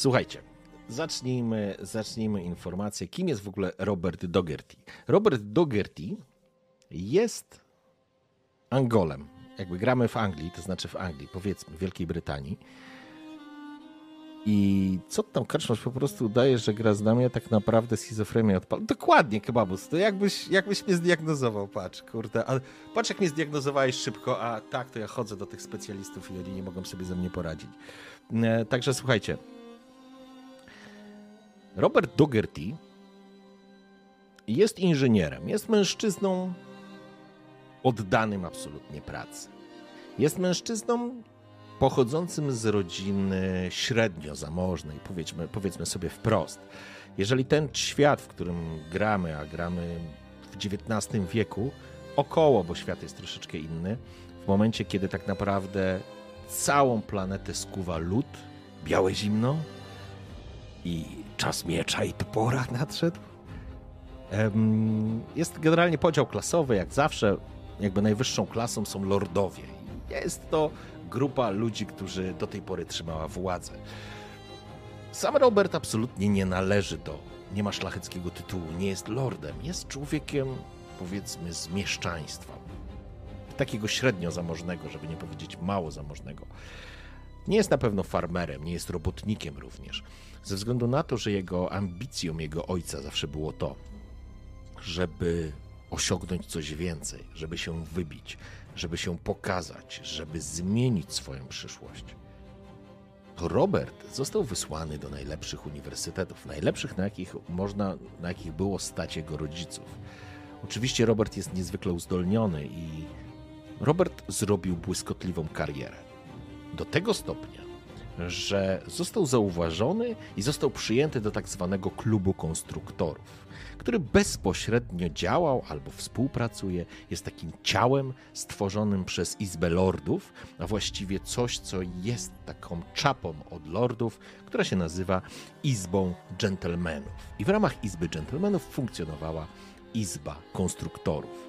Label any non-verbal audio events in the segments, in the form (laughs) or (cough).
Słuchajcie, zacznijmy, zacznijmy informację, kim jest w ogóle Robert Dogerty. Robert Dogerty jest Angolem. Jakby gramy w Anglii, to znaczy w Anglii, powiedzmy, w Wielkiej Brytanii. I co tam Karczmasz po prostu udaje, że gra z nami, a tak naprawdę schizofrenia odpala. Dokładnie, kebabus. To jakbyś, jakbyś mnie zdiagnozował, patrz, kurde. Ale patrz, jak mnie zdiagnozowałeś szybko, a tak, to ja chodzę do tych specjalistów i oni nie mogą sobie ze mnie poradzić. E, także słuchajcie. Robert Dougherty jest inżynierem, jest mężczyzną oddanym absolutnie pracy. Jest mężczyzną pochodzącym z rodziny średnio zamożnej, powiedzmy, powiedzmy sobie wprost. Jeżeli ten świat, w którym gramy, a gramy w XIX wieku, około, bo świat jest troszeczkę inny, w momencie, kiedy tak naprawdę całą planetę skuwa lód, białe zimno i czas miecza i topora nadszedł, jest generalnie podział klasowy, jak zawsze, jakby najwyższą klasą są lordowie. Jest to grupa ludzi, którzy do tej pory trzymała władzę. Sam Robert absolutnie nie należy do, nie ma szlacheckiego tytułu, nie jest lordem, jest człowiekiem, powiedzmy, z mieszczaństwa. Takiego średnio zamożnego, żeby nie powiedzieć mało zamożnego. Nie jest na pewno farmerem, nie jest robotnikiem również. Ze względu na to, że jego ambicją jego ojca zawsze było to, żeby osiągnąć coś więcej, żeby się wybić, żeby się pokazać, żeby zmienić swoją przyszłość. Robert został wysłany do najlepszych uniwersytetów, najlepszych na jakich można, na jakich było stać jego rodziców. Oczywiście Robert jest niezwykle uzdolniony i Robert zrobił błyskotliwą karierę. Do tego stopnia, że został zauważony i został przyjęty do tak zwanego klubu konstruktorów który bezpośrednio działał albo współpracuje, jest takim ciałem stworzonym przez Izbę Lordów, a właściwie coś, co jest taką czapą od Lordów, która się nazywa Izbą Gentlemanów. I w ramach Izby Gentlemanów funkcjonowała Izba Konstruktorów.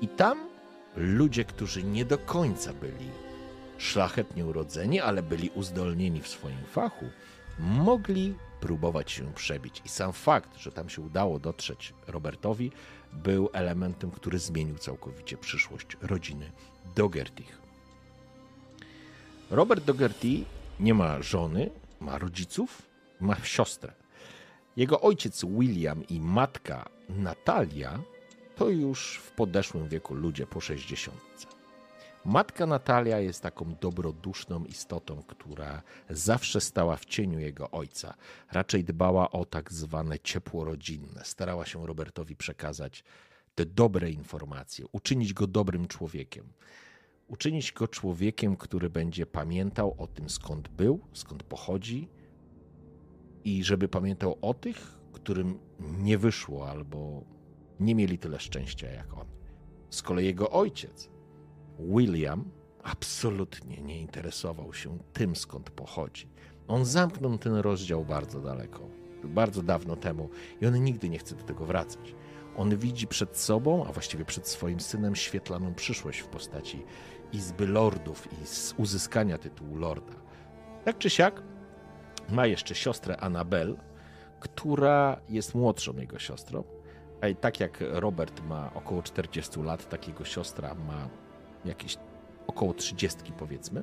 I tam ludzie, którzy nie do końca byli szlachetnie urodzeni, ale byli uzdolnieni w swoim fachu, mogli próbować się przebić. I sam fakt, że tam się udało dotrzeć Robertowi, był elementem, który zmienił całkowicie przyszłość rodziny Dogertych. Robert Dogerty nie ma żony, ma rodziców, ma siostrę. Jego ojciec William i matka Natalia to już w podeszłym wieku ludzie po 60. Matka Natalia jest taką dobroduszną istotą, która zawsze stała w cieniu jego ojca. Raczej dbała o tak zwane ciepło rodzinne. Starała się Robertowi przekazać te dobre informacje, uczynić go dobrym człowiekiem. Uczynić go człowiekiem, który będzie pamiętał o tym, skąd był, skąd pochodzi i żeby pamiętał o tych, którym nie wyszło albo nie mieli tyle szczęścia jak on. Z kolei jego ojciec William absolutnie nie interesował się tym, skąd pochodzi. On zamknął ten rozdział bardzo daleko, bardzo dawno temu i on nigdy nie chce do tego wracać. On widzi przed sobą, a właściwie przed swoim synem, świetlaną przyszłość w postaci Izby Lordów i z uzyskania tytułu Lorda. Tak czy siak, ma jeszcze siostrę Annabel, która jest młodszą jego siostrą. A tak jak Robert ma około 40 lat, tak jego siostra ma jakieś około trzydziestki powiedzmy,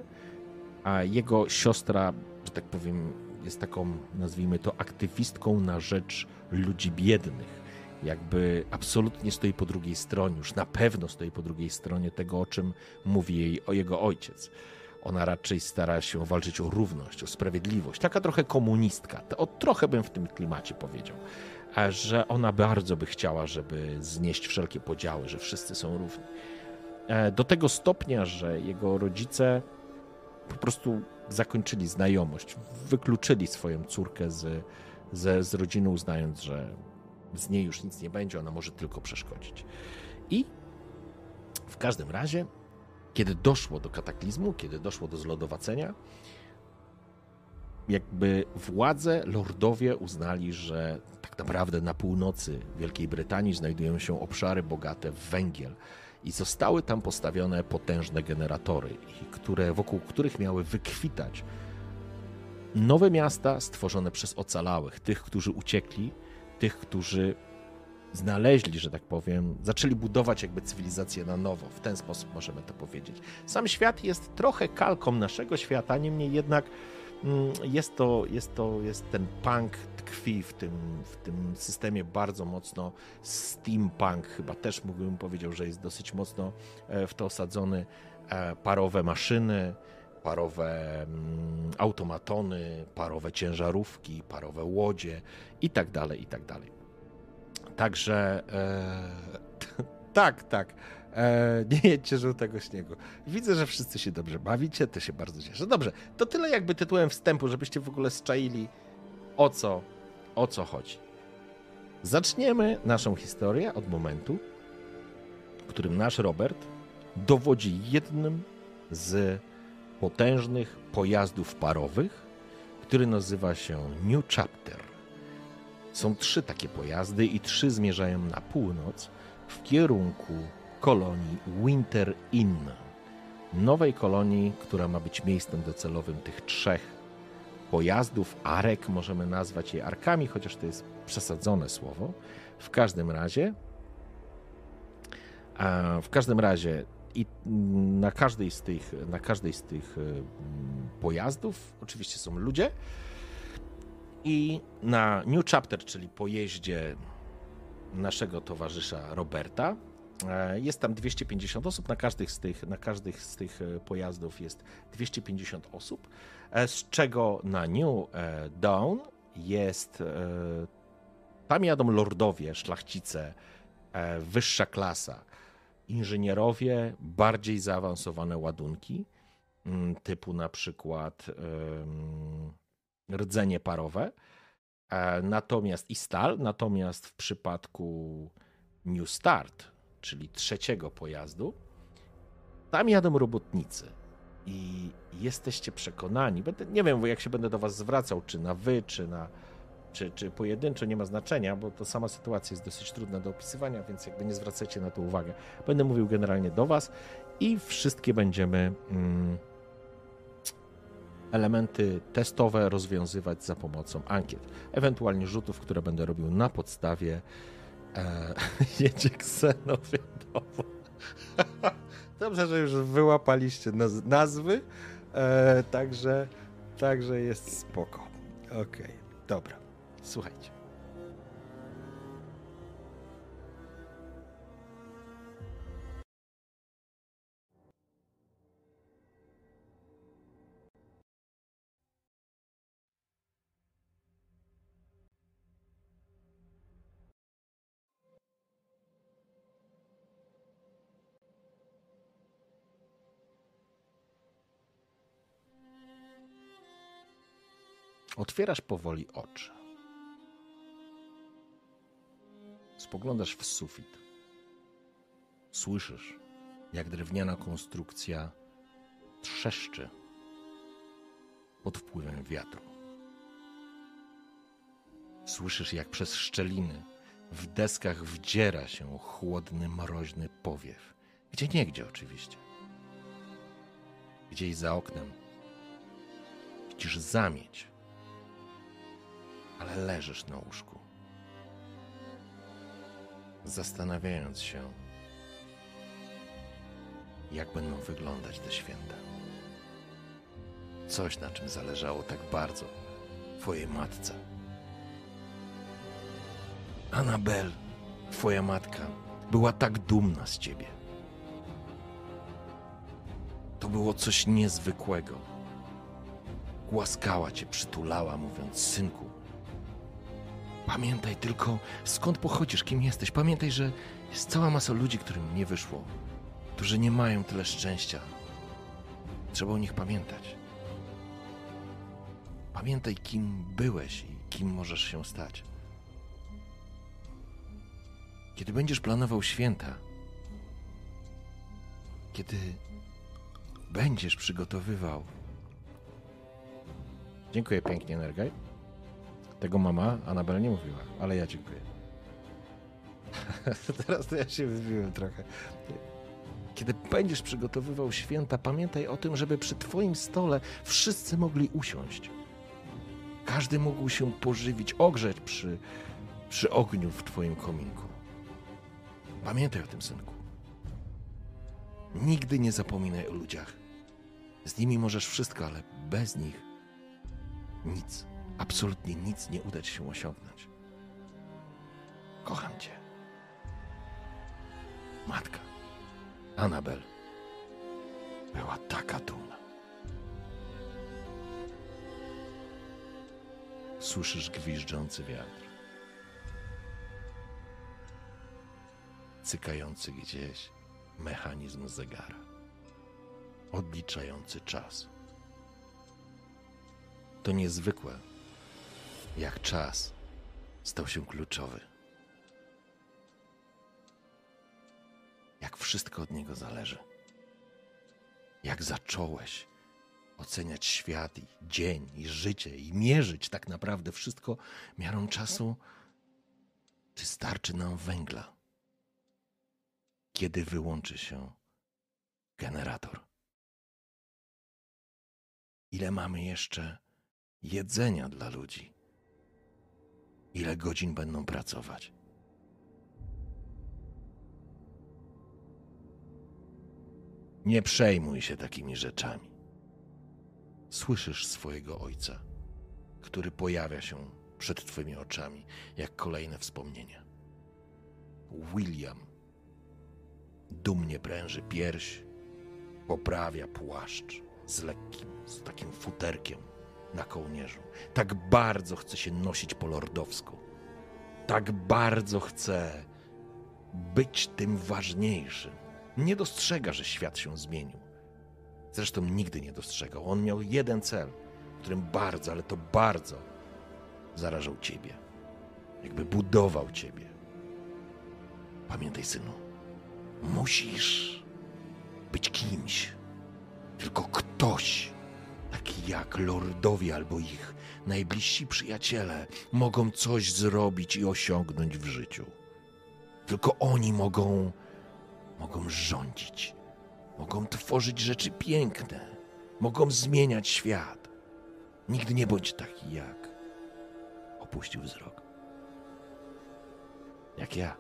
a jego siostra, że tak powiem, jest taką, nazwijmy to, aktywistką na rzecz ludzi biednych. Jakby absolutnie stoi po drugiej stronie, już na pewno stoi po drugiej stronie tego, o czym mówi jej o jego ojciec. Ona raczej stara się walczyć o równość, o sprawiedliwość. Taka trochę komunistka. O, trochę bym w tym klimacie powiedział. Że ona bardzo by chciała, żeby znieść wszelkie podziały, że wszyscy są równi. E, do tego stopnia, że jego rodzice po prostu zakończyli znajomość, wykluczyli swoją córkę z, z, z rodziny, uznając, że z niej już nic nie będzie, ona może tylko przeszkodzić. I w każdym razie, kiedy doszło do kataklizmu, kiedy doszło do zlodowacenia, jakby władze, lordowie uznali, że tak naprawdę na północy Wielkiej Brytanii znajdują się obszary bogate w węgiel i zostały tam postawione potężne generatory, które, wokół których miały wykwitać nowe miasta stworzone przez ocalałych, tych, którzy uciekli, tych, którzy znaleźli, że tak powiem, zaczęli budować jakby cywilizację na nowo. W ten sposób możemy to powiedzieć. Sam świat jest trochę kalką naszego świata, niemniej jednak jest to, jest to, jest ten punk tkwi w tym, w tym systemie bardzo mocno. Steampunk chyba też mógłbym powiedział, że jest dosyć mocno e, w to osadzony. E, parowe maszyny, parowe mm, automatony, parowe ciężarówki, parowe łodzie i tak dalej, i tak dalej. Także e, (laughs) tak, tak. E, (laughs) nie jedźcie żółtego śniegu. Widzę, że wszyscy się dobrze bawicie, to się bardzo cieszę. Dobrze, to tyle jakby tytułem wstępu, żebyście w ogóle szczaili o co, o co chodzi. Zaczniemy naszą historię od momentu, w którym nasz Robert dowodzi jednym z potężnych pojazdów parowych, który nazywa się New Chapter. Są trzy takie pojazdy i trzy zmierzają na północ w kierunku kolonii Winter Inn. Nowej kolonii, która ma być miejscem docelowym tych trzech pojazdów, arek, możemy nazwać je arkami, chociaż to jest przesadzone słowo. W każdym razie, w każdym razie i na każdej z tych, na każdej z tych y, pojazdów oczywiście są ludzie. I na New Chapter, czyli pojeździe naszego towarzysza Roberta, e, jest tam 250 osób. Na każdych z tych, na każdych z tych e, pojazdów jest 250 osób, e, z czego na New Dawn jest. Tam jadą lordowie, szlachcice, wyższa klasa inżynierowie bardziej zaawansowane ładunki, mm, typu na przykład rdzenie parowe, e, natomiast i stal, natomiast w przypadku New Start, czyli trzeciego pojazdu, tam jadą robotnicy. I jesteście przekonani, będę, nie wiem jak się będę do was zwracał, czy na wy, czy na czy, czy pojedynczo, nie ma znaczenia, bo to sama sytuacja jest dosyć trudna do opisywania, więc jakby nie zwracajcie na to uwagę. Będę mówił generalnie do Was i wszystkie będziemy mm, elementy testowe rozwiązywać za pomocą ankiet, ewentualnie rzutów, które będę robił na podstawie e, (laughs) jedzie ksenowie (laughs) Dobrze, że już wyłapaliście naz nazwy, e, także, także jest spoko. Okej, okay, dobra. Słuchajcie. Otwierasz powoli oczy. Spoglądasz w sufit. Słyszysz, jak drewniana konstrukcja trzeszczy pod wpływem wiatru. Słyszysz, jak przez szczeliny w deskach wdziera się chłodny, mroźny powiew. Gdzie niegdzie oczywiście. Gdzieś za oknem widzisz zamieć, ale leżysz na łóżku zastanawiając się, jak będą wyglądać te święta. Coś, na czym zależało tak bardzo Twojej matce. Anabel, Twoja matka, była tak dumna z Ciebie. To było coś niezwykłego. Głaskała Cię, przytulała, mówiąc: Synku, Pamiętaj tylko, skąd pochodzisz, kim jesteś. Pamiętaj, że jest cała masa ludzi, którym nie wyszło, którzy nie mają tyle szczęścia. Trzeba o nich pamiętać. Pamiętaj, kim byłeś i kim możesz się stać. Kiedy będziesz planował święta, kiedy będziesz przygotowywał. Dziękuję pięknie, Nergaj. Tego mama Anabel nie mówiła, ale ja dziękuję. (laughs) Teraz to ja się wybiłem trochę. Kiedy będziesz przygotowywał święta, pamiętaj o tym, żeby przy Twoim stole wszyscy mogli usiąść. Każdy mógł się pożywić, ogrzeć przy, przy ogniu w Twoim kominku. Pamiętaj o tym, synku. Nigdy nie zapominaj o ludziach. Z nimi możesz wszystko, ale bez nich nic, absolutnie nic nie uda ci się osiągnąć. Kocham cię. Matka, Anabel, była taka dumna. Słyszysz gwiżdżący wiatr. Cykający gdzieś mechanizm zegara, odliczający czas. To niezwykłe, jak czas stał się kluczowy. Jak wszystko od niego zależy. Jak zacząłeś oceniać świat i dzień i życie i mierzyć tak naprawdę wszystko miarą czasu, czy starczy nam węgla, kiedy wyłączy się generator. Ile mamy jeszcze jedzenia dla ludzi? Ile godzin będą pracować? Nie przejmuj się takimi rzeczami. Słyszysz swojego ojca, który pojawia się przed Twoimi oczami jak kolejne wspomnienia. William dumnie pręży pierś, poprawia płaszcz z lekkim, z takim futerkiem na kołnierzu. Tak bardzo chce się nosić po lordowsku. Tak bardzo chce być tym ważniejszym. Nie dostrzega, że świat się zmienił. Zresztą nigdy nie dostrzegał. On miał jeden cel, którym bardzo, ale to bardzo zarażał ciebie. Jakby budował ciebie. Pamiętaj, synu, musisz być kimś. Tylko ktoś, taki jak lordowie albo ich najbliżsi przyjaciele, mogą coś zrobić i osiągnąć w życiu. Tylko oni mogą, mogą rządzić Mogą tworzyć rzeczy piękne, mogą zmieniać świat. Nigdy nie bądź taki jak. Opuścił wzrok. Jak ja.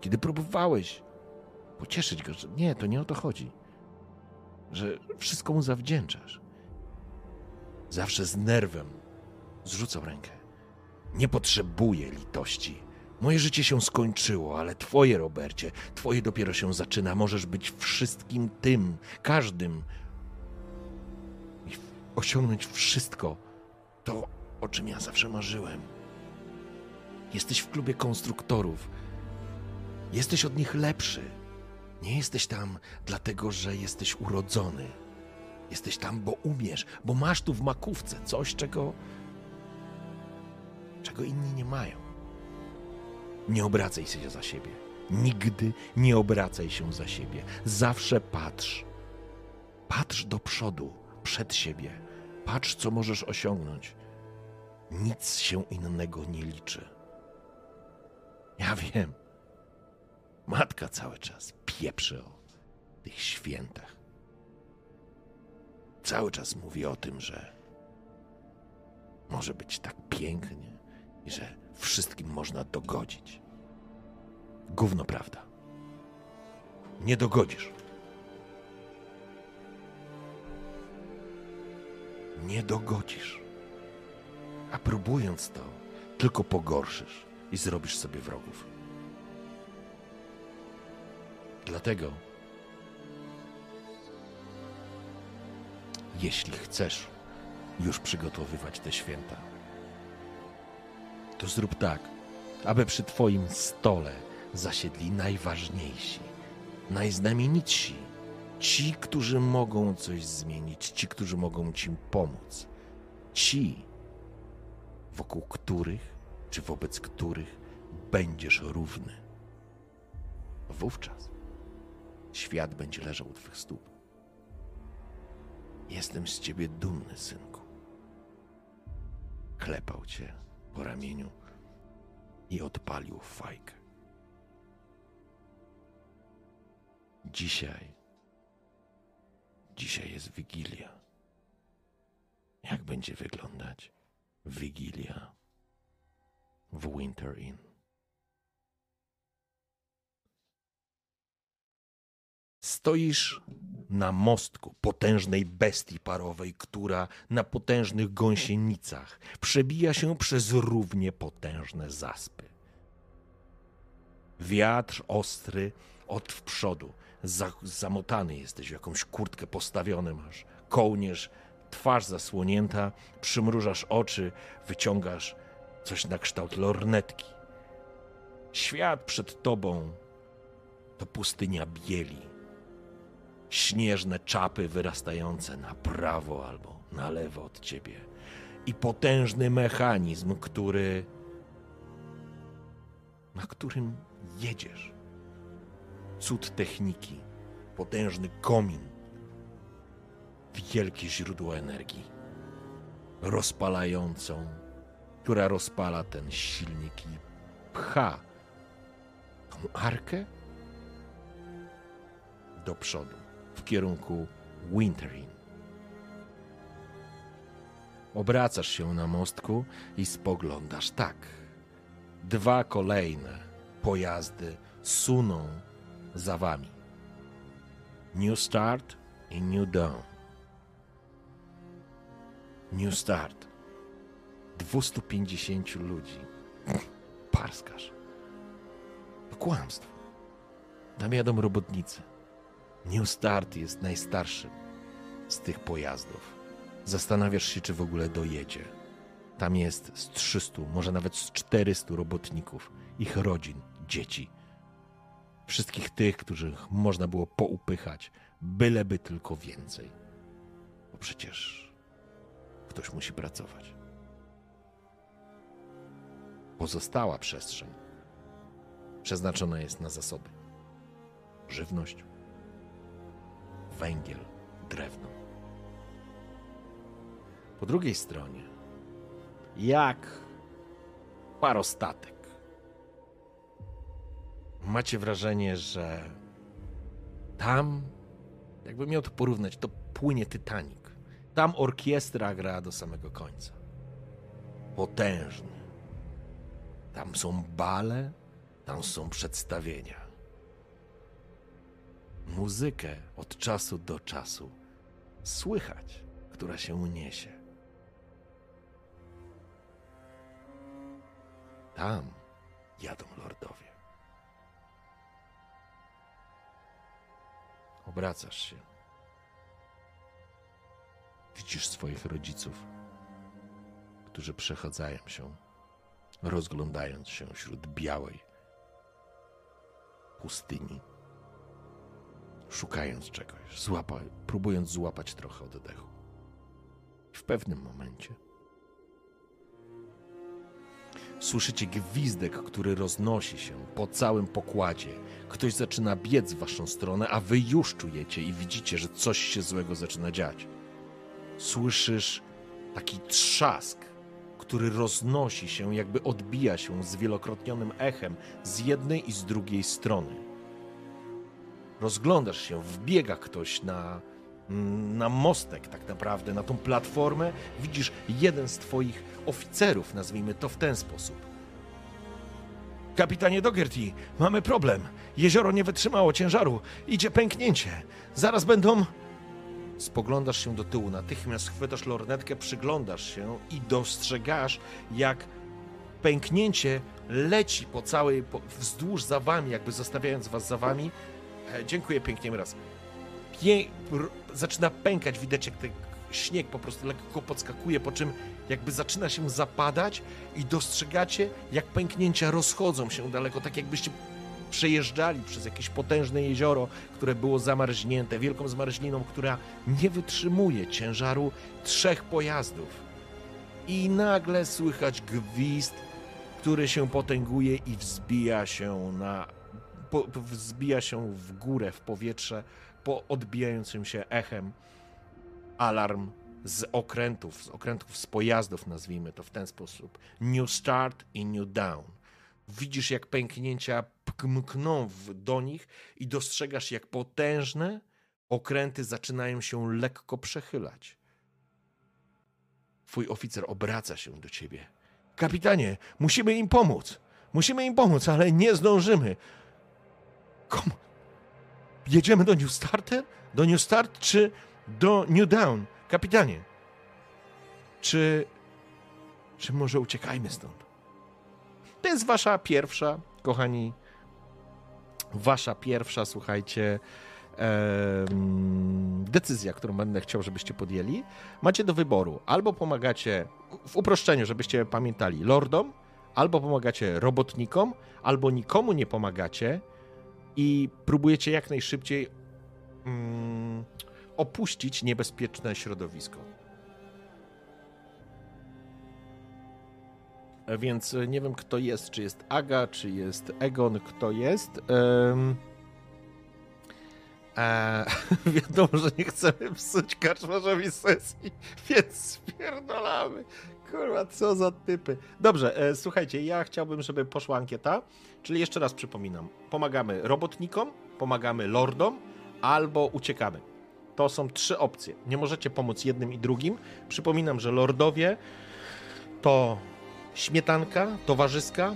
Kiedy próbowałeś pocieszyć go, że nie, to nie o to chodzi. Że wszystko mu zawdzięczasz. Zawsze z nerwem zrzucał rękę. Nie potrzebuję litości. Moje życie się skończyło, ale twoje, Robercie, twoje dopiero się zaczyna. Możesz być wszystkim tym, każdym i osiągnąć wszystko, to o czym ja zawsze marzyłem. Jesteś w klubie konstruktorów. Jesteś od nich lepszy. Nie jesteś tam dlatego, że jesteś urodzony. Jesteś tam, bo umiesz, bo masz tu w makówce coś, czego, czego inni nie mają. Nie obracaj się za siebie. Nigdy nie obracaj się za siebie. Zawsze patrz. Patrz do przodu, przed siebie. Patrz, co możesz osiągnąć. Nic się innego nie liczy. Ja wiem. Matka cały czas pieprzy o tych świętach. Cały czas mówi o tym, że może być tak pięknie i że wszystkim można dogodzić. Gówno prawda. Nie dogodzisz. Nie dogodzisz. A próbując to, tylko pogorszysz i zrobisz sobie wrogów. Dlatego, jeśli chcesz już przygotowywać te święta, to zrób tak, aby przy Twoim stole zasiedli najważniejsi, najznamienitsi, ci, którzy mogą coś zmienić, ci, którzy mogą Ci pomóc, Ci, wokół których czy wobec których będziesz równy. Wówczas świat będzie leżał u Twych stóp. Jestem z Ciebie dumny, synku. Klepał Cię po ramieniu i odpalił fajkę. Dzisiaj, dzisiaj jest Wigilia. Jak będzie wyglądać Wigilia w Winter Inn? Stoisz na mostku potężnej bestii parowej, która na potężnych gąsienicach przebija się przez równie potężne zaspy. Wiatr ostry od w przodu, zamotany jesteś w jakąś kurtkę postawiony masz, kołnierz, twarz zasłonięta, przymrużasz oczy, wyciągasz coś na kształt lornetki. Świat przed tobą to pustynia bieli śnieżne czapy wyrastające na prawo albo na lewo od ciebie i potężny mechanizm, który na którym jedziesz. Cud techniki, potężny komin, wielkie źródło energii, rozpalającą, która rozpala ten silnik i pcha tą arkę do przodu kierunku Winterin. Obracasz się na mostku i spoglądasz tak. Dwa kolejne pojazdy suną za wami. New Start i New Dawn. New Start. 250 ludzi. Parskarz. To kłamstwo. Tam jadą robotnicy. New Start jest najstarszym z tych pojazdów. Zastanawiasz się, czy w ogóle dojedzie. Tam jest z 300, może nawet z 400 robotników, ich rodzin, dzieci. Wszystkich tych, których można było poupychać, byleby tylko więcej. Bo przecież ktoś musi pracować. Pozostała przestrzeń przeznaczona jest na zasoby. Żywność, węgiel, drewno. Po drugiej stronie, jak parostatek, macie wrażenie, że tam, jakby miał to porównać, to płynie Titanic. Tam orkiestra gra do samego końca. Potężny. Tam są bale, tam są przedstawienia muzykę od czasu do czasu słychać, która się uniesie. Tam jadą lordowie. Obracasz się. Widzisz swoich rodziców, którzy przechadzają się, rozglądając się wśród białej pustyni szukając czegoś, złapa, próbując złapać trochę oddechu. W pewnym momencie słyszycie gwizdek, który roznosi się po całym pokładzie. Ktoś zaczyna biec w waszą stronę, a wy już czujecie i widzicie, że coś się złego zaczyna dziać. Słyszysz taki trzask, który roznosi się, jakby odbija się z wielokrotnionym echem z jednej i z drugiej strony rozglądasz się, wbiega ktoś na, na mostek tak naprawdę, na tą platformę, widzisz jeden z twoich oficerów, nazwijmy to w ten sposób. Kapitanie Dogerty, mamy problem. Jezioro nie wytrzymało ciężaru. Idzie pęknięcie. Zaraz będą... Spoglądasz się do tyłu, natychmiast chwytasz lornetkę, przyglądasz się i dostrzegasz, jak pęknięcie leci po całej, po, wzdłuż za wami, jakby zostawiając was za wami, dziękuję pięknie raz. Pię... Zaczyna pękać, widać jak ten śnieg po prostu lekko podskakuje, po czym jakby zaczyna się zapadać i dostrzegacie, jak pęknięcia rozchodzą się daleko, tak jakbyście przejeżdżali przez jakieś potężne jezioro, które było zamarznięte, wielką zmarzliną, która nie wytrzymuje ciężaru trzech pojazdów. i nagle słychać gwizd, który się potęguje i wzbija się na po, wzbija się w górę, w powietrze, po odbijającym się echem. Alarm z okrętów, z okrętów, z pojazdów, nazwijmy to w ten sposób. New start i new down. Widzisz, jak pęknięcia mkną do nich i dostrzegasz, jak potężne okręty zaczynają się lekko przechylać. Twój oficer obraca się do ciebie. Kapitanie, musimy im pomóc. Musimy im pomóc, ale nie zdążymy. Kom? Jedziemy do New Starter? Do New Start czy do New Down? Kapitanie, czy, czy może uciekajmy stąd? To jest wasza pierwsza, kochani, wasza pierwsza, słuchajcie, decyzja, którą będę chciał, żebyście podjęli. Macie do wyboru albo pomagacie, w uproszczeniu, żebyście pamiętali, lordom, albo pomagacie robotnikom, albo nikomu nie pomagacie i próbujecie jak najszybciej mm, opuścić niebezpieczne środowisko. Więc nie wiem, kto jest, czy jest Aga, czy jest Egon, kto jest. Um, e, (laughs) wiadomo, że nie chcemy psuć kaczmarzowi sesji, więc spierdolamy. Kurwa, co za typy. Dobrze, e, słuchajcie, ja chciałbym, żeby poszła ankieta, czyli jeszcze raz przypominam. Pomagamy robotnikom, pomagamy lordom, albo uciekamy. To są trzy opcje. Nie możecie pomóc jednym i drugim. Przypominam, że lordowie to śmietanka towarzyska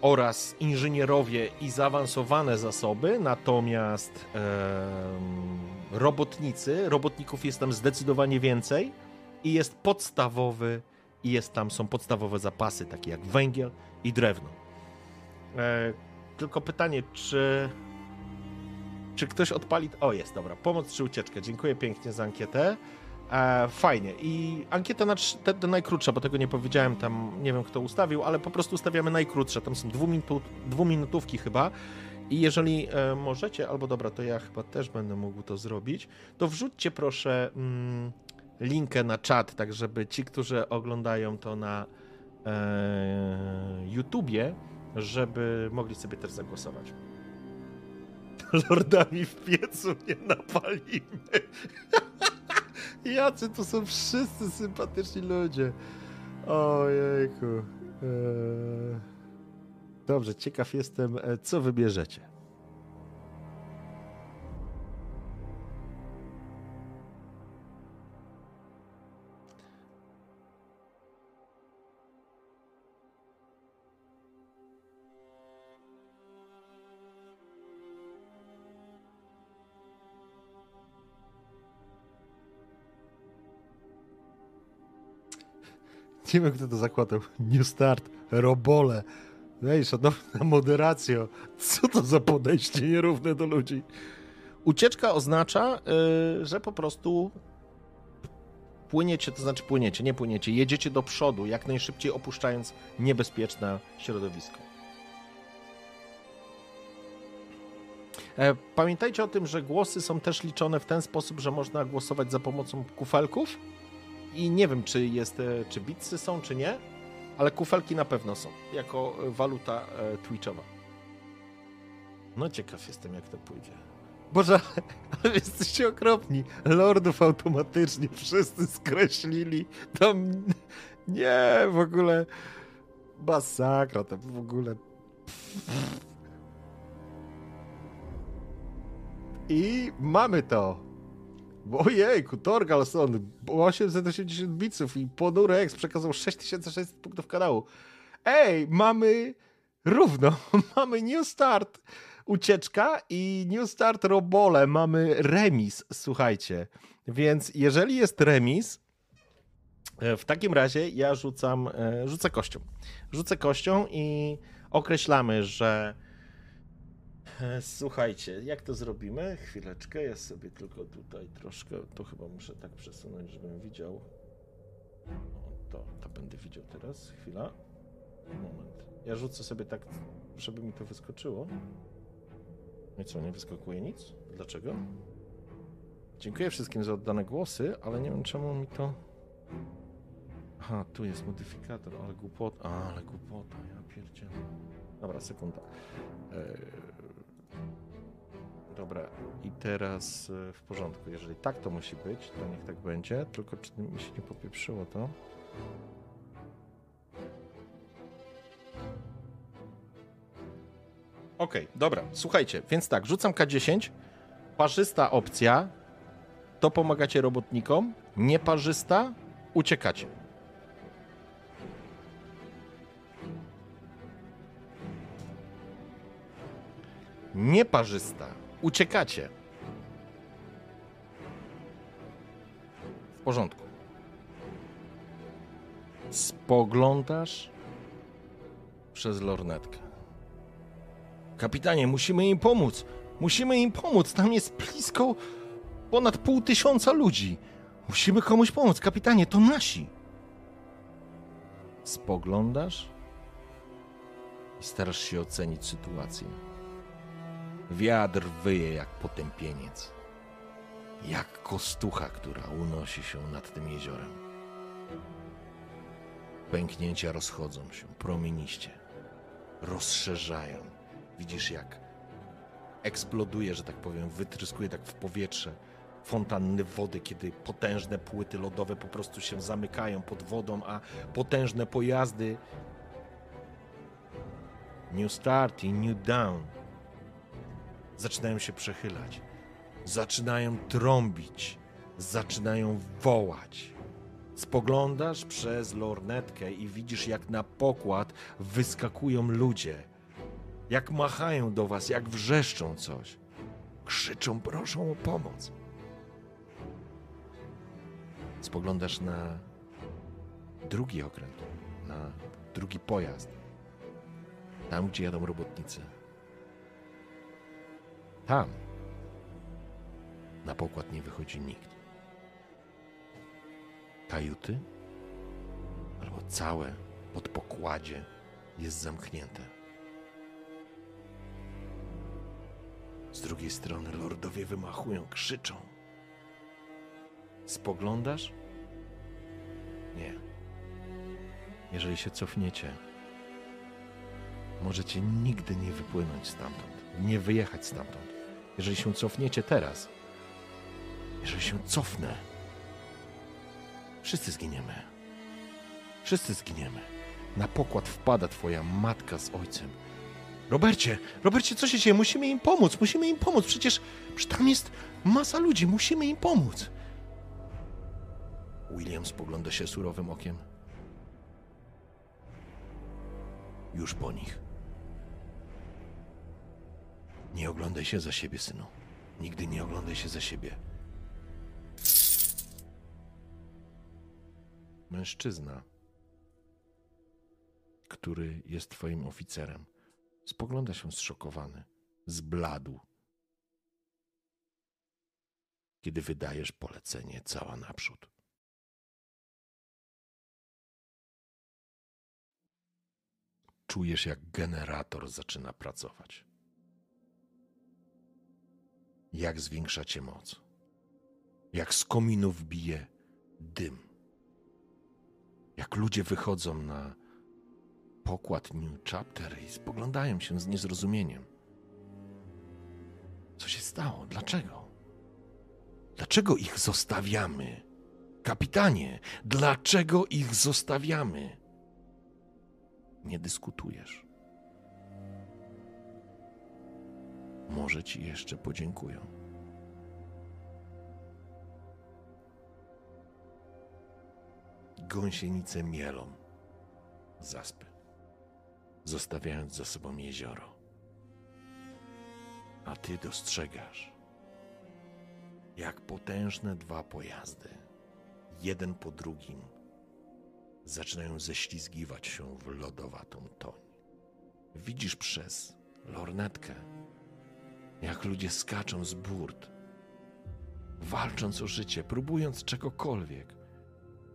oraz inżynierowie i zaawansowane zasoby, natomiast e, robotnicy, robotników jest tam zdecydowanie więcej i jest podstawowy i jest tam są podstawowe zapasy takie jak węgiel i drewno. E, tylko pytanie, czy czy ktoś odpali... O, jest, dobra. Pomoc czy ucieczka. Dziękuję pięknie za ankietę. E, fajnie. I ankieta na, te, te najkrótsza, bo tego nie powiedziałem, tam nie wiem kto ustawił, ale po prostu ustawiamy najkrótsze. Tam są dwuminut, dwuminutówki chyba. I jeżeli e, możecie, albo dobra, to ja chyba też będę mógł to zrobić, to wrzućcie proszę mm, linkę na czat, tak żeby ci, którzy oglądają to na e, YouTubie, żeby mogli sobie też zagłosować. (laughs) Lordami w piecu nie napalimy. (laughs) Jacy to są wszyscy sympatyczni ludzie. Ojejku. Eee... Dobrze, ciekaw jestem, e, co wybierzecie. Nie wiem, kto to zakładał. New Start, Robole. Ej, szanowna moderacjo, co to za podejście nierówne do ludzi? Ucieczka oznacza, yy, że po prostu płyniecie, to znaczy płyniecie, nie płyniecie, jedziecie do przodu, jak najszybciej opuszczając niebezpieczne środowisko. E, pamiętajcie o tym, że głosy są też liczone w ten sposób, że można głosować za pomocą kufelków i nie wiem, czy jest, e, czy bitsy są, czy nie, ale kufelki na pewno są, jako waluta e, twitchowa. No ciekaw jestem, jak to pójdzie. Boże, (laughs) ale jesteście okropni. Lordów automatycznie wszyscy skreślili. Tam nie, w ogóle masakra, to w ogóle... I mamy to. Ojejku, Torgalson, 880 biców i ponury X przekazał 6600 punktów kanału. Ej, mamy równo, (laughs) mamy New Start ucieczka i New Start robole, mamy remis, słuchajcie. Więc jeżeli jest remis, e, w takim razie ja rzucam, e, rzucę kością. Rzucę kością i określamy, że (laughs) słuchajcie, jak to zrobimy? Chwileczkę, ja sobie tylko tutaj troszkę, to chyba muszę tak przesunąć, żebym widział. O, to, to będę widział teraz. Chwila. Moment. Ja rzucę sobie tak, żeby mi to wyskoczyło. No i co, nie wyskakuje nic? Dlaczego? Dziękuję wszystkim za oddane głosy, ale nie wiem czemu mi to... Aha, tu jest modyfikator, ale głupota. Ale głupota, ja pierdzielę. Dobra, sekunda. Eee, dobra, i teraz e, w porządku. Jeżeli tak to musi być, to niech tak będzie. Tylko czy mi się nie popieprzyło to? Okej, okay, dobra, słuchajcie, więc tak, rzucam K10. Parzysta opcja, to pomagacie robotnikom. Nieparzysta, uciekacie. Nieparzysta, uciekacie. W porządku. Spoglądasz przez lornetkę. Kapitanie, musimy im pomóc. Musimy im pomóc. Tam jest blisko ponad pół tysiąca ludzi. Musimy komuś pomóc. Kapitanie, to nasi. Spoglądasz i starasz się ocenić sytuację. Wiatr wyje jak potępieniec. Jak kostucha, która unosi się nad tym jeziorem. Pęknięcia rozchodzą się promieniście. Rozszerzają. Widzisz, jak eksploduje, że tak powiem, wytryskuje tak w powietrze fontanny wody, kiedy potężne płyty lodowe po prostu się zamykają pod wodą, a potężne pojazdy New Start i New Down zaczynają się przechylać, zaczynają trąbić, zaczynają wołać. Spoglądasz przez lornetkę i widzisz, jak na pokład wyskakują ludzie, jak machają do was, jak wrzeszczą coś. Krzyczą, proszą o pomoc. Spoglądasz na drugi okręt, na drugi pojazd. Tam, gdzie jadą robotnicy. Tam na pokład nie wychodzi nikt. Kajuty albo całe podpokładzie jest zamknięte. Z drugiej strony lordowie wymachują, krzyczą. Spoglądasz? Nie. Jeżeli się cofniecie, możecie nigdy nie wypłynąć stamtąd, nie wyjechać stamtąd. Jeżeli się cofniecie teraz, jeżeli się cofnę, wszyscy zginiemy. Wszyscy zginiemy. Na pokład wpada twoja matka z ojcem. Robercie, Robercie, co się dzieje? Musimy im pomóc, musimy im pomóc. Przecież, przecież tam jest masa ludzi, musimy im pomóc. William spogląda się surowym okiem. Już po nich. Nie oglądaj się za siebie, synu. Nigdy nie oglądaj się za siebie. Mężczyzna, który jest twoim oficerem, spogląda się zszokowany, zbladł, kiedy wydajesz polecenie cała naprzód. Czujesz, jak generator zaczyna pracować. Jak zwiększacie moc. Jak z kominów bije dym. Jak ludzie wychodzą na pokład New Chapter i spoglądają się z niezrozumieniem. Co się stało? Dlaczego? Dlaczego ich zostawiamy? Kapitanie, dlaczego ich zostawiamy? Nie dyskutujesz. Może ci jeszcze podziękują. Gąsienice mielą zaspy, zostawiając za sobą jezioro. A ty dostrzegasz, jak potężne dwa pojazdy, jeden po drugim, zaczynają ześlizgiwać się w lodowatą toń. Widzisz przez lornetkę, jak ludzie skaczą z burt, walcząc o życie, próbując czegokolwiek.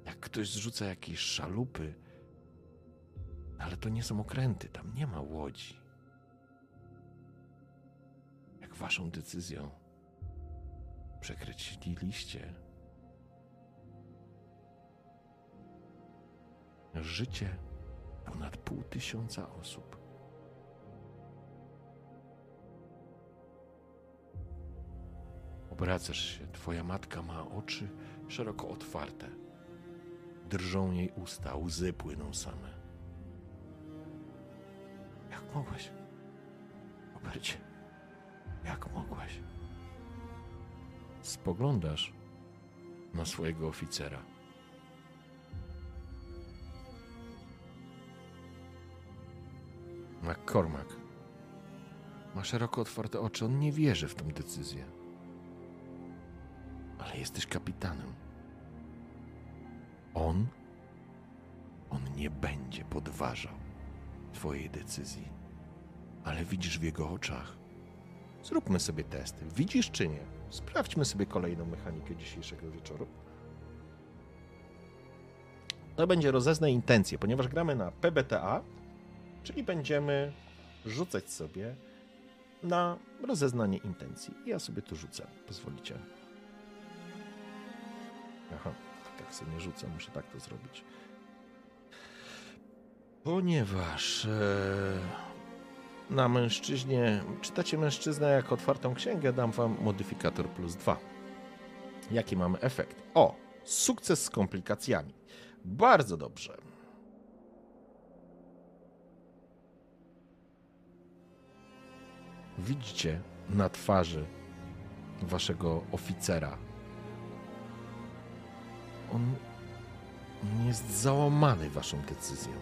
Jak ktoś zrzuca jakieś szalupy, ale to nie są okręty, tam nie ma łodzi. Jak waszą decyzją przekreśliliście życie ponad pół tysiąca osób. Obracasz się, twoja matka ma oczy szeroko otwarte. Drżą jej usta, łzy płyną same. Jak mogłeś? Robercie, jak mogłeś? Spoglądasz na swojego oficera. McCormack ma szeroko otwarte oczy. On nie wierzy w tę decyzję. Ale jesteś kapitanem. On, on nie będzie podważał Twojej decyzji. Ale widzisz w jego oczach. Zróbmy sobie test. Widzisz czy nie? Sprawdźmy sobie kolejną mechanikę dzisiejszego wieczoru. To będzie rozeznaj intencje, ponieważ gramy na PBTA, czyli będziemy rzucać sobie na rozeznanie intencji. Ja sobie tu rzucę, pozwolicie. Aha, tak sobie nie rzucę, muszę tak to zrobić. Ponieważ e, na mężczyźnie, czytacie mężczyznę jako otwartą księgę, dam wam modyfikator plus dwa. Jaki mamy efekt? O, sukces z komplikacjami. Bardzo dobrze. Widzicie na twarzy waszego oficera. On, on jest załamany waszą decyzją.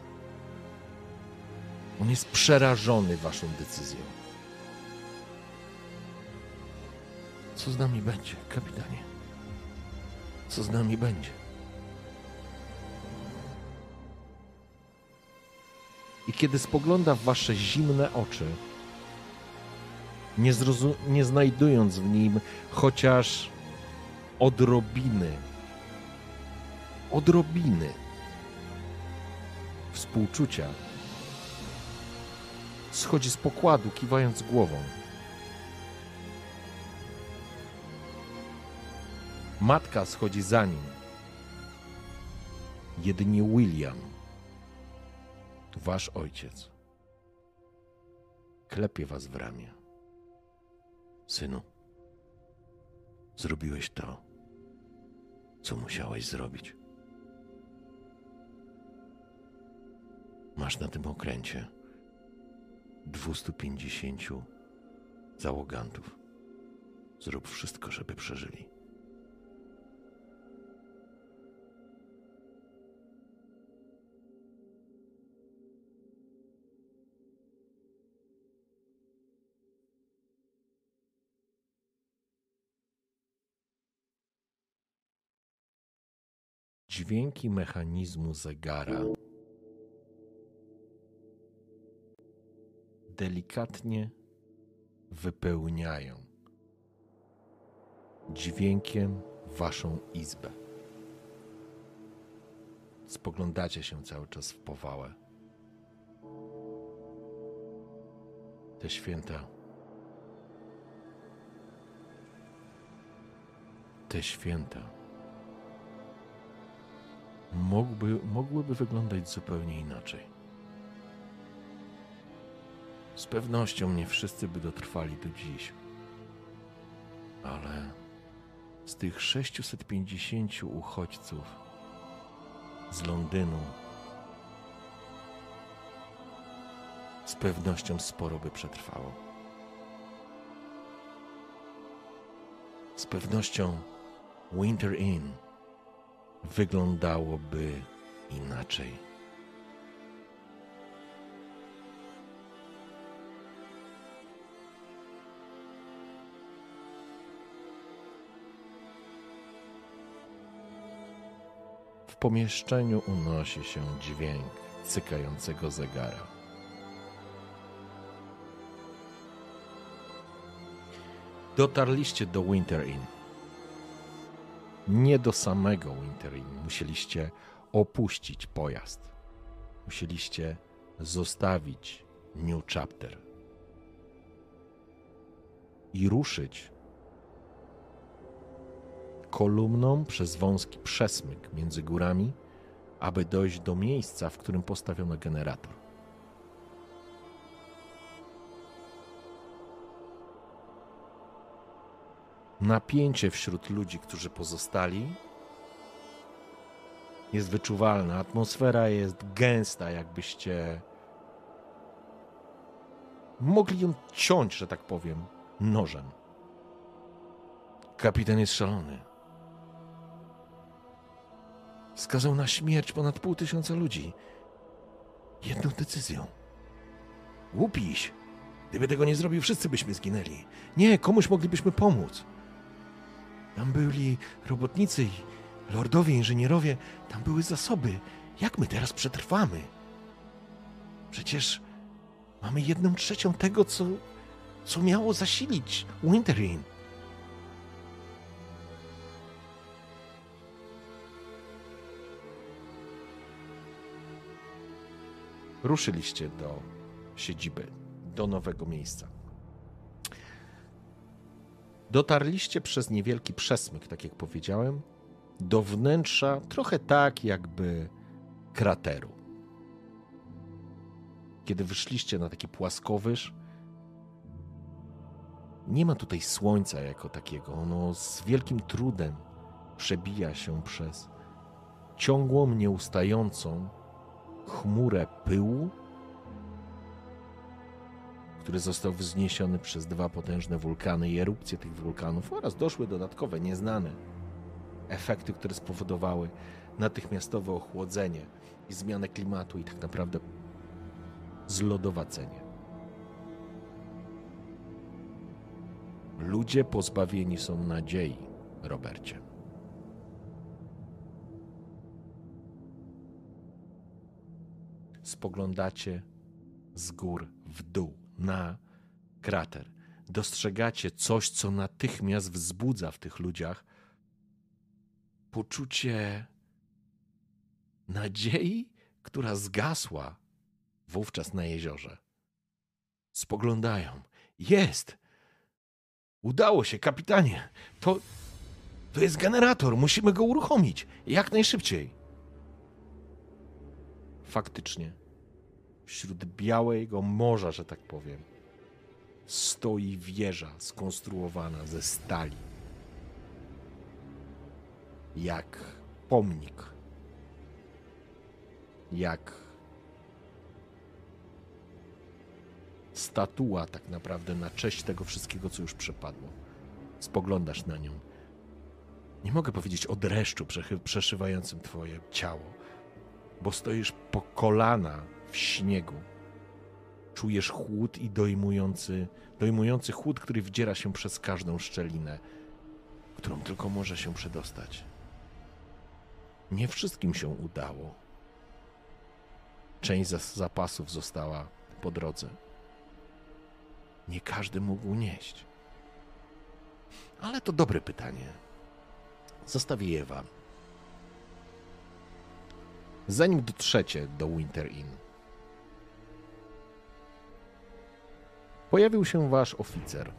On jest przerażony waszą decyzją. Co z nami będzie, kapitanie? Co z nami będzie? I kiedy spogląda w wasze zimne oczy, nie, nie znajdując w nim chociaż odrobiny, odrobiny współczucia, schodzi z pokładu, kiwając głową. Matka schodzi za nim. Jedynie William, wasz ojciec, klepie was w ramię. Synu, zrobiłeś to, co musiałeś zrobić. Masz na tym okręcie 250 załogantów. Zrób wszystko, żeby przeżyli. Dźwięki mechanizmu zegara delikatnie wypełniają dźwiękiem waszą izbę. Spoglądacie się cały czas w powałę. Te święta. Te święta mógłby, mogłyby wyglądać zupełnie inaczej. Z pewnością nie wszyscy by dotrwali do dziś. Ale z tych 650 uchodźców z Londynu z pewnością sporo by przetrwało. Z pewnością Winter Inn wyglądałoby inaczej. Pomieszczeniu unosi się dźwięk cykającego zegara. Dotarliście do Winter Inn. Nie do samego Winter Inn. Musieliście opuścić pojazd. Musieliście zostawić New Chapter i ruszyć kolumną przez wąski przesmyk między górami, aby dojść do miejsca, w którym postawiono generator. Napięcie wśród ludzi, którzy pozostali, jest wyczuwalne. Atmosfera jest gęsta, jakbyście mogli ją ciąć, że tak powiem, nożem. Kapitan jest szalony. Skazał na śmierć ponad pół tysiąca ludzi. Jedną decyzją. Łupiś! Gdyby tego nie zrobił, wszyscy byśmy zginęli. Nie, komuś moglibyśmy pomóc. Tam byli robotnicy lordowie, inżynierowie. Tam były zasoby. Jak my teraz przetrwamy? Przecież mamy jedną trzecią tego, co, co miało zasilić Winterin. Ruszyliście do siedziby, do nowego miejsca. Dotarliście przez niewielki przesmyk, tak jak powiedziałem, do wnętrza, trochę tak jakby krateru. Kiedy wyszliście na taki płaskowyż, nie ma tutaj słońca jako takiego. Ono z wielkim trudem przebija się przez ciągłą, nieustającą chmurę pyłu, który został wzniesiony przez dwa potężne wulkany i erupcje tych wulkanów oraz doszły dodatkowe, nieznane efekty, które spowodowały natychmiastowe ochłodzenie i zmianę klimatu i tak naprawdę zlodowacenie. Ludzie pozbawieni są nadziei, Robercie. Spoglądacie z gór w dół na krater. Dostrzegacie coś, co natychmiast wzbudza w tych ludziach poczucie nadziei, która zgasła wówczas na jeziorze. Spoglądają. Jest! Udało się, kapitanie! To, to jest generator, musimy go uruchomić jak najszybciej. Faktycznie wśród białego morza, że tak powiem, stoi wieża skonstruowana ze stali. Jak pomnik. Jak statua, tak naprawdę, na cześć tego wszystkiego, co już przepadło. Spoglądasz na nią. Nie mogę powiedzieć o dreszczu przeszywającym twoje ciało, bo stoisz po kolana w śniegu. Czujesz chłód i dojmujący, dojmujący chłód, który wdziera się przez każdą szczelinę, którą tylko może się przedostać. Nie wszystkim się udało. Część zapasów została po drodze. Nie każdy mógł nieść. Ale to dobre pytanie. Zostawię je wam. Zanim dotrzecie do Winter Inn, pojawił się wasz oficer.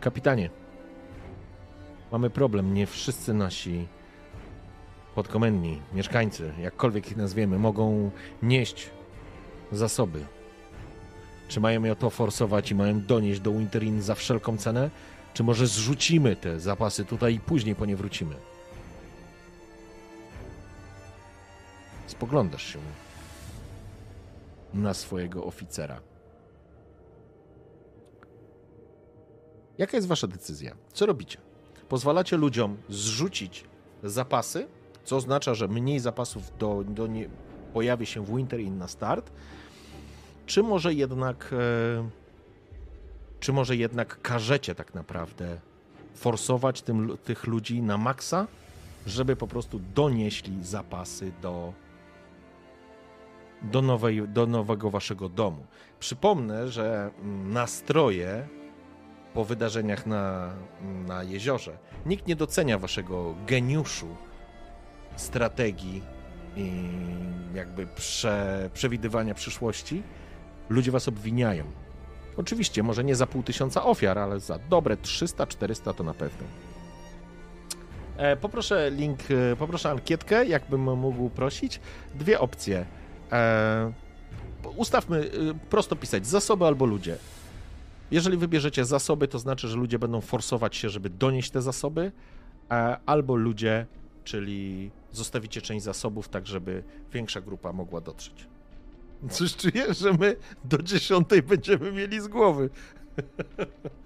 Kapitanie, mamy problem. Nie wszyscy nasi podkomendni, mieszkańcy, jakkolwiek ich nazwiemy, mogą nieść zasoby. Czy mają je to forsować i mają donieść do Winterin za wszelką cenę? Czy może zrzucimy te zapasy tutaj i później po nie wrócimy? Spoglądasz się na swojego oficera. Jaka jest wasza decyzja? Co robicie? Pozwalacie ludziom zrzucić zapasy, co oznacza, że mniej zapasów do, do nie, pojawi się w Winter Inn na start, czy może jednak e, czy może jednak każecie tak naprawdę forsować tym, tych ludzi na maksa, żeby po prostu donieśli zapasy do, do, nowej, do nowego waszego domu. Przypomnę, że nastroje po wydarzeniach na, na jeziorze. Nikt nie docenia waszego geniuszu strategii i jakby prze, przewidywania przyszłości. Ludzie was obwiniają. Oczywiście, może nie za pół tysiąca ofiar, ale za dobre 300-400 to na pewno. E, poproszę link, e, poproszę ankietkę, jakbym mógł prosić. Dwie opcje. E, ustawmy, e, prosto pisać, zasoby albo ludzie. Jeżeli wybierzecie zasoby, to znaczy, że ludzie będą forsować się, żeby donieść te zasoby, e, albo ludzie, czyli zostawicie część zasobów, tak żeby większa grupa mogła dotrzeć. Coś czuję, że my do dziesiątej będziemy mieli z głowy. (laughs)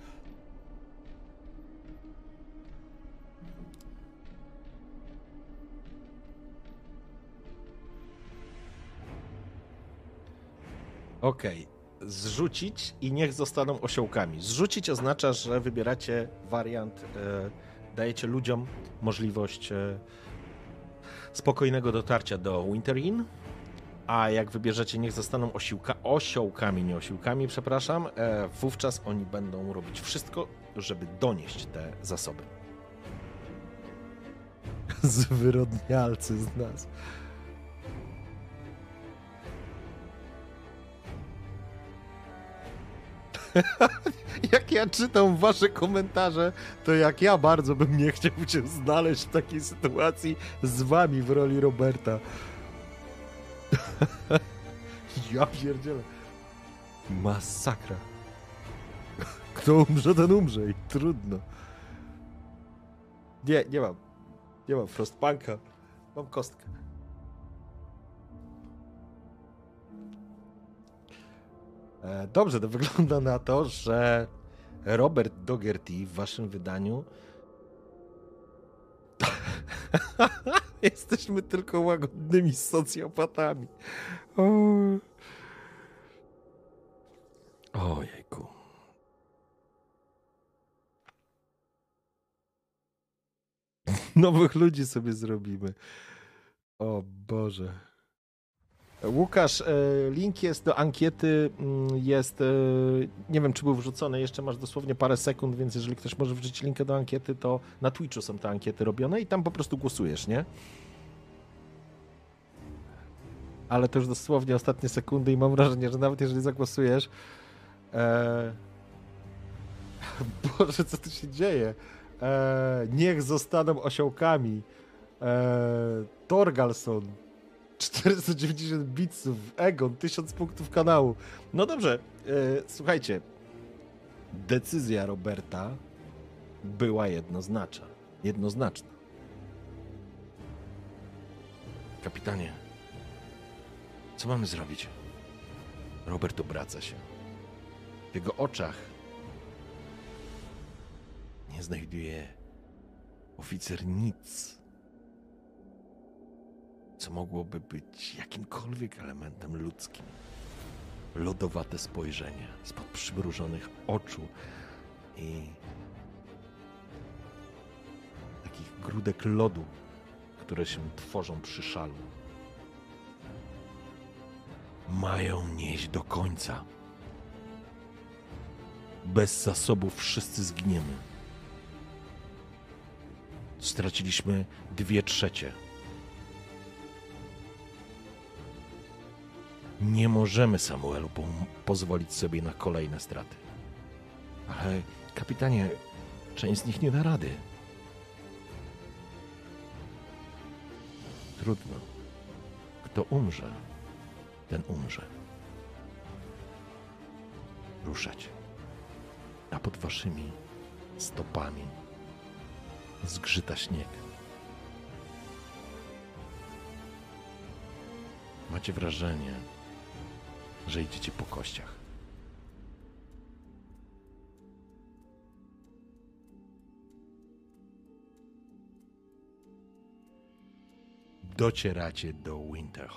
Okej. Okay. Zrzucić i niech zostaną osiołkami. Zrzucić oznacza, że wybieracie wariant, e, dajecie ludziom możliwość e, spokojnego dotarcia do Winter Inn, a jak wybierzecie, niech zostaną osiłka, osiołkami, nie osiłkami, przepraszam, e, wówczas oni będą robić wszystko, żeby donieść te zasoby. Zwyrodnialcy z nas. (laughs) jak ja czytam wasze komentarze, to jak ja bardzo bym nie chciał się znaleźć w takiej sytuacji z wami w roli Roberta. (laughs) ja pierdzielę. Masakra. Kto umrze, ten umrze i trudno. Nie, nie mam. Nie mam Frostpunka. Mam kostkę. Dobrze, to wygląda na to, że Robert Dogerty w waszym wydaniu (laughs) Jesteśmy tylko łagodnymi socjopatami. O... Ojejku. (laughs) Nowych ludzi sobie zrobimy. O Boże. Łukasz, e, link jest do ankiety, mm, jest, e, nie wiem czy był wrzucony, jeszcze masz dosłownie parę sekund, więc jeżeli ktoś może wrzucić linkę do ankiety, to na Twitchu są te ankiety robione i tam po prostu głosujesz, nie? Ale to już dosłownie ostatnie sekundy i mam wrażenie, że nawet jeżeli zagłosujesz, e... (laughs) Boże, co tu się dzieje? E... Niech zostaną osiołkami. E... Torgalson, 490 bitsów, Egon, 1000 punktów kanału. No dobrze, e, słuchajcie. Decyzja Roberta była jednoznaczna. Jednoznaczna. Kapitanie, co mamy zrobić? Robert obraca się. W jego oczach nie znajduje oficer nic co mogłoby być jakimkolwiek elementem ludzkim. Lodowate spojrzenie spod przymrużonych oczu i takich grudek lodu, które się tworzą przy szalu. Mają nieść do końca. Bez zasobów wszyscy zginiemy. Straciliśmy dwie trzecie Nie możemy, Samuelu, po pozwolić sobie na kolejne straty. Ale, kapitanie, część z nich nie da rady. Trudno. Kto umrze, ten umrze. Ruszać. A pod waszymi stopami zgrzyta śnieg. Macie wrażenie, że idziecie po kościach. Docieracie do Winter,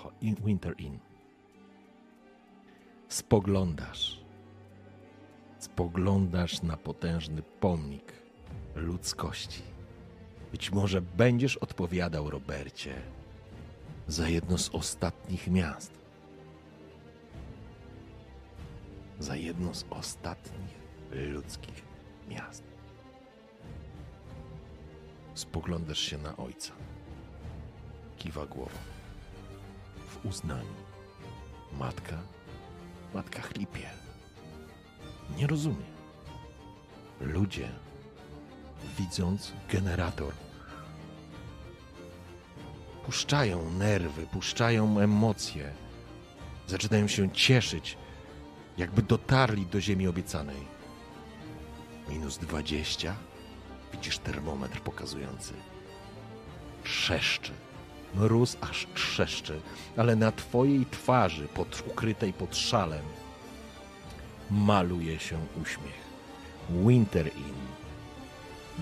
Winter Inn. Spoglądasz. Spoglądasz na potężny pomnik ludzkości. Być może będziesz odpowiadał, Robercie, za jedno z ostatnich miast za jedno z ostatnich ludzkich miast. Spoglądasz się na ojca. Kiwa głową. W uznaniu. Matka, matka chlipie. Nie rozumie. Ludzie, widząc generator puszczają nerwy, puszczają emocje. Zaczynają się cieszyć, jakby dotarli do ziemi obiecanej. Minus dwadzieścia. Widzisz termometr pokazujący. Trzeszczy. Mróz aż trzeszczy, ale na twojej twarzy, pod, ukrytej pod szalem, maluje się uśmiech. Winter Inn.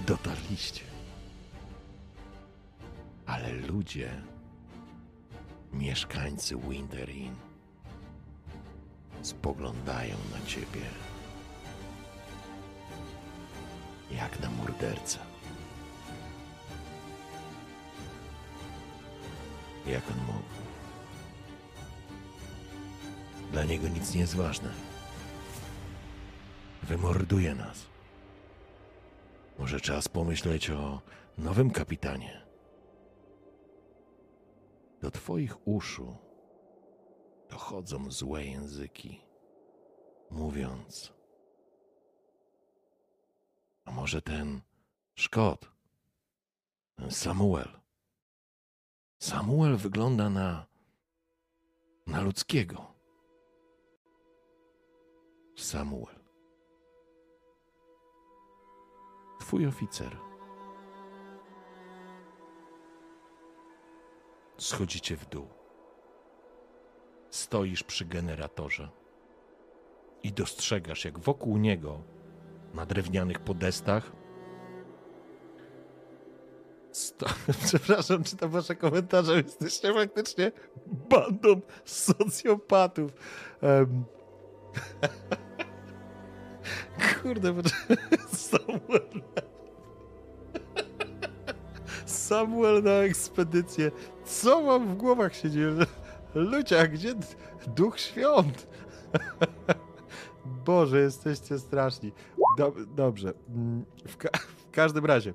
Dotarliście. Ale ludzie, mieszkańcy Winter Inn, spoglądają na ciebie jak na mordercę. Jak on mógł? Dla niego nic nie jest ważne. Wymorduje nas. Może czas pomyśleć o nowym kapitanie. Do twoich uszu dochodzą złe języki, mówiąc: A może ten Szkot, ten Samuel. Samuel wygląda na. na ludzkiego. Samuel. Twój oficer. Schodzicie w dół. Stoisz przy generatorze i dostrzegasz, jak wokół niego, na drewnianych podestach, sto... (laughs) Przepraszam, czytam wasze komentarze. Jesteście faktycznie bandą socjopatów. Um... (laughs) Kurde, (laughs) Samuel. Samuel na ekspedycję. Co mam w głowach się dzieje? Ludzie, a gdzie duch świąt? (laughs) Boże, jesteście straszni. Dob dobrze. Mm, w, ka (laughs) w każdym razie.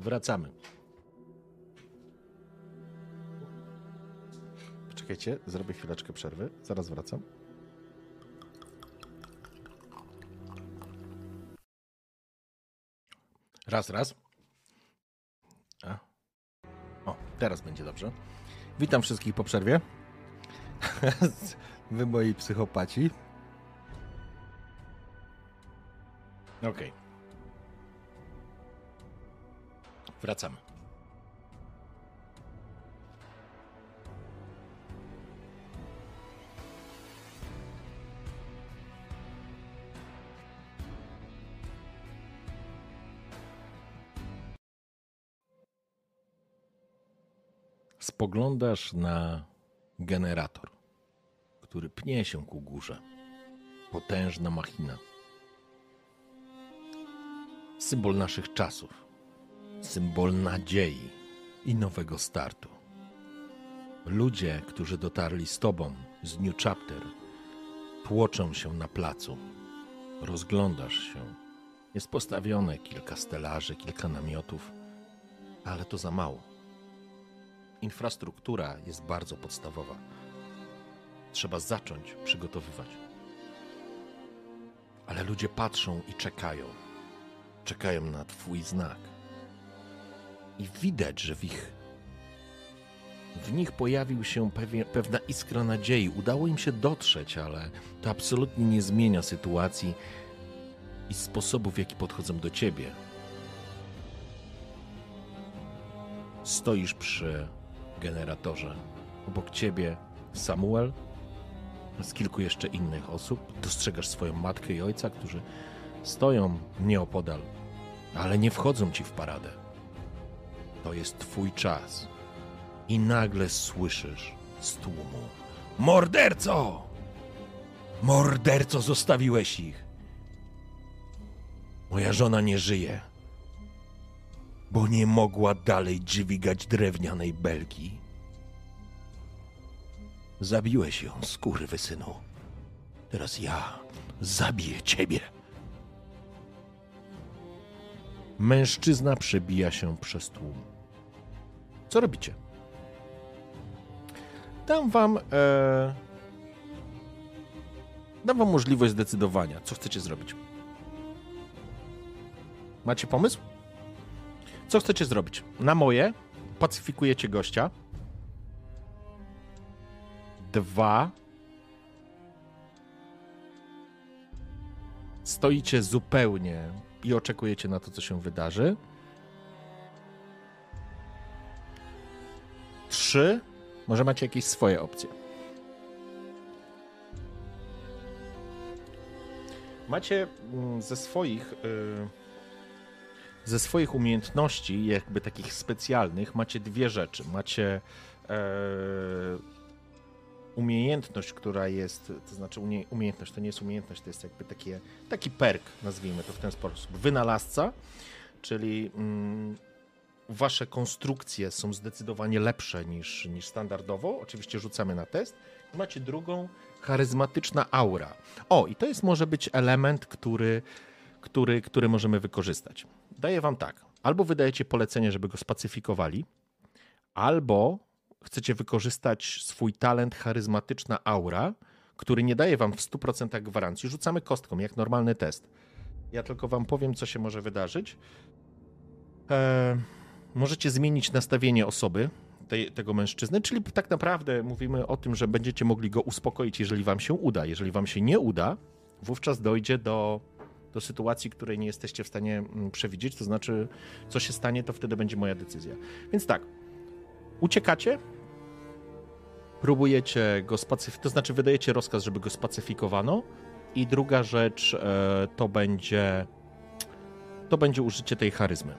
Wracamy. Poczekajcie, zrobię chwileczkę przerwy. Zaraz wracam. Raz, raz. A. O, teraz będzie dobrze. Witam wszystkich po przerwie. (laughs) Wy moi psychopaci. Okej. Okay. Wracamy. Spoglądasz na generator, który pnie się ku górze. Potężna machina. Symbol naszych czasów. Symbol nadziei i nowego startu. Ludzie, którzy dotarli z tobą z New Chapter, tłoczą się na placu. Rozglądasz się. Jest postawione kilka stelaży, kilka namiotów, ale to za mało infrastruktura jest bardzo podstawowa. Trzeba zacząć przygotowywać. Ale ludzie patrzą i czekają. Czekają na Twój znak. I widać, że w ich w nich pojawił się pewien, pewna iskra nadziei. Udało im się dotrzeć, ale to absolutnie nie zmienia sytuacji i sposobu, w jaki podchodzą do ciebie. Stoisz przy generatorze. Obok ciebie Samuel, z kilku jeszcze innych osób. Dostrzegasz swoją matkę i ojca, którzy stoją nieopodal, ale nie wchodzą ci w paradę. To jest twój czas. I nagle słyszysz z tłumu: Morderco! Morderco, zostawiłeś ich! Moja żona nie żyje bo nie mogła dalej dźwigać drewnianej belki. Zabiłeś ją, synu. Teraz ja zabiję ciebie. Mężczyzna przebija się przez tłum. Co robicie? Dam wam. E... Dam wam możliwość zdecydowania, co chcecie zrobić. Macie pomysł? Co chcecie zrobić? Na moje pacyfikujecie gościa. Dwa. Stoicie zupełnie i oczekujecie na to, co się wydarzy. Trzy. Może macie jakieś swoje opcje. Macie mm, ze swoich. Yy ze swoich umiejętności, jakby takich specjalnych, macie dwie rzeczy. Macie e, umiejętność, która jest, to znaczy umiejętność, to nie jest umiejętność, to jest jakby takie, taki perk, nazwijmy to w ten sposób. Wynalazca, czyli mm, wasze konstrukcje są zdecydowanie lepsze niż, niż standardowo. Oczywiście rzucamy na test. Macie drugą, charyzmatyczna aura. O, i to jest może być element, który, który, który możemy wykorzystać daję wam tak. Albo wydajecie polecenie, żeby go spacyfikowali, albo chcecie wykorzystać swój talent charyzmatyczna aura, który nie daje wam w 100% gwarancji. Rzucamy kostką, jak normalny test. Ja tylko wam powiem, co się może wydarzyć. Eee, możecie zmienić nastawienie osoby, tej, tego mężczyzny, czyli tak naprawdę mówimy o tym, że będziecie mogli go uspokoić, jeżeli wam się uda. Jeżeli wam się nie uda, wówczas dojdzie do do sytuacji, której nie jesteście w stanie mm, przewidzieć, to znaczy, co się stanie, to wtedy będzie moja decyzja. Więc tak, uciekacie, próbujecie go spacyfikować, to znaczy wydajecie rozkaz, żeby go spacyfikowano i druga rzecz e, to będzie to będzie użycie tej charyzmy.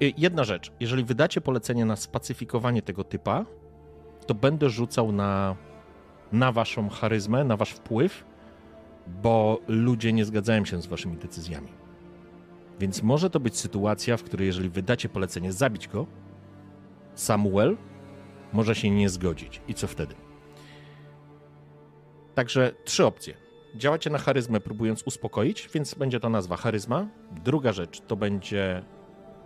Jedna rzecz, jeżeli wydacie polecenie na spacyfikowanie tego typa, to będę rzucał na, na waszą charyzmę, na wasz wpływ bo ludzie nie zgadzają się z waszymi decyzjami. Więc może to być sytuacja, w której jeżeli wydacie polecenie zabić go, Samuel może się nie zgodzić. I co wtedy? Także trzy opcje. Działacie na charyzmę, próbując uspokoić, więc będzie to nazwa charyzma. Druga rzecz to będzie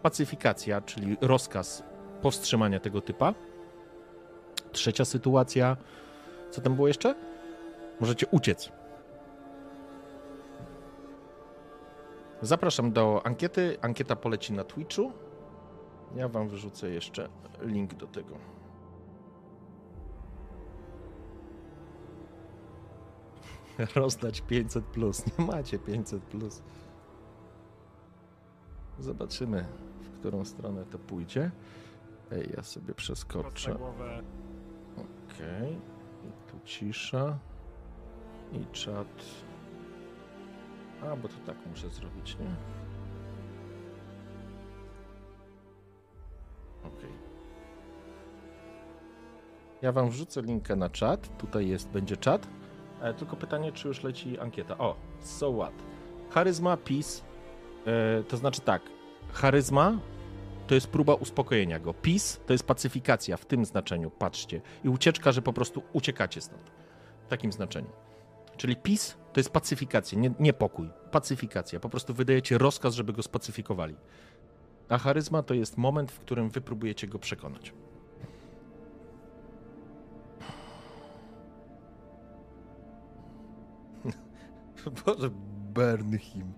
pacyfikacja, czyli rozkaz powstrzymania tego typa. Trzecia sytuacja. Co tam było jeszcze? Możecie uciec. Zapraszam do ankiety. Ankieta poleci na Twitchu. Ja wam wyrzucę jeszcze link do tego. (laughs) Rozdać 500 plus. Nie macie 500 plus. Zobaczymy, w którą stronę to pójdzie. Ej, ja sobie przeskoczę. Okej. Okay. I tu cisza. I czat. A, bo to tak muszę zrobić, nie? Ok. Ja wam wrzucę linkę na czat. Tutaj jest, będzie czat. E, tylko pytanie, czy już leci ankieta. O, so what? Charyzma, peace. E, to znaczy tak, charyzma to jest próba uspokojenia go. Peace to jest pacyfikacja w tym znaczeniu, patrzcie. I ucieczka, że po prostu uciekacie stąd. W takim znaczeniu. Czyli PiS to jest pacyfikacja, nie, nie pokój. Pacyfikacja. Po prostu wydajecie rozkaz, żeby go spacyfikowali. A charyzma to jest moment, w którym wy próbujecie go przekonać. (laughs) Boże, burn him.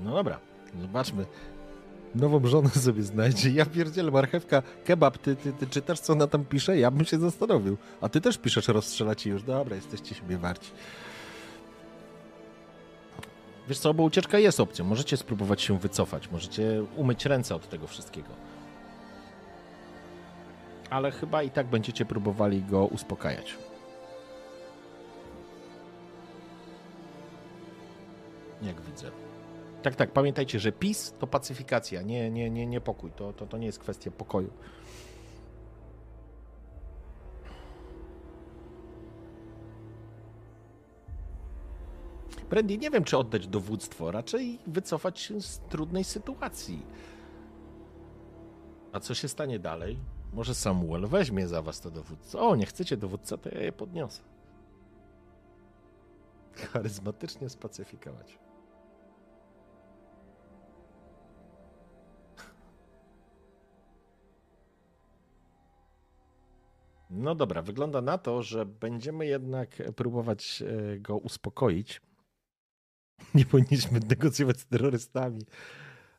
No dobra, zobaczmy, nową żonę sobie znajdzie. Ja pierdzielę, marchewka, kebab, ty, ty, ty czytasz, co ona tam pisze? Ja bym się zastanowił. A ty też piszesz, rozstrzelać już. Dobra, jesteście siebie warci. Wiesz co, bo ucieczka jest opcją. Możecie spróbować się wycofać, możecie umyć ręce od tego wszystkiego. Ale chyba i tak będziecie próbowali go uspokajać. Jak widzę. Tak, tak, pamiętajcie, że PiS to pacyfikacja, nie, nie, nie, nie pokój. To, to, to nie jest kwestia pokoju. Brandy, nie wiem, czy oddać dowództwo, raczej wycofać się z trudnej sytuacji. A co się stanie dalej? Może Samuel weźmie za was to dowódcę. O, nie chcecie dowódca, to ja je podniosę. Charyzmatycznie spacyfikować. No dobra, wygląda na to, że będziemy jednak próbować e, go uspokoić. (laughs) nie powinniśmy negocjować z terrorystami.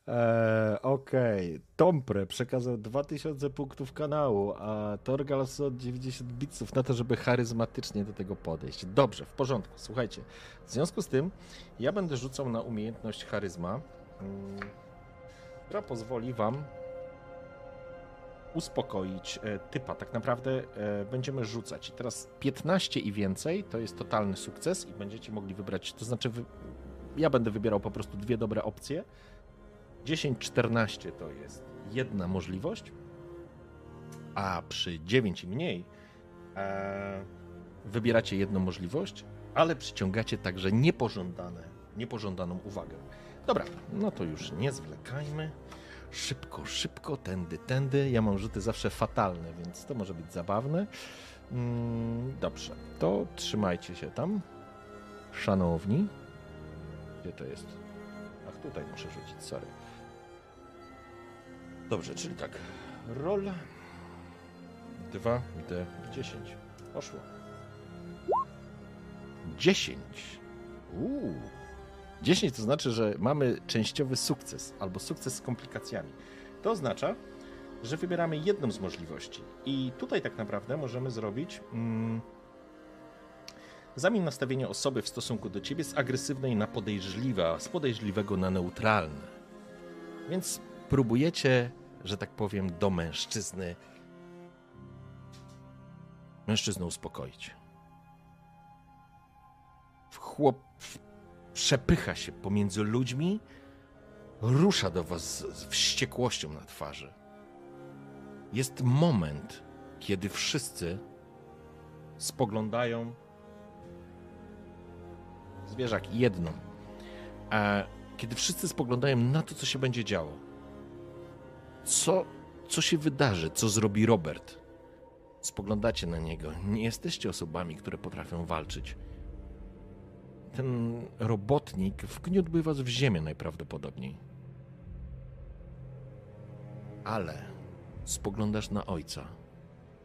Eee, Okej, okay. Tompre przekazał 2000 punktów kanału, a Torgal od 90 bitsów na to, żeby charyzmatycznie do tego podejść. Dobrze, w porządku. Słuchajcie, w związku z tym ja będę rzucał na umiejętność charyzma, mm, która pozwoli wam uspokoić e, typa. Tak naprawdę e, będziemy rzucać. I teraz 15 i więcej to jest totalny sukces i będziecie mogli wybrać, to znaczy ja będę wybierał po prostu dwie dobre opcje 10-14 to jest jedna możliwość, a przy 9 i mniej e, wybieracie jedną możliwość, ale przyciągacie także niepożądane, niepożądaną uwagę. Dobra, no to już nie zwlekajmy. Szybko, szybko, tędy, tędy. Ja mam rzuty zawsze fatalne, więc to może być zabawne. Mm, dobrze, to trzymajcie się tam. Szanowni. Gdzie to jest? Ach, tutaj muszę rzucić, sorry. Dobrze, czyli tak. Roll 2D10. Poszło. 10. Uuu. 10 to znaczy, że mamy częściowy sukces albo sukces z komplikacjami. To oznacza, że wybieramy jedną z możliwości. I tutaj tak naprawdę możemy zrobić mm, zamień nastawienia osoby w stosunku do ciebie z agresywnej na podejrzliwa, z podejrzliwego na neutralne. Więc próbujecie, że tak powiem, do mężczyzny mężczyznę uspokoić. Chłop przepycha się pomiędzy ludźmi, rusza do was z wściekłością na twarzy. Jest moment, kiedy wszyscy spoglądają zwierzak jedno. A kiedy wszyscy spoglądają na to, co się będzie działo co, co się wydarzy, co zrobi Robert. Spoglądacie na niego. Nie jesteście osobami, które potrafią walczyć. Ten robotnik wgniótłby was w ziemię najprawdopodobniej. Ale spoglądasz na ojca,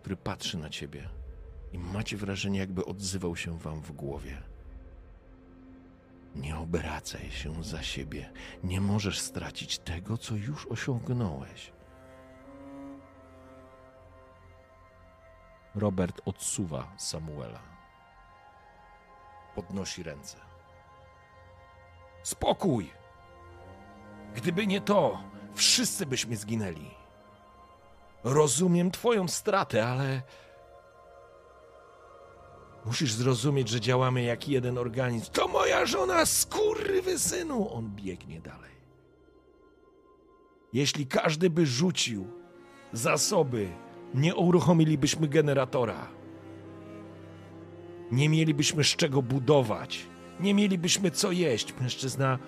który patrzy na ciebie i macie wrażenie, jakby odzywał się wam w głowie. Nie obracaj się za siebie. Nie możesz stracić tego, co już osiągnąłeś. Robert odsuwa Samuela. Podnosi ręce. Spokój! Gdyby nie to, wszyscy byśmy zginęli. Rozumiem Twoją stratę, ale Musisz zrozumieć, że działamy jak jeden organizm. To moja żona, synu! On biegnie dalej. Jeśli każdy by rzucił zasoby, nie uruchomilibyśmy generatora. Nie mielibyśmy z czego budować. Nie mielibyśmy co jeść. Mężczyzna,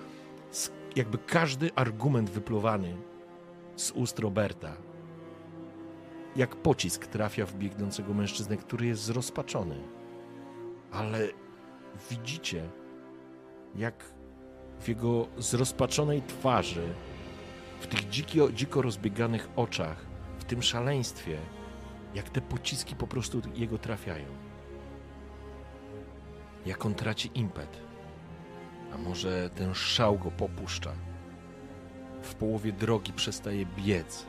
jakby każdy argument wypluwany z ust Roberta, jak pocisk trafia w biegnącego mężczyznę, który jest zrozpaczony ale widzicie, jak w jego zrozpaczonej twarzy, w tych dziko, dziko rozbieganych oczach, w tym szaleństwie, jak te pociski po prostu jego trafiają. Jak on traci impet. A może ten szał go popuszcza. W połowie drogi przestaje biec.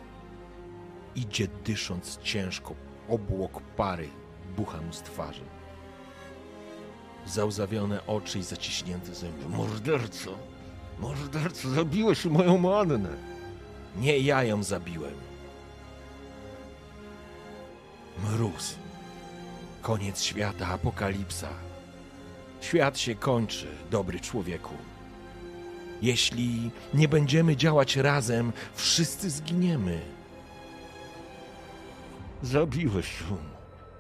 Idzie dysząc ciężko, obłok pary bucha mu z twarzy załzawione oczy i zaciśnięte zęby. Morderco, morderco, zabiłeś moją mannę. Nie ja ją zabiłem. Mróz. Koniec świata, apokalipsa. Świat się kończy, dobry człowieku. Jeśli nie będziemy działać razem, wszyscy zginiemy. Zabiłeś ją.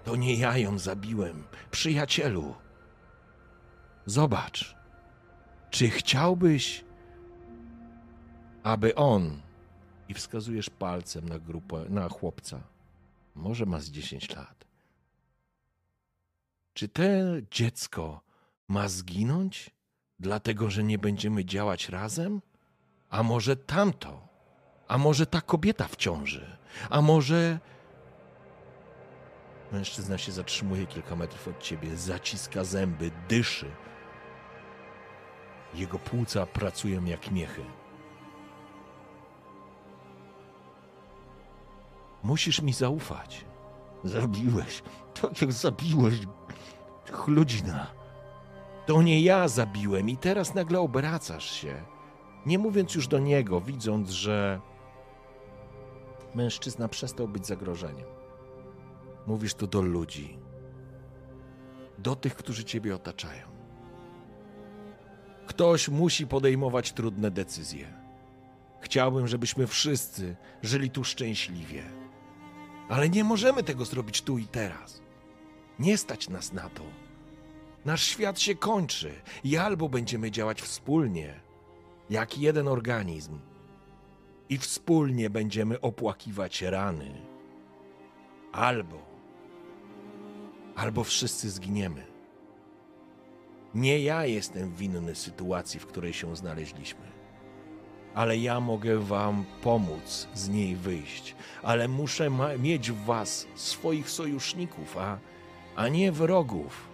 To nie ja ją zabiłem, przyjacielu. Zobacz, czy chciałbyś, aby on, i wskazujesz palcem na grupę, na chłopca, może ma z 10 lat, czy to dziecko ma zginąć, dlatego że nie będziemy działać razem? A może tamto? A może ta kobieta w ciąży? A może. Mężczyzna się zatrzymuje kilka metrów od ciebie, zaciska zęby, dyszy Jego płuca pracują jak miechy. Musisz mi zaufać. Zabiłeś. Tak jak zabiłeś chludzina. To nie ja zabiłem i teraz nagle obracasz się. Nie mówiąc już do niego, widząc, że mężczyzna przestał być zagrożeniem. Mówisz to do ludzi, do tych, którzy ciebie otaczają. Ktoś musi podejmować trudne decyzje. Chciałbym, żebyśmy wszyscy żyli tu szczęśliwie. Ale nie możemy tego zrobić tu i teraz. Nie stać nas na to. Nasz świat się kończy i albo będziemy działać wspólnie, jak jeden organizm, i wspólnie będziemy opłakiwać rany, albo, albo wszyscy zginiemy. Nie ja jestem winny sytuacji, w której się znaleźliśmy, ale ja mogę Wam pomóc z niej wyjść, ale muszę mieć w Was swoich sojuszników, a, a nie wrogów.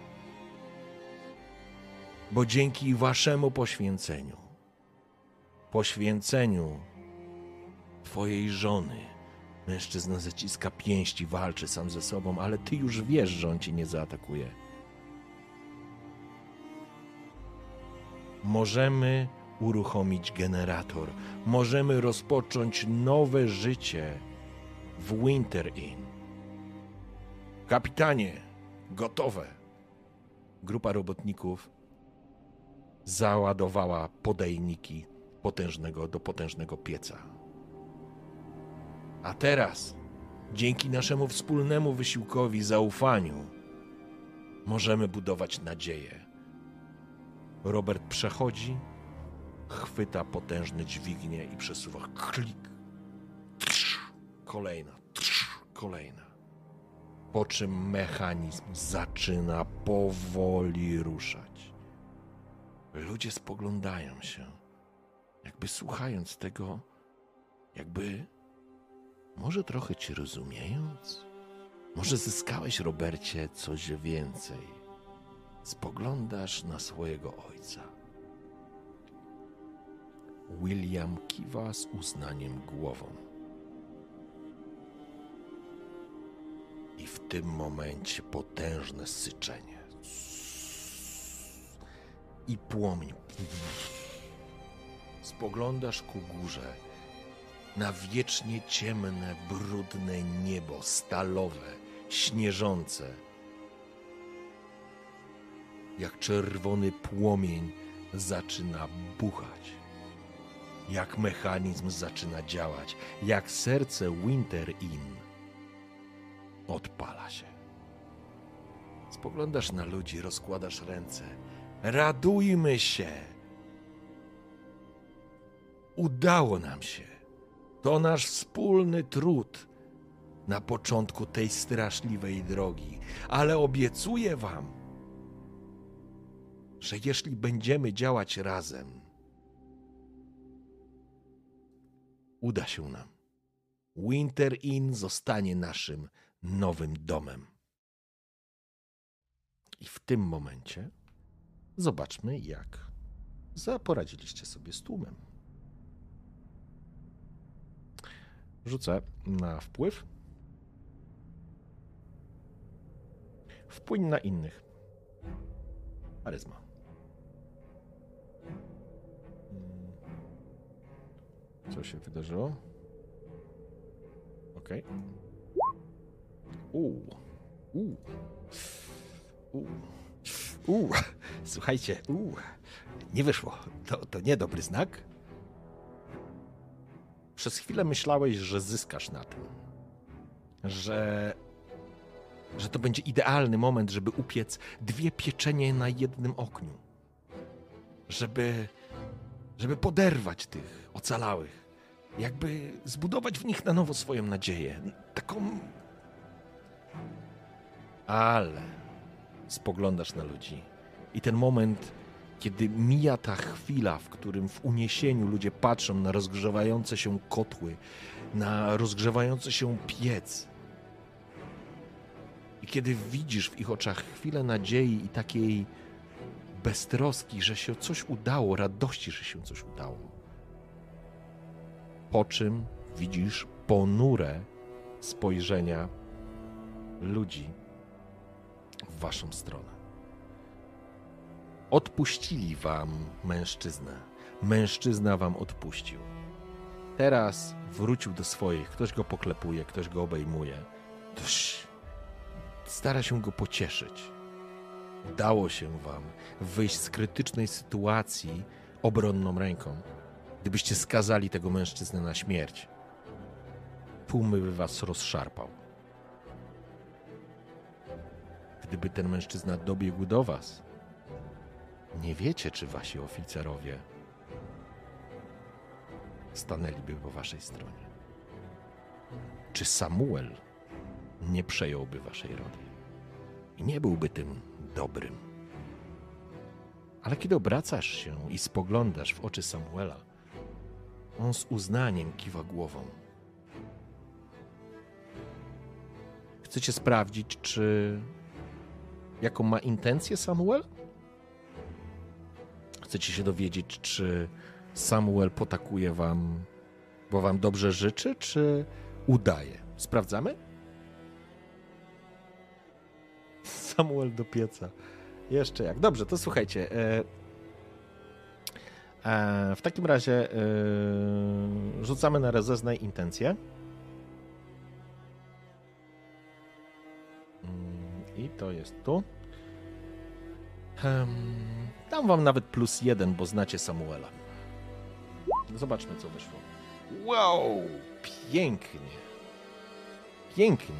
Bo dzięki Waszemu poświęceniu, poświęceniu Twojej żony, mężczyzna zaciska pięści, walczy sam ze sobą, ale Ty już wiesz, że on Cię nie zaatakuje możemy uruchomić generator, możemy rozpocząć nowe życie w Winter Inn. Kapitanie, gotowe. Grupa robotników załadowała podajniki potężnego do potężnego pieca. A teraz, dzięki naszemu wspólnemu wysiłkowi, zaufaniu, możemy budować nadzieję Robert przechodzi, chwyta potężne dźwignie i przesuwa. Klik. Trz, kolejna. Trz, kolejna. Po czym mechanizm zaczyna powoli ruszać. Ludzie spoglądają się, jakby słuchając tego, jakby może trochę cię rozumiejąc. Może zyskałeś, Robercie, coś więcej spoglądasz na swojego ojca. William kiwa z uznaniem głową. I w tym momencie potężne syczenie. I płomień. Spoglądasz ku górze na wiecznie ciemne, brudne niebo, stalowe, śnieżące jak czerwony płomień zaczyna buchać, jak mechanizm zaczyna działać, jak serce Winter Inn odpala się. Spoglądasz na ludzi, rozkładasz ręce. Radujmy się! Udało nam się. To nasz wspólny trud na początku tej straszliwej drogi, ale obiecuję Wam, że jeśli będziemy działać razem, uda się nam. Winter Inn zostanie naszym nowym domem. I w tym momencie zobaczmy, jak zaporadziliście sobie z tłumem. Rzucę na wpływ. Wpłyń na innych. Charyzma. Co się wydarzyło? Okay. Uuu. Uuu. Uuu. Uuu. (laughs) Słuchajcie, uuu. Nie wyszło. To, to niedobry znak. Przez chwilę myślałeś, że zyskasz na tym. Że że to będzie idealny moment, żeby upiec dwie pieczenie na jednym ogniu. Żeby, żeby poderwać tych ocalałych jakby zbudować w nich na nowo swoją nadzieję. Taką. Ale spoglądasz na ludzi i ten moment, kiedy mija ta chwila, w którym w uniesieniu ludzie patrzą na rozgrzewające się kotły, na rozgrzewający się piec. I kiedy widzisz w ich oczach chwilę nadziei i takiej beztroski, że się coś udało, radości, że się coś udało. Po czym widzisz ponure spojrzenia ludzi waszą stronę. Odpuścili wam mężczyznę. Mężczyzna wam odpuścił. Teraz wrócił do swoich. Ktoś go poklepuje, ktoś go obejmuje. Ktoś stara się go pocieszyć. Udało się wam wyjść z krytycznej sytuacji obronną ręką. Gdybyście skazali tego mężczyznę na śmierć, tłumy by was rozszarpał. Gdyby ten mężczyzna dobiegł do was, nie wiecie, czy wasi oficerowie stanęliby po waszej stronie. Czy Samuel nie przejąłby waszej roli i nie byłby tym dobrym. Ale kiedy obracasz się i spoglądasz w oczy Samuela, on z uznaniem kiwa głową. Chcecie sprawdzić, czy jaką ma intencję Samuel? Chcecie się dowiedzieć, czy Samuel potakuje wam, bo wam dobrze życzy, czy udaje? Sprawdzamy? Samuel do pieca. Jeszcze jak. Dobrze, to słuchajcie. E, e, w takim razie e, rzucamy na rozeznaj intencję. Mm, to jest tu. Dam wam nawet plus jeden, bo znacie Samuela. Zobaczmy, co wyszło. Wow! Pięknie. Pięknie.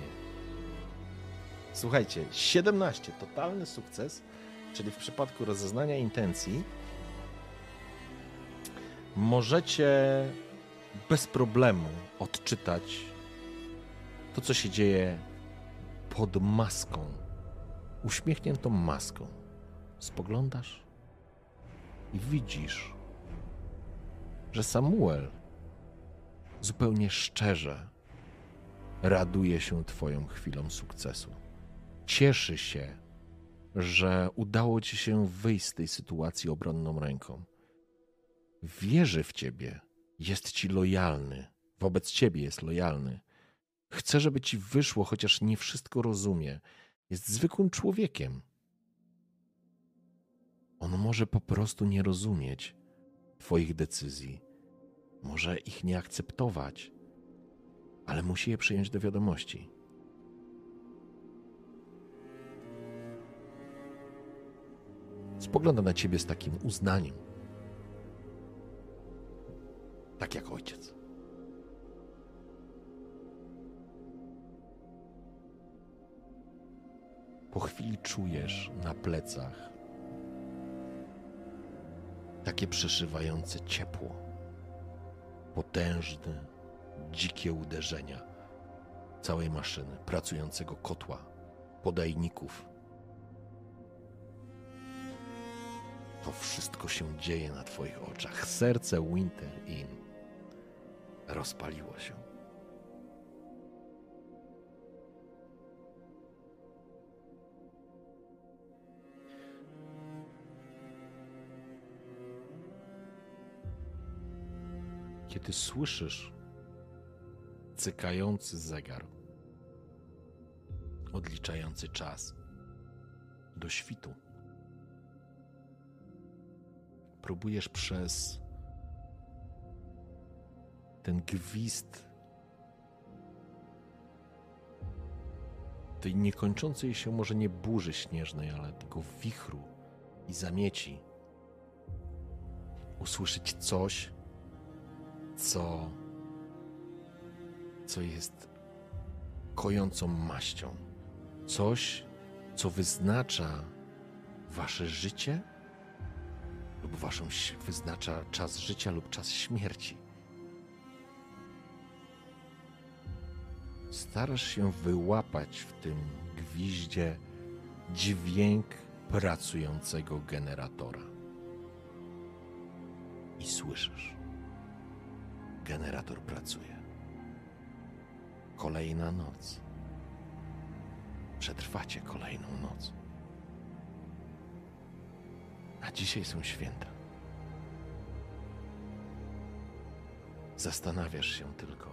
Słuchajcie, 17, totalny sukces, czyli w przypadku rozeznania intencji możecie bez problemu odczytać to, co się dzieje pod maską, uśmiechniętą maską. Spoglądasz i widzisz, że Samuel zupełnie szczerze raduje się Twoją chwilą sukcesu cieszy się, że udało ci się wyjść z tej sytuacji obronną ręką. Wierzy w ciebie, jest ci lojalny, wobec ciebie jest lojalny. Chce, żeby ci wyszło, chociaż nie wszystko rozumie. Jest zwykłym człowiekiem. On może po prostu nie rozumieć Twoich decyzji, może ich nie akceptować, ale musi je przyjąć do wiadomości. spogląda na ciebie z takim uznaniem. Tak jak ojciec. Po chwili czujesz na plecach takie przeszywające ciepło, potężne, dzikie uderzenia całej maszyny, pracującego kotła, podajników To wszystko się dzieje na Twoich oczach. Serce Winter Inn rozpaliło się. Kiedy słyszysz cykający zegar, odliczający czas do świtu próbujesz przez ten gwizd tej niekończącej się może nie burzy śnieżnej, ale tego wichru i zamieci usłyszeć coś, co, co jest kojącą maścią. Coś, co wyznacza wasze życie lub waszą wyznacza czas życia lub czas śmierci. Starasz się wyłapać w tym gwiździe dźwięk pracującego generatora. I słyszysz. Generator pracuje. Kolejna noc. Przetrwacie kolejną noc. A dzisiaj są święta. Zastanawiasz się tylko.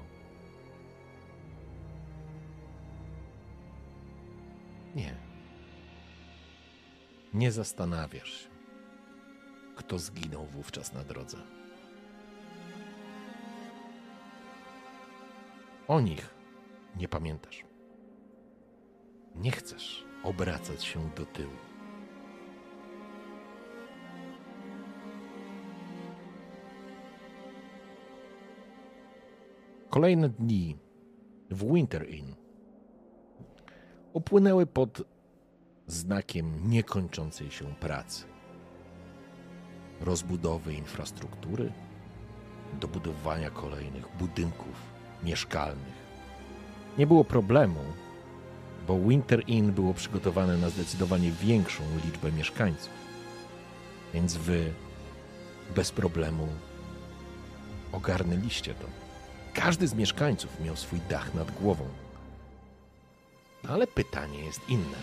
Nie. Nie zastanawiasz się, kto zginął wówczas na drodze. O nich nie pamiętasz. Nie chcesz obracać się do tyłu. Kolejne dni w Winter Inn upłynęły pod znakiem niekończącej się pracy. Rozbudowy infrastruktury, dobudowania kolejnych budynków mieszkalnych. Nie było problemu, bo Winter Inn było przygotowane na zdecydowanie większą liczbę mieszkańców. Więc wy bez problemu ogarnęliście to. Każdy z mieszkańców miał swój dach nad głową. Ale pytanie jest inne.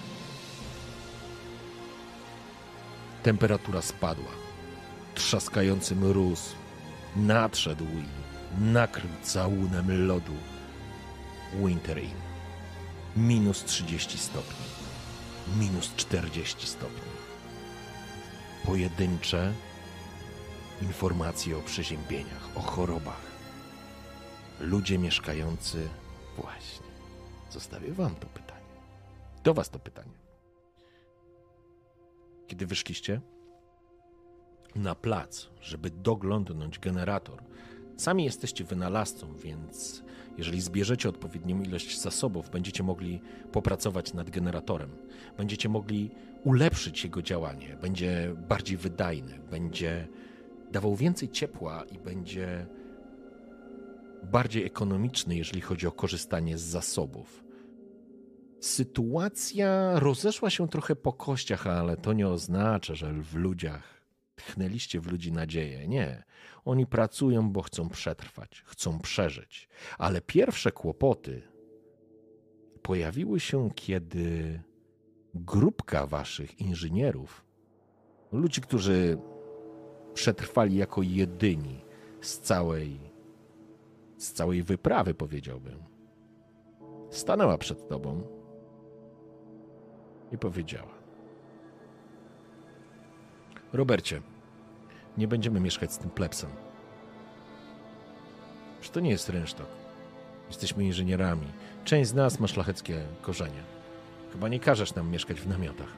Temperatura spadła. Trzaskający mróz nadszedł i nakrył całunem lodu Winter Inn. Minus 30 stopni. Minus 40 stopni. Pojedyncze informacje o przeziębieniach, o chorobach. Ludzie mieszkający właśnie. Zostawię wam to pytanie. Do was to pytanie. Kiedy wyszliście na plac, żeby doglądnąć generator, sami jesteście wynalazcą, więc jeżeli zbierzecie odpowiednią ilość zasobów, będziecie mogli popracować nad generatorem. Będziecie mogli ulepszyć jego działanie. Będzie bardziej wydajny, będzie dawał więcej ciepła i będzie bardziej ekonomiczny, jeżeli chodzi o korzystanie z zasobów. Sytuacja rozeszła się trochę po kościach, ale to nie oznacza, że w ludziach tchnęliście w ludzi nadzieję. Nie. Oni pracują, bo chcą przetrwać, chcą przeżyć. Ale pierwsze kłopoty pojawiły się, kiedy grupka waszych inżynierów, ludzi, którzy przetrwali jako jedyni z całej, z całej wyprawy, powiedziałbym, stanęła przed tobą i powiedziała: Robercie, nie będziemy mieszkać z tym plepsem. To nie jest rynsztok. Jesteśmy inżynierami. Część z nas ma szlacheckie korzenie. Chyba nie każesz nam mieszkać w namiotach.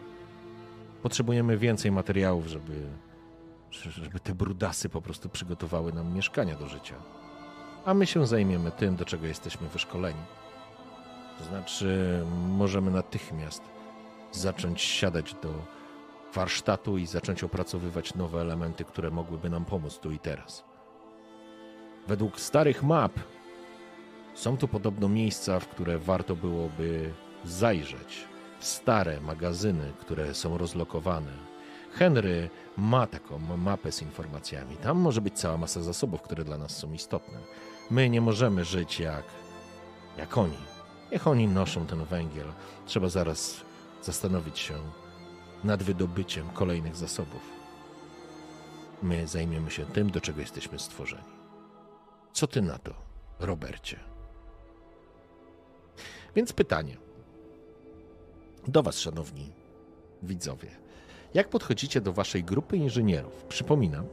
Potrzebujemy więcej materiałów, żeby, żeby te brudasy po prostu przygotowały nam mieszkania do życia. A my się zajmiemy tym, do czego jesteśmy wyszkoleni. To znaczy, możemy natychmiast zacząć siadać do warsztatu i zacząć opracowywać nowe elementy, które mogłyby nam pomóc tu i teraz. Według starych map są tu podobno miejsca, w które warto byłoby zajrzeć. Stare magazyny, które są rozlokowane. Henry ma taką mapę z informacjami. Tam może być cała masa zasobów, które dla nas są istotne. My nie możemy żyć jak, jak oni. Niech oni noszą ten węgiel. Trzeba zaraz zastanowić się, nad wydobyciem kolejnych zasobów. My zajmiemy się tym, do czego jesteśmy stworzeni. Co ty na to, Robercie? Więc pytanie do Was, szanowni widzowie. Jak podchodzicie do Waszej grupy inżynierów? Przypominam,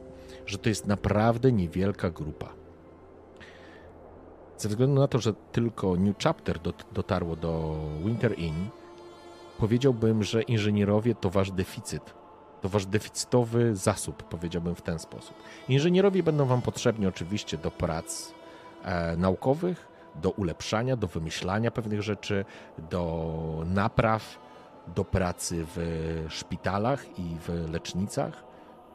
że to jest naprawdę niewielka grupa. Ze względu na to, że tylko New Chapter dotarło do Winter Inn, powiedziałbym, że inżynierowie to wasz deficyt. To wasz deficytowy zasób, powiedziałbym w ten sposób. Inżynierowie będą wam potrzebni oczywiście do prac e, naukowych, do ulepszania, do wymyślania pewnych rzeczy, do napraw, do pracy w szpitalach i w lecznicach.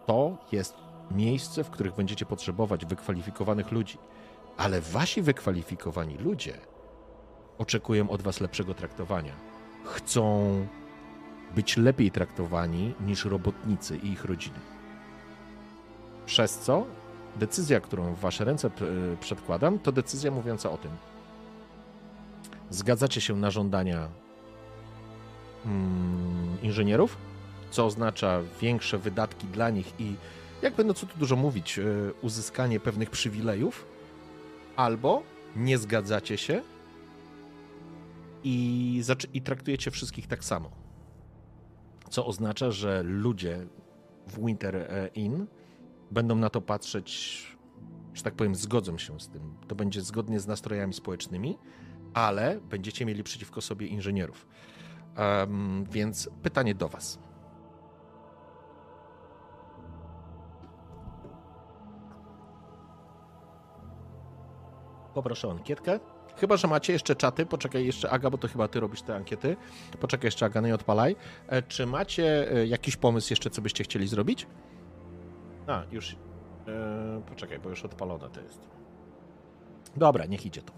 To jest miejsce, w których będziecie potrzebować wykwalifikowanych ludzi. Ale wasi wykwalifikowani ludzie oczekują od was lepszego traktowania chcą być lepiej traktowani niż robotnicy i ich rodziny. Przez co decyzja, którą w Wasze ręce przedkładam, to decyzja mówiąca o tym. Zgadzacie się na żądania mm, inżynierów co oznacza większe wydatki dla nich i jakby, no co tu dużo mówić, e, uzyskanie pewnych przywilejów, albo nie zgadzacie się i, i traktujecie wszystkich tak samo. Co oznacza, że ludzie w Winter e, Inn będą na to patrzeć, że tak powiem, zgodzą się z tym. To będzie zgodnie z nastrojami społecznymi, ale będziecie mieli przeciwko sobie inżynierów. Um, więc pytanie do Was. Poproszę o ankietkę. Chyba, że macie jeszcze czaty. Poczekaj jeszcze, Aga, bo to chyba ty robisz te ankiety. Poczekaj jeszcze, Aga, no i odpalaj. E, czy macie e, jakiś pomysł jeszcze, co byście chcieli zrobić? A, już. E, poczekaj, bo już odpalone to jest. Dobra, niech idzie to.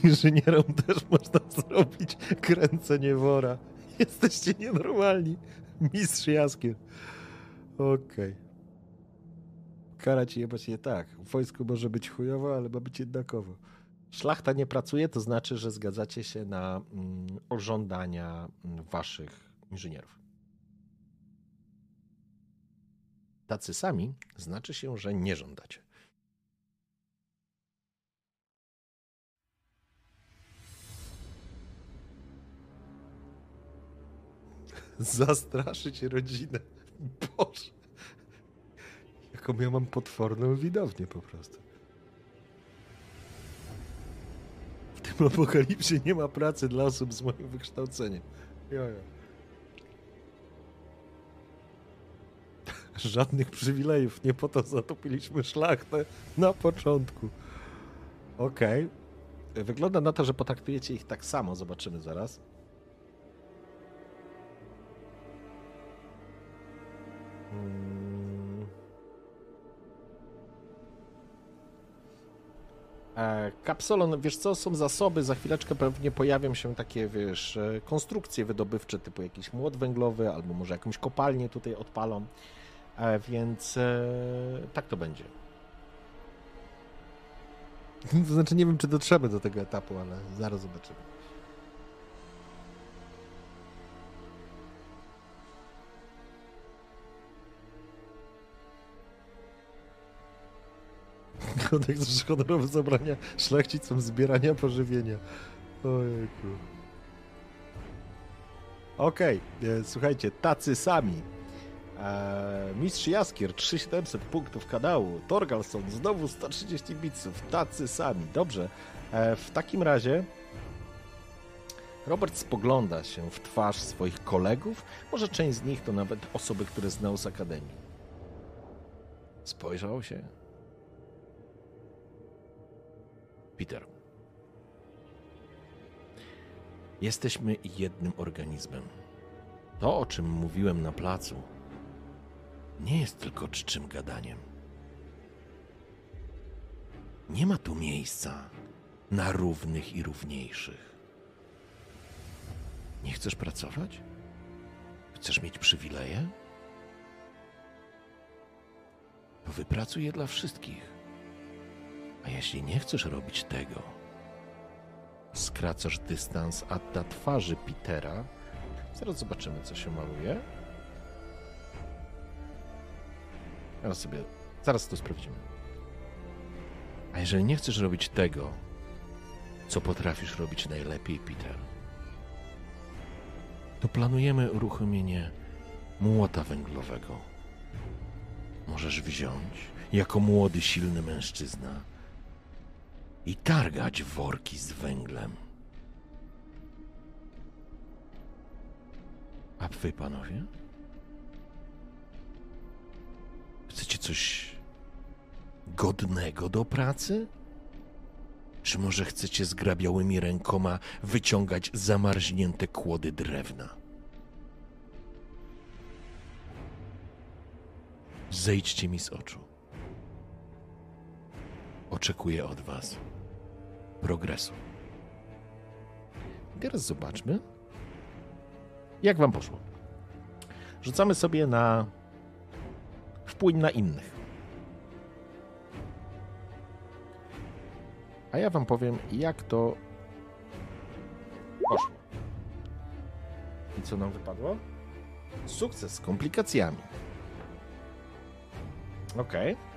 (laughs) Inżynierom też można zrobić kręcenie wora. Jesteście nienormalni. Mistrz Jaskier. Okej. Okay. Kara ci jebać nie tak. W wojsku może być chujowo, ale ma być jednakowo. Szlachta nie pracuje, to znaczy, że zgadzacie się na mm, mm, waszych inżynierów. Tacy sami znaczy się, że nie żądacie. (laughs) Zastraszyć rodzinę. Boże. Jaką ja mam potworną widownię po prostu. W tym apokalipsie nie ma pracy dla osób z moim wykształceniem. Jo, jo. (laughs) Żadnych przywilejów. Nie po to zatopiliśmy szlachtę na początku. Okej. Okay. Wygląda na to, że potraktujecie ich tak samo. Zobaczymy zaraz. Kapsolon, wiesz co, są zasoby, za chwileczkę pewnie pojawią się takie, wiesz, e, konstrukcje wydobywcze, typu jakiś młot węglowy, albo może jakąś kopalnię tutaj odpalą, e, więc tak to będzie. (laughs) To znaczy, nie wiem, czy dotrzemy do tego etapu, ale zaraz zobaczymy. Kodeks honorowy zabrania szlachcicom zbierania pożywienia. Ojejku. Okej, okay. słuchajcie, tacy sami. Eee, Mistrz Jaskier, 3700 punktów kanału. Torgalson, znowu 130 bitsów. Tacy sami. Dobrze. Eee, w takim razie Robert spogląda się w twarz swoich kolegów. Może część z nich to nawet osoby, które znał z Akademii. Spojrzał się, Peter. Jesteśmy jednym organizmem. To, o czym mówiłem na placu, nie jest tylko czczym gadaniem. Nie ma tu miejsca na równych i równiejszych. Nie chcesz pracować? Chcesz mieć przywileje? To wypracuj je dla wszystkich. A jeśli nie chcesz robić tego, skracasz dystans a ta twarzy Petera. Zaraz zobaczymy, co się maluje. Zaraz sobie, zaraz to sprawdzimy. A jeżeli nie chcesz robić tego, co potrafisz robić najlepiej, Peter, to planujemy uruchomienie młota węglowego. Możesz wziąć jako młody, silny mężczyzna i targać worki z węglem. A wy, panowie? Chcecie coś godnego do pracy? Czy może chcecie zgrabiałymi rękoma wyciągać zamarznięte kłody drewna? Zejdźcie mi z oczu. Oczekuję od was progresu. Teraz zobaczmy, jak wam poszło. Rzucamy sobie na wpłyń na innych. A ja wam powiem, jak to Poszło. I co nam wypadło? Sukces z komplikacjami. Okej. Okay.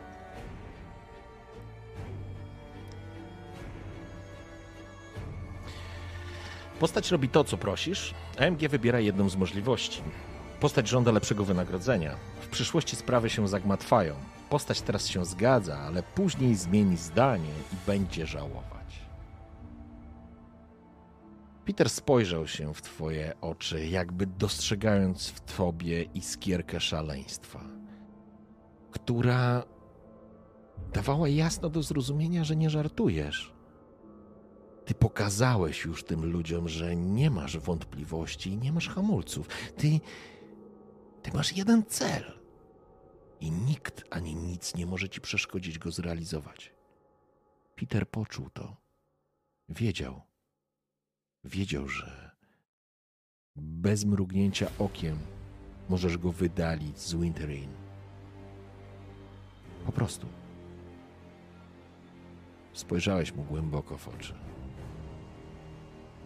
Postać robi to, co prosisz. AMG wybiera jedną z możliwości. Postać żąda lepszego wynagrodzenia. W przyszłości sprawy się zagmatwają. Postać teraz się zgadza, ale później zmieni zdanie i będzie żałować. Peter spojrzał się w twoje oczy, jakby dostrzegając w tobie iskierkę szaleństwa, która dawała jasno do zrozumienia, że nie żartujesz. Ty pokazałeś już tym ludziom, że nie masz wątpliwości i nie masz hamulców. Ty, ty masz jeden cel. I nikt ani nic nie może ci przeszkodzić go zrealizować. Peter poczuł to. Wiedział. Wiedział, że bez mrugnięcia okiem możesz go wydalić z Winterrain. Po prostu. Spojrzałeś mu głęboko w oczy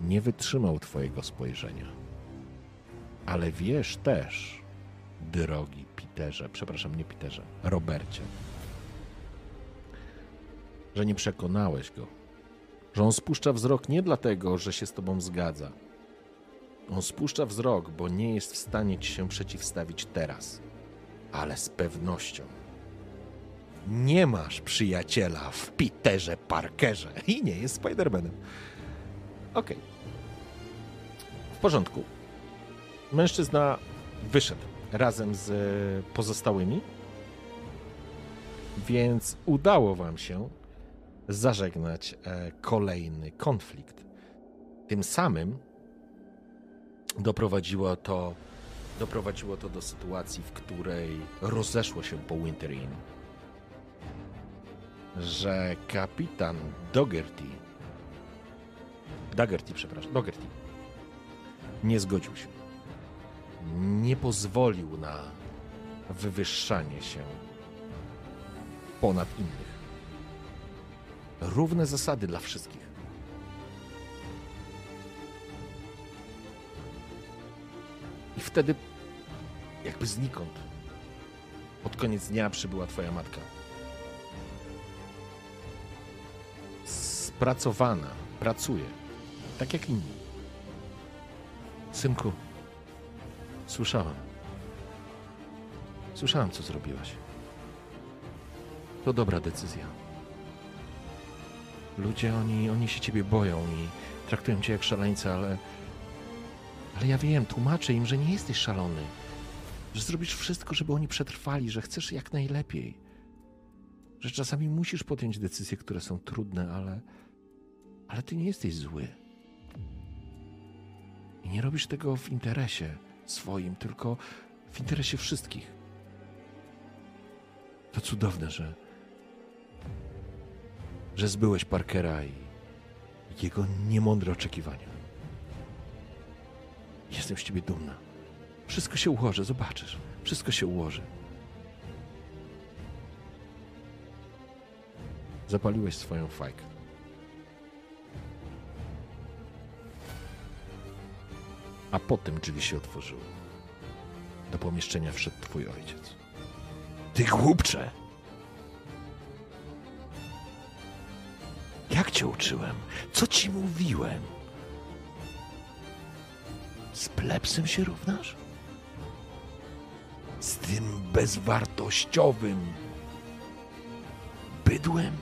nie wytrzymał Twojego spojrzenia. Ale wiesz też, drogi Peterze, przepraszam, nie Peterze, Robercie, że nie przekonałeś go, że on spuszcza wzrok nie dlatego, że się z Tobą zgadza. On spuszcza wzrok, bo nie jest w stanie Ci się przeciwstawić teraz, ale z pewnością. Nie masz przyjaciela w Peterze Parkerze i nie jest Spidermanem. Okej. Okay porządku. Mężczyzna wyszedł razem z pozostałymi, więc udało wam się zażegnać e, kolejny konflikt. Tym samym doprowadziło to, doprowadziło to do sytuacji, w której rozeszło się po Winter Inn, że kapitan Dogerty, Daggerty, przepraszam, Dogerty, nie zgodził się. Nie pozwolił na wywyższanie się ponad innych. Równe zasady dla wszystkich. I wtedy, jakby znikąd, pod koniec dnia przybyła Twoja matka. Spracowana, pracuje, tak jak inni. Synku, słyszałam. Słyszałam, co zrobiłaś. To dobra decyzja. Ludzie, oni, oni się ciebie boją i traktują cię jak szaleńca, ale. Ale ja wiem, tłumaczę im, że nie jesteś szalony. Że zrobisz wszystko, żeby oni przetrwali, że chcesz jak najlepiej. Że czasami musisz podjąć decyzje, które są trudne, ale. Ale ty nie jesteś zły. Nie robisz tego w interesie swoim, tylko w interesie wszystkich. To cudowne, że, że zbyłeś Parkera i jego niemądre oczekiwania. Jestem z ciebie dumna. Wszystko się ułoży, zobaczysz. Wszystko się ułoży. Zapaliłeś swoją fajkę. A potem drzwi się otworzyły. Do pomieszczenia wszedł twój ojciec. Ty głupcze! Jak cię uczyłem? Co ci mówiłem? Z plepsem się równasz? Z tym bezwartościowym bydłem?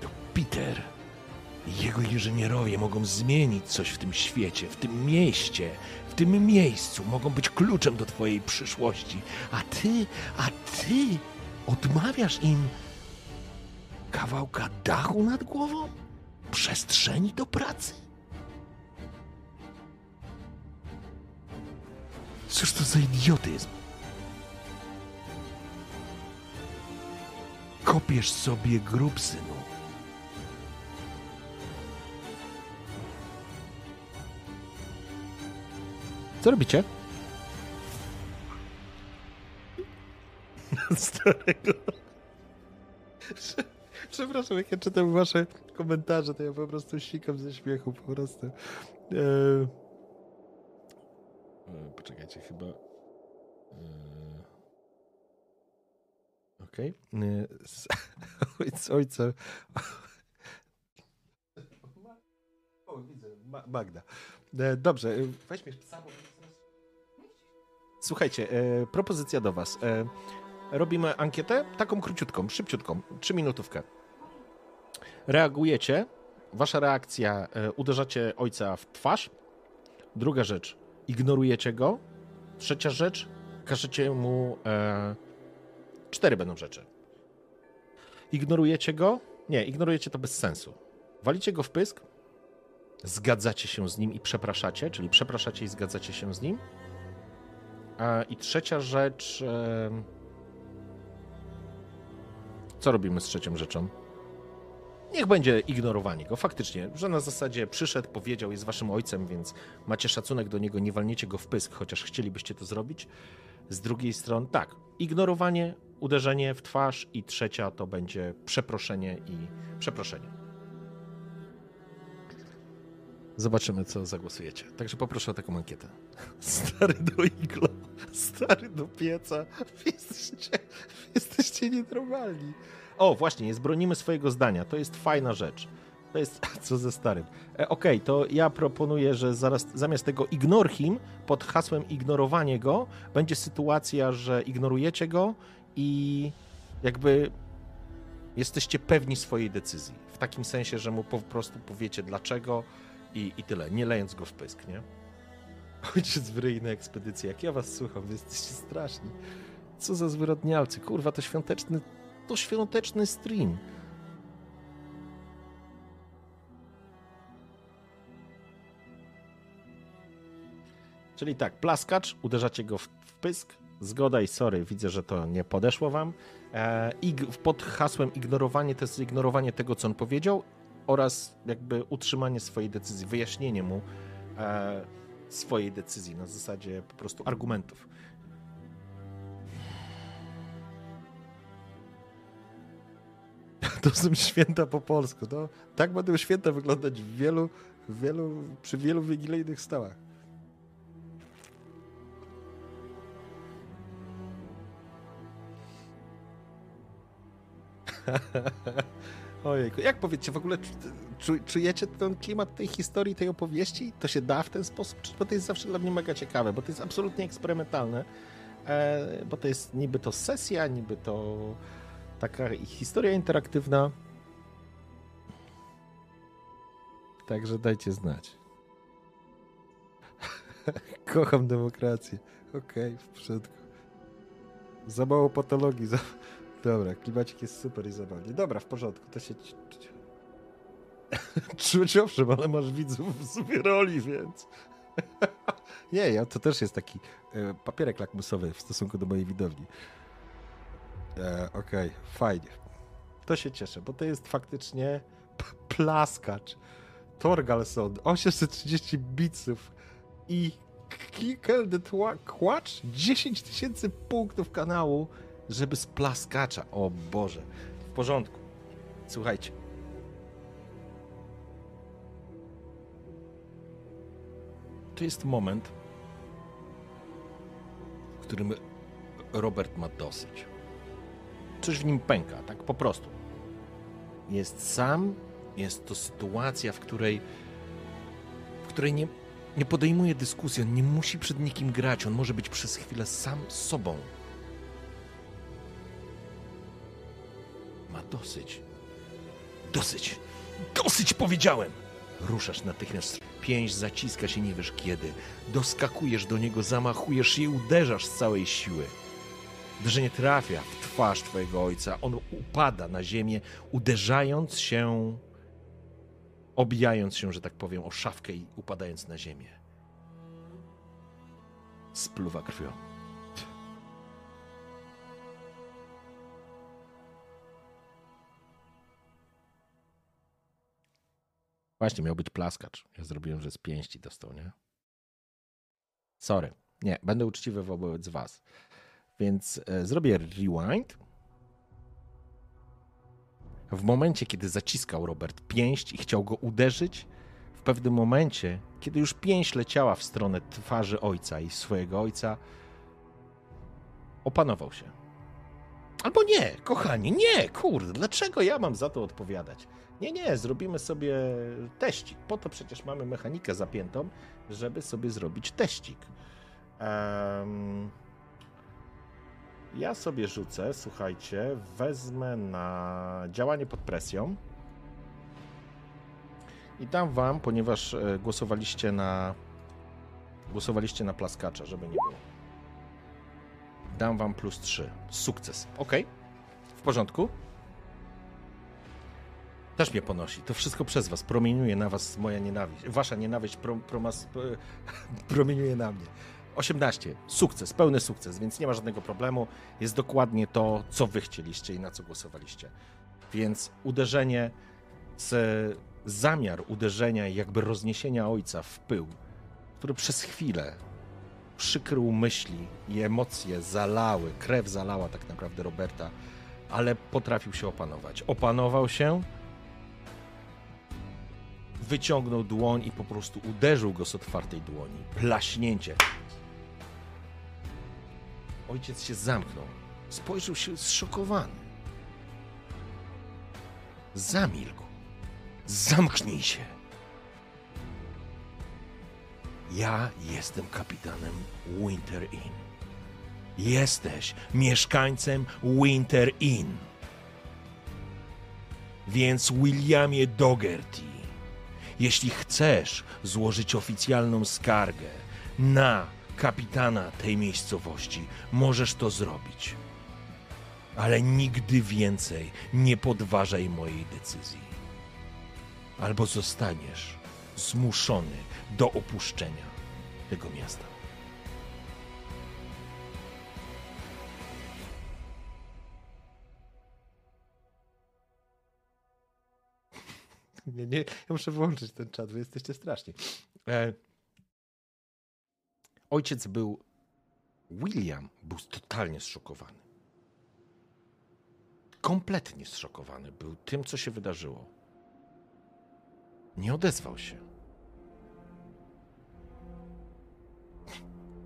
To Peter jego inżynierowie mogą zmienić coś w tym świecie, w tym mieście, w tym miejscu. Mogą być kluczem do Twojej przyszłości. A Ty, a Ty odmawiasz im kawałka dachu nad głową? Przestrzeni do pracy? Cóż to za idiotyzm? Kopiesz sobie grób, synu. Co robicie? (laughs) Starego. Przepraszam, jak ja czytam wasze komentarze, to ja po prostu sikam ze śmiechu, po prostu. Eee... Poczekajcie, chyba... Eee... Okej. Okay. Ojca, ojca. O, widzę, Magda. Dobrze, weźmy psa, bo... Słuchajcie, e, propozycja do was. E, robimy ankietę, taką króciutką, szybciutką, trzy minutówkę. Reagujecie, wasza reakcja, e, uderzacie ojca w twarz. Druga rzecz, ignorujecie go. Trzecia rzecz, każecie mu... E, cztery będą rzeczy. Ignorujecie go? Nie, ignorujecie to bez sensu. Walicie go w pysk, zgadzacie się z nim i przepraszacie, czyli przepraszacie i zgadzacie się z nim. I trzecia rzecz. Co robimy z trzecią rzeczą? Niech będzie ignorowanie go, faktycznie, że na zasadzie przyszedł, powiedział, jest waszym ojcem, więc macie szacunek do niego, nie walniecie go w pysk, chociaż chcielibyście to zrobić. Z drugiej strony, tak, ignorowanie, uderzenie w twarz i trzecia to będzie przeproszenie i przeproszenie. Zobaczymy, co zagłosujecie. Także poproszę o taką ankietę. (laughs) Stary do iglo, stary do pieca. Jesteście, jesteście nienormalni. O, właśnie, jest bronimy swojego zdania. To jest fajna rzecz. To jest co ze starym. E, Okej, okay, to ja proponuję, że zaraz zamiast tego ignore him pod hasłem ignorowanie go będzie sytuacja, że ignorujecie go i jakby jesteście pewni swojej decyzji. W takim sensie, że mu po prostu powiecie dlaczego i, i tyle, nie lejąc go w pysk, nie? Ojciec w ryjne ekspedycje, jak ja was słucham, wy jesteście straszni. Co za zwyrodnialcy, kurwa, to świąteczny, to świąteczny stream. Czyli tak, plaskacz, uderzacie go w, w pysk, zgoda i sorry, widzę, że to nie podeszło wam. E, I pod hasłem ignorowanie to jest ignorowanie tego, co on powiedział oraz jakby utrzymanie swojej decyzji, wyjaśnienie mu e, swojej decyzji na zasadzie po prostu argumentów. (laughs) To są święta po polsku. No, tak będą święta wyglądać w wielu, w wielu, przy wielu wigilijnych stołach. (laughs) Ojejku, jak powiecie, w ogóle czujecie ten klimat tej historii, tej opowieści? To się da w ten sposób? Bo to jest zawsze dla mnie mega ciekawe, bo to jest absolutnie eksperymentalne, e, bo to jest niby to sesja, niby to taka historia interaktywna. Także dajcie znać. (laughs) Kocham demokrację. Okej, okay, w porządku. Za mało patologii, za, Dobra, klimacik jest super i zabawnie. Dobra, w porządku, to się... (laughs) Czuć owszem, ale masz widzów w sobie roli, więc... (laughs) Nie, ja, to też jest taki e, papierek lakmusowy w stosunku do mojej widowni. E, Okej, okay, fajnie. To się cieszę, bo to jest faktycznie plaskacz. Torgalson, 830 biców i the Quatch, 10 tysięcy punktów kanału żeby z plaskacza. O Boże. W porządku. Słuchajcie. To jest moment, w którym Robert ma dosyć. Coś w nim pęka, tak po prostu. Jest sam, jest to sytuacja, w której, w której nie, nie podejmuje dyskusji, on nie musi przed nikim grać, on może być przez chwilę sam sobą. Dosyć. Dosyć. Dosyć powiedziałem! Ruszasz natychmiast. Pięść zaciska się nie wiesz kiedy. Doskakujesz do niego, zamachujesz i uderzasz z całej siły. Uderzenie trafia w twarz twojego ojca. On upada na ziemię, uderzając się, obijając się, że tak powiem, o szafkę i upadając na ziemię. Spluwa krwią. Właśnie, miał być plaskacz. Ja zrobiłem, że z pięści dostał, nie? Sorry. Nie, będę uczciwy wobec was. Więc e, zrobię rewind. w momencie, kiedy zaciskał Robert pięść i chciał go uderzyć, w pewnym momencie, kiedy już pięść leciała w stronę twarzy ojca i swojego ojca, opanował się. Albo nie, kochani, nie, kurde, dlaczego ja mam za to odpowiadać? Nie, nie, zrobimy sobie teścik. Po to przecież mamy mechanikę zapiętą, żeby sobie zrobić teścik. Um, ja sobie rzucę, słuchajcie, wezmę na działanie pod presją. I dam wam, ponieważ e, głosowaliście na głosowaliście na plaskacza, żeby nie było. Dam wam plus 3. Sukces. Ok. W porządku. Też mnie ponosi. To wszystko przez was. Promieniuje na was moja nienawiść. Wasza nienawiść pro, promas, (laughs) promieniuje na mnie. 18. Sukces, pełny sukces, więc nie ma żadnego problemu. Jest dokładnie to, co wy chcieliście i na co głosowaliście. Więc uderzenie, z, zamiar uderzenia i jakby rozniesienia ojca w pył, który przez chwilę przykrył myśli i emocje zalały, krew zalała tak naprawdę Roberta, ale potrafił się opanować. Opanował się, wyciągnął dłoń i po prostu uderzył go z otwartej dłoni. Plaśnięcie. Ojciec się zamknął. Spojrzał się zszokowany. Zamilkł. Zamknij się. Ja jestem kapitanem Winter Inn. Jesteś mieszkańcem Winter Inn. Więc Williamie Dogerty, jeśli chcesz złożyć oficjalną skargę na kapitana tej miejscowości, możesz to zrobić. Ale nigdy więcej nie podważaj mojej decyzji. Albo zostaniesz zmuszony do opuszczenia tego miasta. (laughs) Nie, nie, ja muszę wyłączyć ten czat, wy jesteście straszni. E, ojciec był, William był totalnie zszokowany. Kompletnie zszokowany był tym, co się wydarzyło. Nie odezwał się.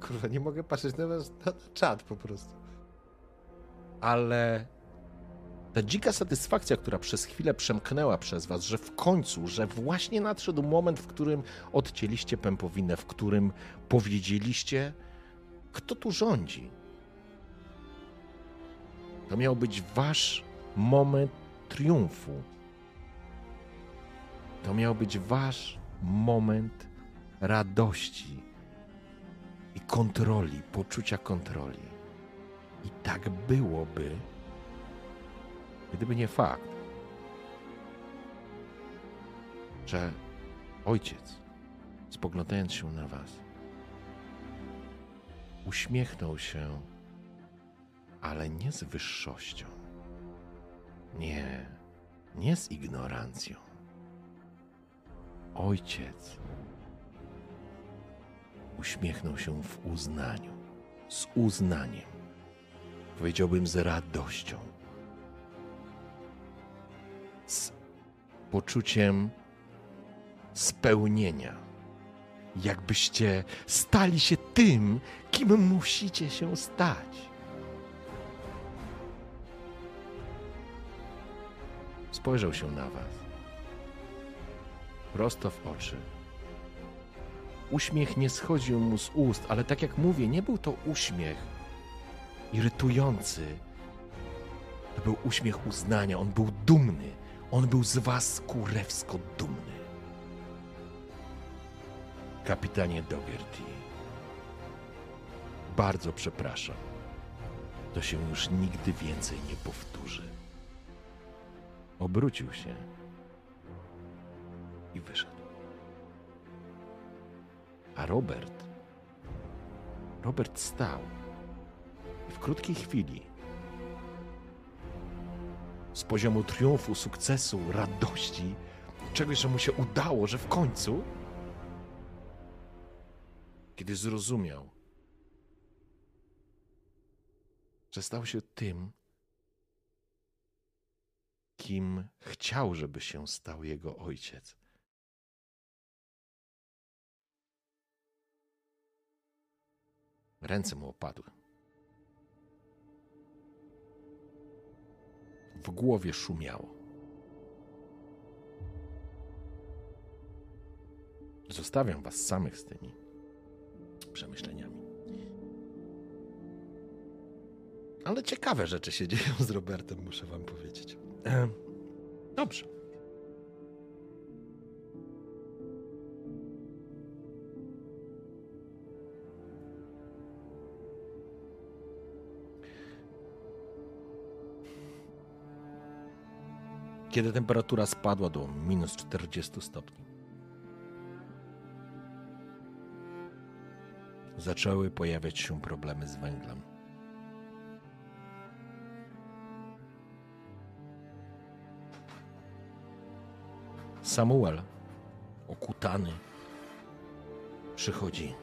Kurwa, nie mogę patrzeć na was na, na czat po prostu. Ale ta dzika satysfakcja, która przez chwilę przemknęła przez was, że w końcu, że właśnie nadszedł moment, w którym odcięliście pępowinę, w którym powiedzieliście, kto tu rządzi. To miał być wasz moment triumfu. To miał być wasz moment radości i kontroli, poczucia kontroli. I tak byłoby, gdyby nie fakt, że ojciec, spoglądając się na was, uśmiechnął się, ale nie z wyższością. Nie, nie z ignorancją. Ojciec uśmiechnął się w uznaniu, z uznaniem, powiedziałbym z radością, z poczuciem spełnienia. Jakbyście stali się tym, kim musicie się stać. Spojrzał się na was. Prosto w oczy. Uśmiech nie schodził mu z ust, ale tak jak mówię, nie był to uśmiech irytujący. To był uśmiech uznania. On był dumny. On był z was kurewsko dumny. Kapitanie Dogerty, bardzo przepraszam. To się już nigdy więcej nie powtórzy. Obrócił się i wyszedł. A Robert, Robert stał i w krótkiej chwili z poziomu triumfu, sukcesu, radości, czegoś, że mu się udało, że w końcu, kiedy zrozumiał, że stał się tym, kim chciał, żeby się stał jego ojciec. Ręce mu opadły. W głowie szumiało. Zostawiam was samych z tymi przemyśleniami. Ale ciekawe rzeczy się (laughs) dzieją z Robertem, muszę wam powiedzieć. Dobrze. Kiedy temperatura spadła do minus 40 stopni, zaczęły pojawiać się problemy z węglem. Samuel, okutany, przychodzi.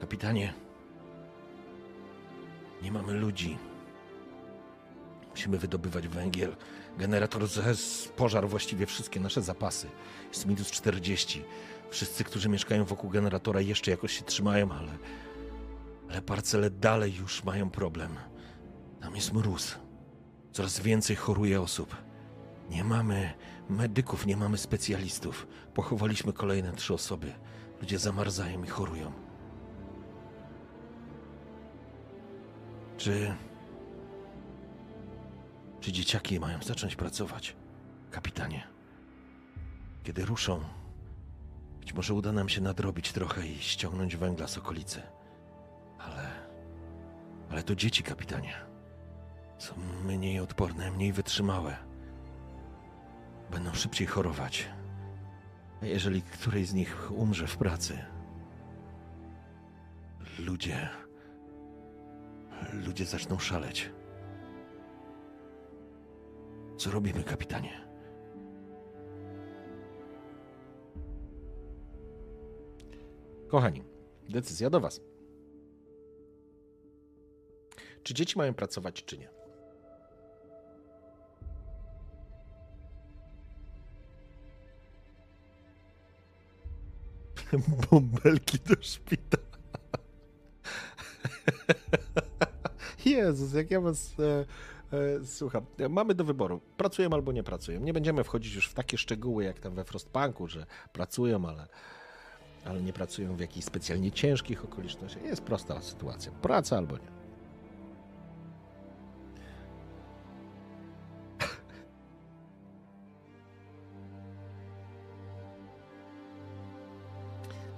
Kapitanie, nie mamy ludzi. Musimy wydobywać węgiel. Generator z pożar właściwie wszystkie nasze zapasy. Jest minus 40. Wszyscy, którzy mieszkają wokół generatora, jeszcze jakoś się trzymają, ale. Ale parcele dalej już mają problem. Tam jest mróz. Coraz więcej choruje osób. Nie mamy medyków, nie mamy specjalistów. Pochowaliśmy kolejne trzy osoby. Ludzie zamarzają i chorują. Czy. Czy dzieciaki mają zacząć pracować? Kapitanie. Kiedy ruszą, być może uda nam się nadrobić trochę i ściągnąć węgla z okolicy. Ale. Ale to dzieci, kapitanie. Są mniej odporne, mniej wytrzymałe będą szybciej chorować. A jeżeli któryś z nich umrze w pracy, ludzie. Ludzie zaczną szaleć. Co robimy, kapitanie? Kochani, decyzja do Was. Czy dzieci mają pracować, czy nie? (laughs) bąbelki do szpitala. (laughs) Jezus, jak ja was e, słucham. Mamy do wyboru. Pracują albo nie pracują. Nie będziemy wchodzić już w takie szczegóły, jak tam we Frostpunku, że pracują, ale, ale nie pracują w jakichś specjalnie ciężkich okolicznościach. Jest prosta sytuacja. Praca albo nie. (laughs)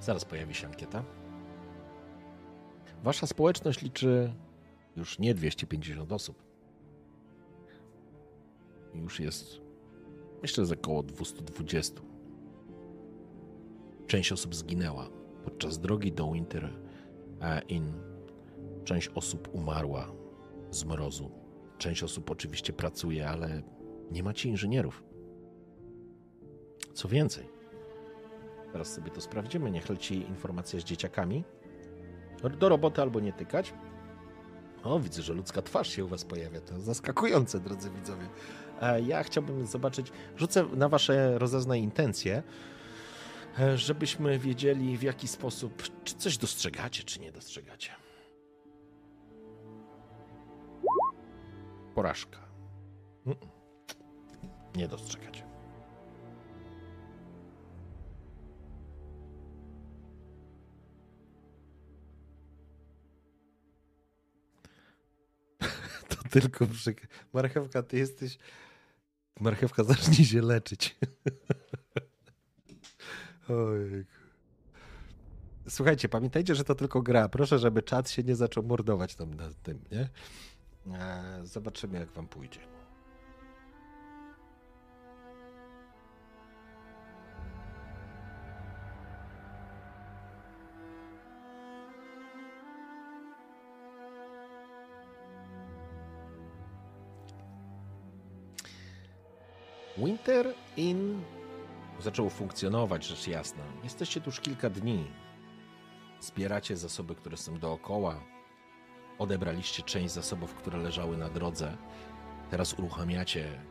Zaraz pojawi się ankieta. Wasza społeczność liczy już nie 250 osób. Już jest, myślę, że około 220. Część osób zginęła podczas drogi do Winter Inn. Część osób umarła z mrozu. Część osób oczywiście pracuje, ale nie macie inżynierów. Co więcej, Teraz sobie to sprawdzimy. Niech leci informacja z dzieciakami. Do roboty albo nie tykać. O, widzę, że ludzka twarz się u Was pojawia. To zaskakujące, drodzy widzowie. E, ja chciałbym zobaczyć, rzucę na Wasze rozeznane intencje, e, żebyśmy wiedzieli w jaki sposób, czy coś dostrzegacie, czy nie dostrzegacie. Porażka. Nie dostrzegacie. (laughs) tylko przy... Marchewka, ty jesteś... Marchewka, (laughs) zacznij się leczyć. (laughs) Ojejku. Słuchajcie, pamiętajcie, że to tylko gra. Proszę, żeby czat się nie zaczął mordować tam na tym, nie? E, zobaczymy, jak wam pójdzie. Winter Inn zaczęło funkcjonować, rzecz jasna. Jesteście tu już kilka dni. Zbieracie zasoby, które są dookoła. Odebraliście część zasobów, które leżały na drodze. Teraz uruchamiacie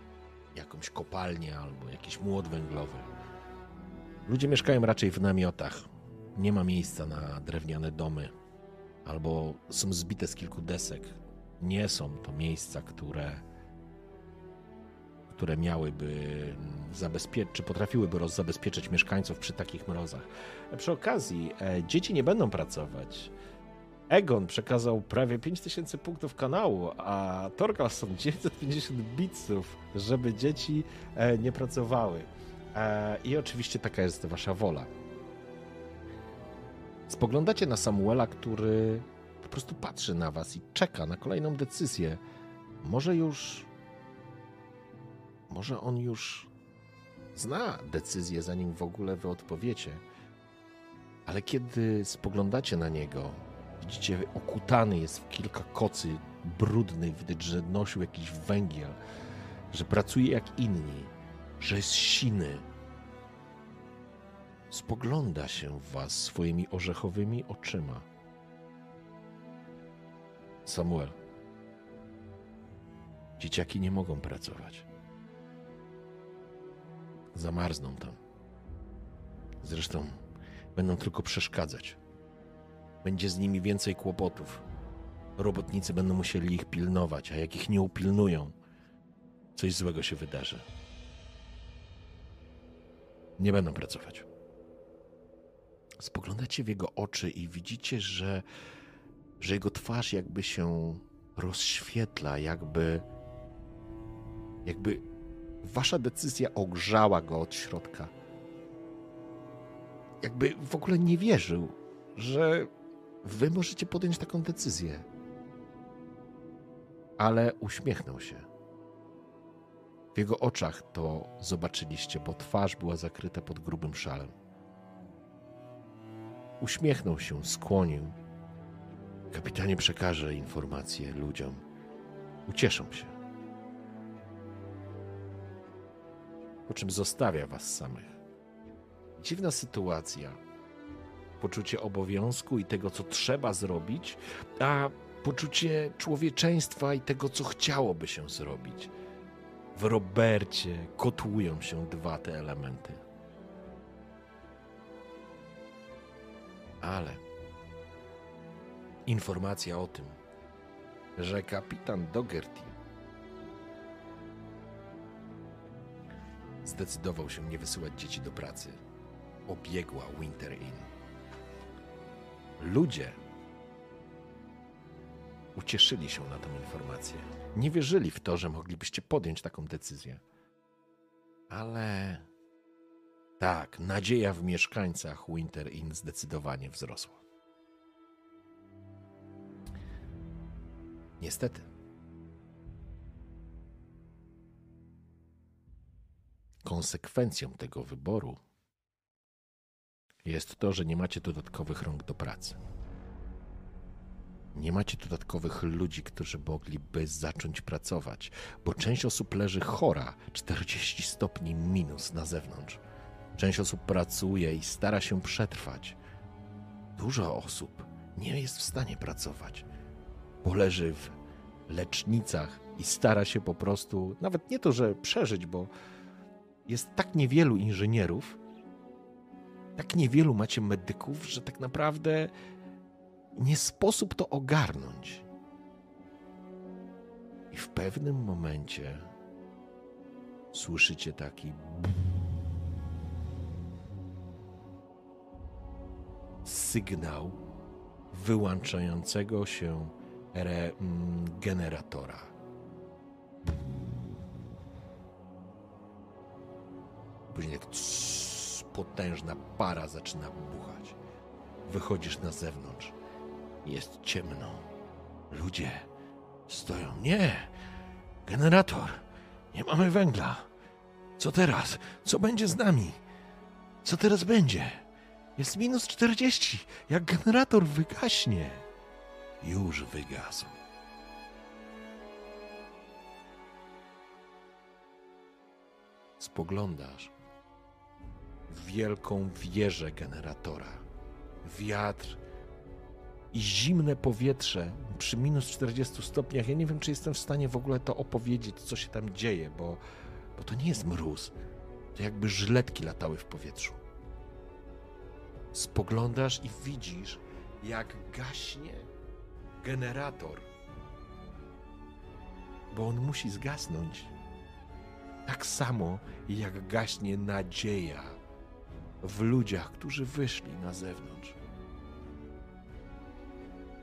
jakąś kopalnię albo jakiś młot węglowy. Ludzie mieszkają raczej w namiotach. Nie ma miejsca na drewniane domy, albo są zbite z kilku desek. Nie są to miejsca, które, które miałyby zabezpieczyć, czy potrafiłyby rozzabezpieczyć mieszkańców przy takich mrozach. Przy okazji, e, dzieci nie będą pracować. Egon przekazał prawie 5000 punktów kanału, a Torgalson 950 bitsów, żeby dzieci e, nie pracowały. E, I oczywiście taka jest wasza wola. Spoglądacie na Samuela, który po prostu patrzy na was i czeka na kolejną decyzję. Może już. Może on już zna decyzję, zanim w ogóle wy odpowiecie. Ale kiedy spoglądacie na niego, widzicie, okutany jest w kilka kocy, brudny, widać, że nosił jakiś węgiel, że pracuje jak inni, że jest siny. Spogląda się w was swoimi orzechowymi oczyma. Samuel, dzieciaki nie mogą pracować. Zamarzną tam. Zresztą będą tylko przeszkadzać. Będzie z nimi więcej kłopotów. Robotnicy będą musieli ich pilnować, a jak ich nie upilnują, coś złego się wydarzy. Nie będą pracować. Spoglądacie w jego oczy i widzicie, że, że jego twarz jakby się rozświetla, jakby, jakby wasza decyzja ogrzała go od środka. Jakby w ogóle nie wierzył, że wy możecie podjąć taką decyzję. Ale uśmiechnął się. W jego oczach to zobaczyliście, bo twarz była zakryta pod grubym szalem. Uśmiechnął się, skłonił. Kapitanie przekaże informacje ludziom. Ucieszą się. Po czym zostawia was samych. Dziwna sytuacja. Poczucie obowiązku i tego, co trzeba zrobić, a poczucie człowieczeństwa i tego, co chciałoby się zrobić. W Robercie kotłują się dwa te elementy. Ale informacja o tym, że kapitan Dogerty zdecydował się nie wysyłać dzieci do pracy, obiegła Winter Inn. Ludzie ucieszyli się na tę informację. Nie wierzyli w to, że moglibyście podjąć taką decyzję. Ale tak, nadzieja w mieszkańcach Winter Inn zdecydowanie wzrosła. Niestety. Konsekwencją tego wyboru jest to, że nie macie dodatkowych rąk do pracy. Nie macie dodatkowych ludzi, którzy mogliby zacząć pracować, bo część osób leży chora 40 stopni minus na zewnątrz. Część osób pracuje i stara się przetrwać. Dużo osób nie jest w stanie pracować, bo leży w lecznicach i stara się po prostu, nawet nie to, że przeżyć, bo jest tak niewielu inżynierów, tak niewielu macie medyków, że tak naprawdę nie sposób to ogarnąć. I w pewnym momencie słyszycie taki sygnał wyłączającego się generatora. Później tak potężna para zaczyna buchać. Wychodzisz na zewnątrz. Jest ciemno. Ludzie stoją. Nie! Generator! Nie mamy węgla. Co teraz? Co będzie z nami? Co teraz będzie? Jest minus 40. Jak generator wygaśnie. Już wygasł. Spoglądasz wielką wieżę generatora. Wiatr i zimne powietrze przy minus 40 stopniach. Ja nie wiem, czy jestem w stanie w ogóle to opowiedzieć, co się tam dzieje, bo, bo to nie jest mróz. To jakby żyletki latały w powietrzu. Spoglądasz i widzisz, jak gaśnie generator, bo on musi zgasnąć. Tak samo jak gaśnie nadzieja w ludziach, którzy wyszli na zewnątrz.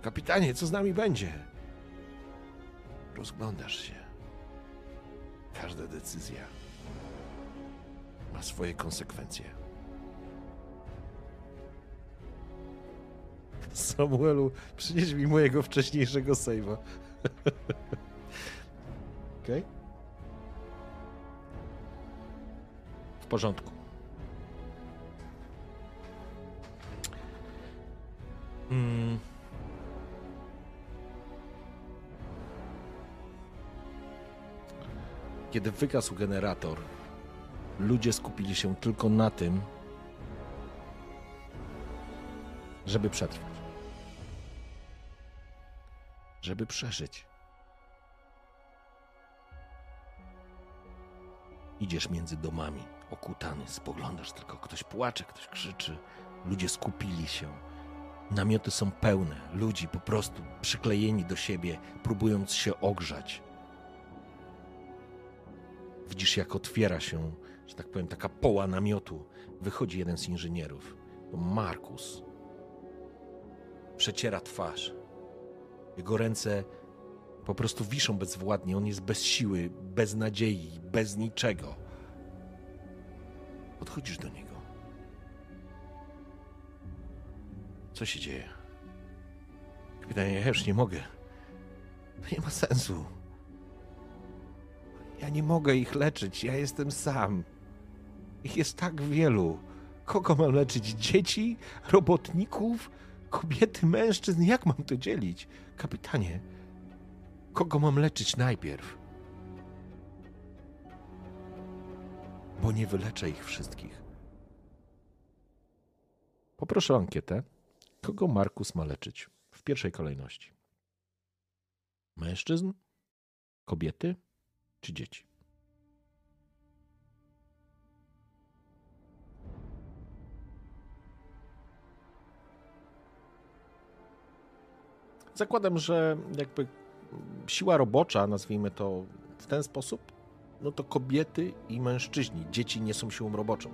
Kapitanie, co z nami będzie? Rozglądasz się. Każda decyzja ma swoje konsekwencje. Samuelu, przynieś mi mojego wcześniejszego save'a. (laughs) Okej? Okay? W porządku. Mm. Kiedy wygasł generator, ludzie skupili się tylko na tym, żeby przetrwać. Żeby przeżyć. Idziesz między domami, okutany, spoglądasz tylko, ktoś płacze, ktoś krzyczy, ludzie skupili się. Namioty są pełne, ludzi po prostu przyklejeni do siebie, próbując się ogrzać. Widzisz, jak otwiera się, że tak powiem, taka poła namiotu. Wychodzi jeden z inżynierów. Markus. Przeciera twarz. Jego ręce po prostu wiszą bezwładnie. On jest bez siły, bez nadziei, bez niczego. Podchodzisz do niego. Co się dzieje? Kapitanie, już nie mogę. To nie ma sensu. Ja nie mogę ich leczyć, ja jestem sam. Ich jest tak wielu. Kogo mam leczyć? Dzieci? Robotników? Kobiety? Mężczyzn? Jak mam to dzielić? Kapitanie, kogo mam leczyć najpierw? Bo nie wyleczę ich wszystkich. Poproszę o ankietę. Kogo Markus ma leczyć w pierwszej kolejności? Mężczyzn? Kobiety? czy dzieci. Zakładam, że jakby siła robocza, nazwijmy to w ten sposób, no to kobiety i mężczyźni, dzieci nie są siłą roboczą.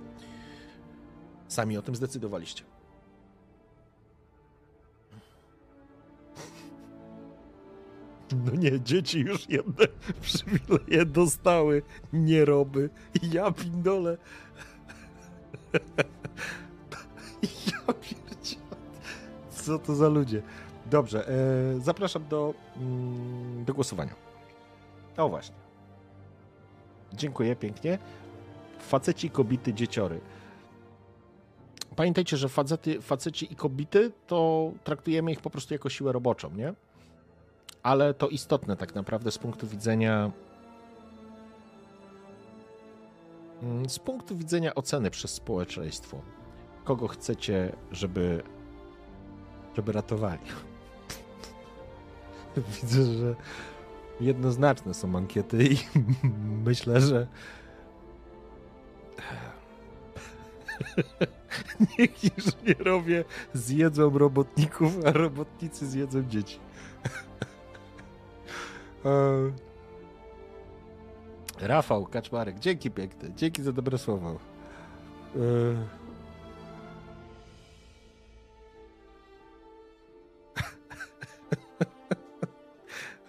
Sami o tym zdecydowaliście. No nie, dzieci już jedne (laughs) przywileje dostały, nie roby. Ja pindole. (laughs) Ja pierdzielę. Co to za ludzie? Dobrze, e, zapraszam do, mm, do głosowania. O właśnie. Dziękuję pięknie. Faceci, kobiety, dzieciory. Pamiętajcie, że facety, faceci i kobiety to traktujemy ich po prostu jako siłę roboczą, nie? Ale to istotne tak naprawdę z punktu widzenia mm, z punktu widzenia oceny przez społeczeństwo. Kogo chcecie, żeby żeby ratowali? (laughs) Widzę, że jednoznaczne są ankiety i (laughs) myślę, że (laughs) niech inżynierowie zjedzą robotników, a robotnicy zjedzą dzieci. E, Rafał Kaczmarek, dzięki piękne, dzięki za dobre słowo. E,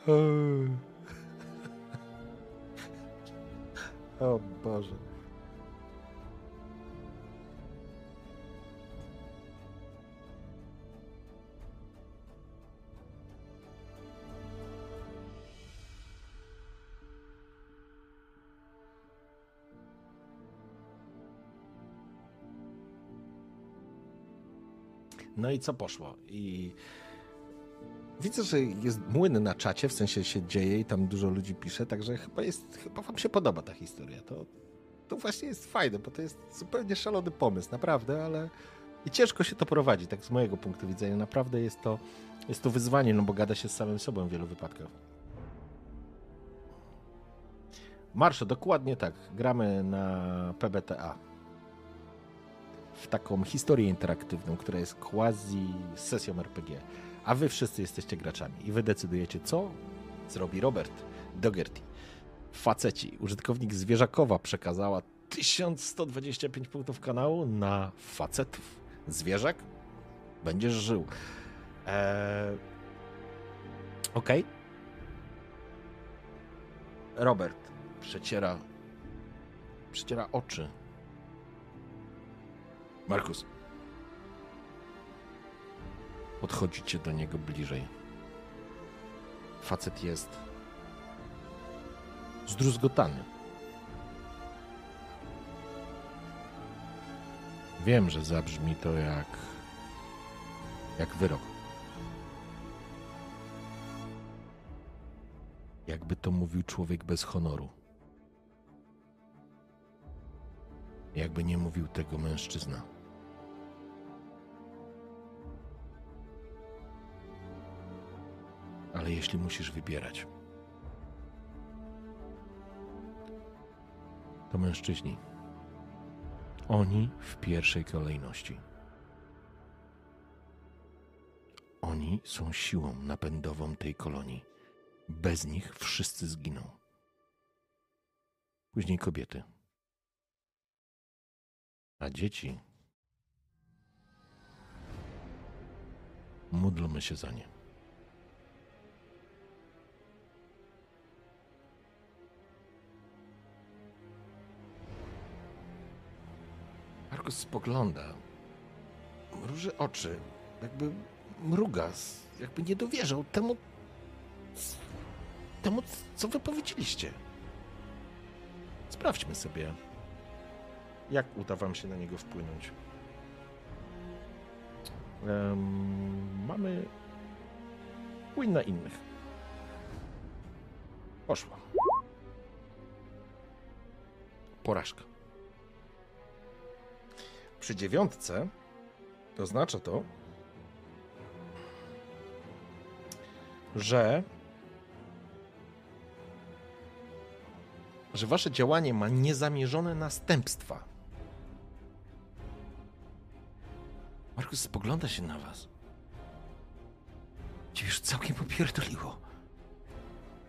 (laughs) o Boże. No i co poszło? I widzę, że jest młyn na czacie, w sensie się dzieje i tam dużo ludzi pisze, także chyba jest, chyba wam się podoba ta historia. To, to właśnie jest fajne, bo to jest zupełnie szalony pomysł, naprawdę, ale I ciężko się to prowadzi, tak z mojego punktu widzenia. Naprawdę jest to, jest to wyzwanie, no bo gada się z samym sobą w wielu wypadkach. Marszo, dokładnie tak. Gramy na PBTA. W taką historię interaktywną, która jest quasi sesją RPG. A wy wszyscy jesteście graczami i wy decydujecie, co zrobi Robert Dogerty. Faceci, użytkownik Zwierzakowa przekazała 1125 punktów kanału na facetów. Zwierzak? Będziesz żył. Eee... Okej. Okay. Robert przeciera przeciera oczy. Markus. Podchodzicie do niego bliżej. Facet jest zdruzgotany. Wiem, że zabrzmi to jak jak wyrok. Jakby to mówił człowiek bez honoru. Jakby nie mówił tego mężczyzna. Ale jeśli musisz wybierać, to mężczyźni. Oni w pierwszej kolejności. Oni są siłą napędową tej kolonii. Bez nich wszyscy zginą. Później kobiety. A dzieci. Módlmy się za nie. Markus spogląda, mruży oczy, jakby mruga, jakby nie dowierzał temu, temu co wy powiedzieliście. Sprawdźmy sobie, jak uda wam się na niego wpłynąć. Um, mamy win na innych. Poszła. Porażka. Przy dziewiątce oznacza to, że że wasze działanie ma niezamierzone następstwa. Markus spogląda się na was. Cię już całkiem popierdoliło.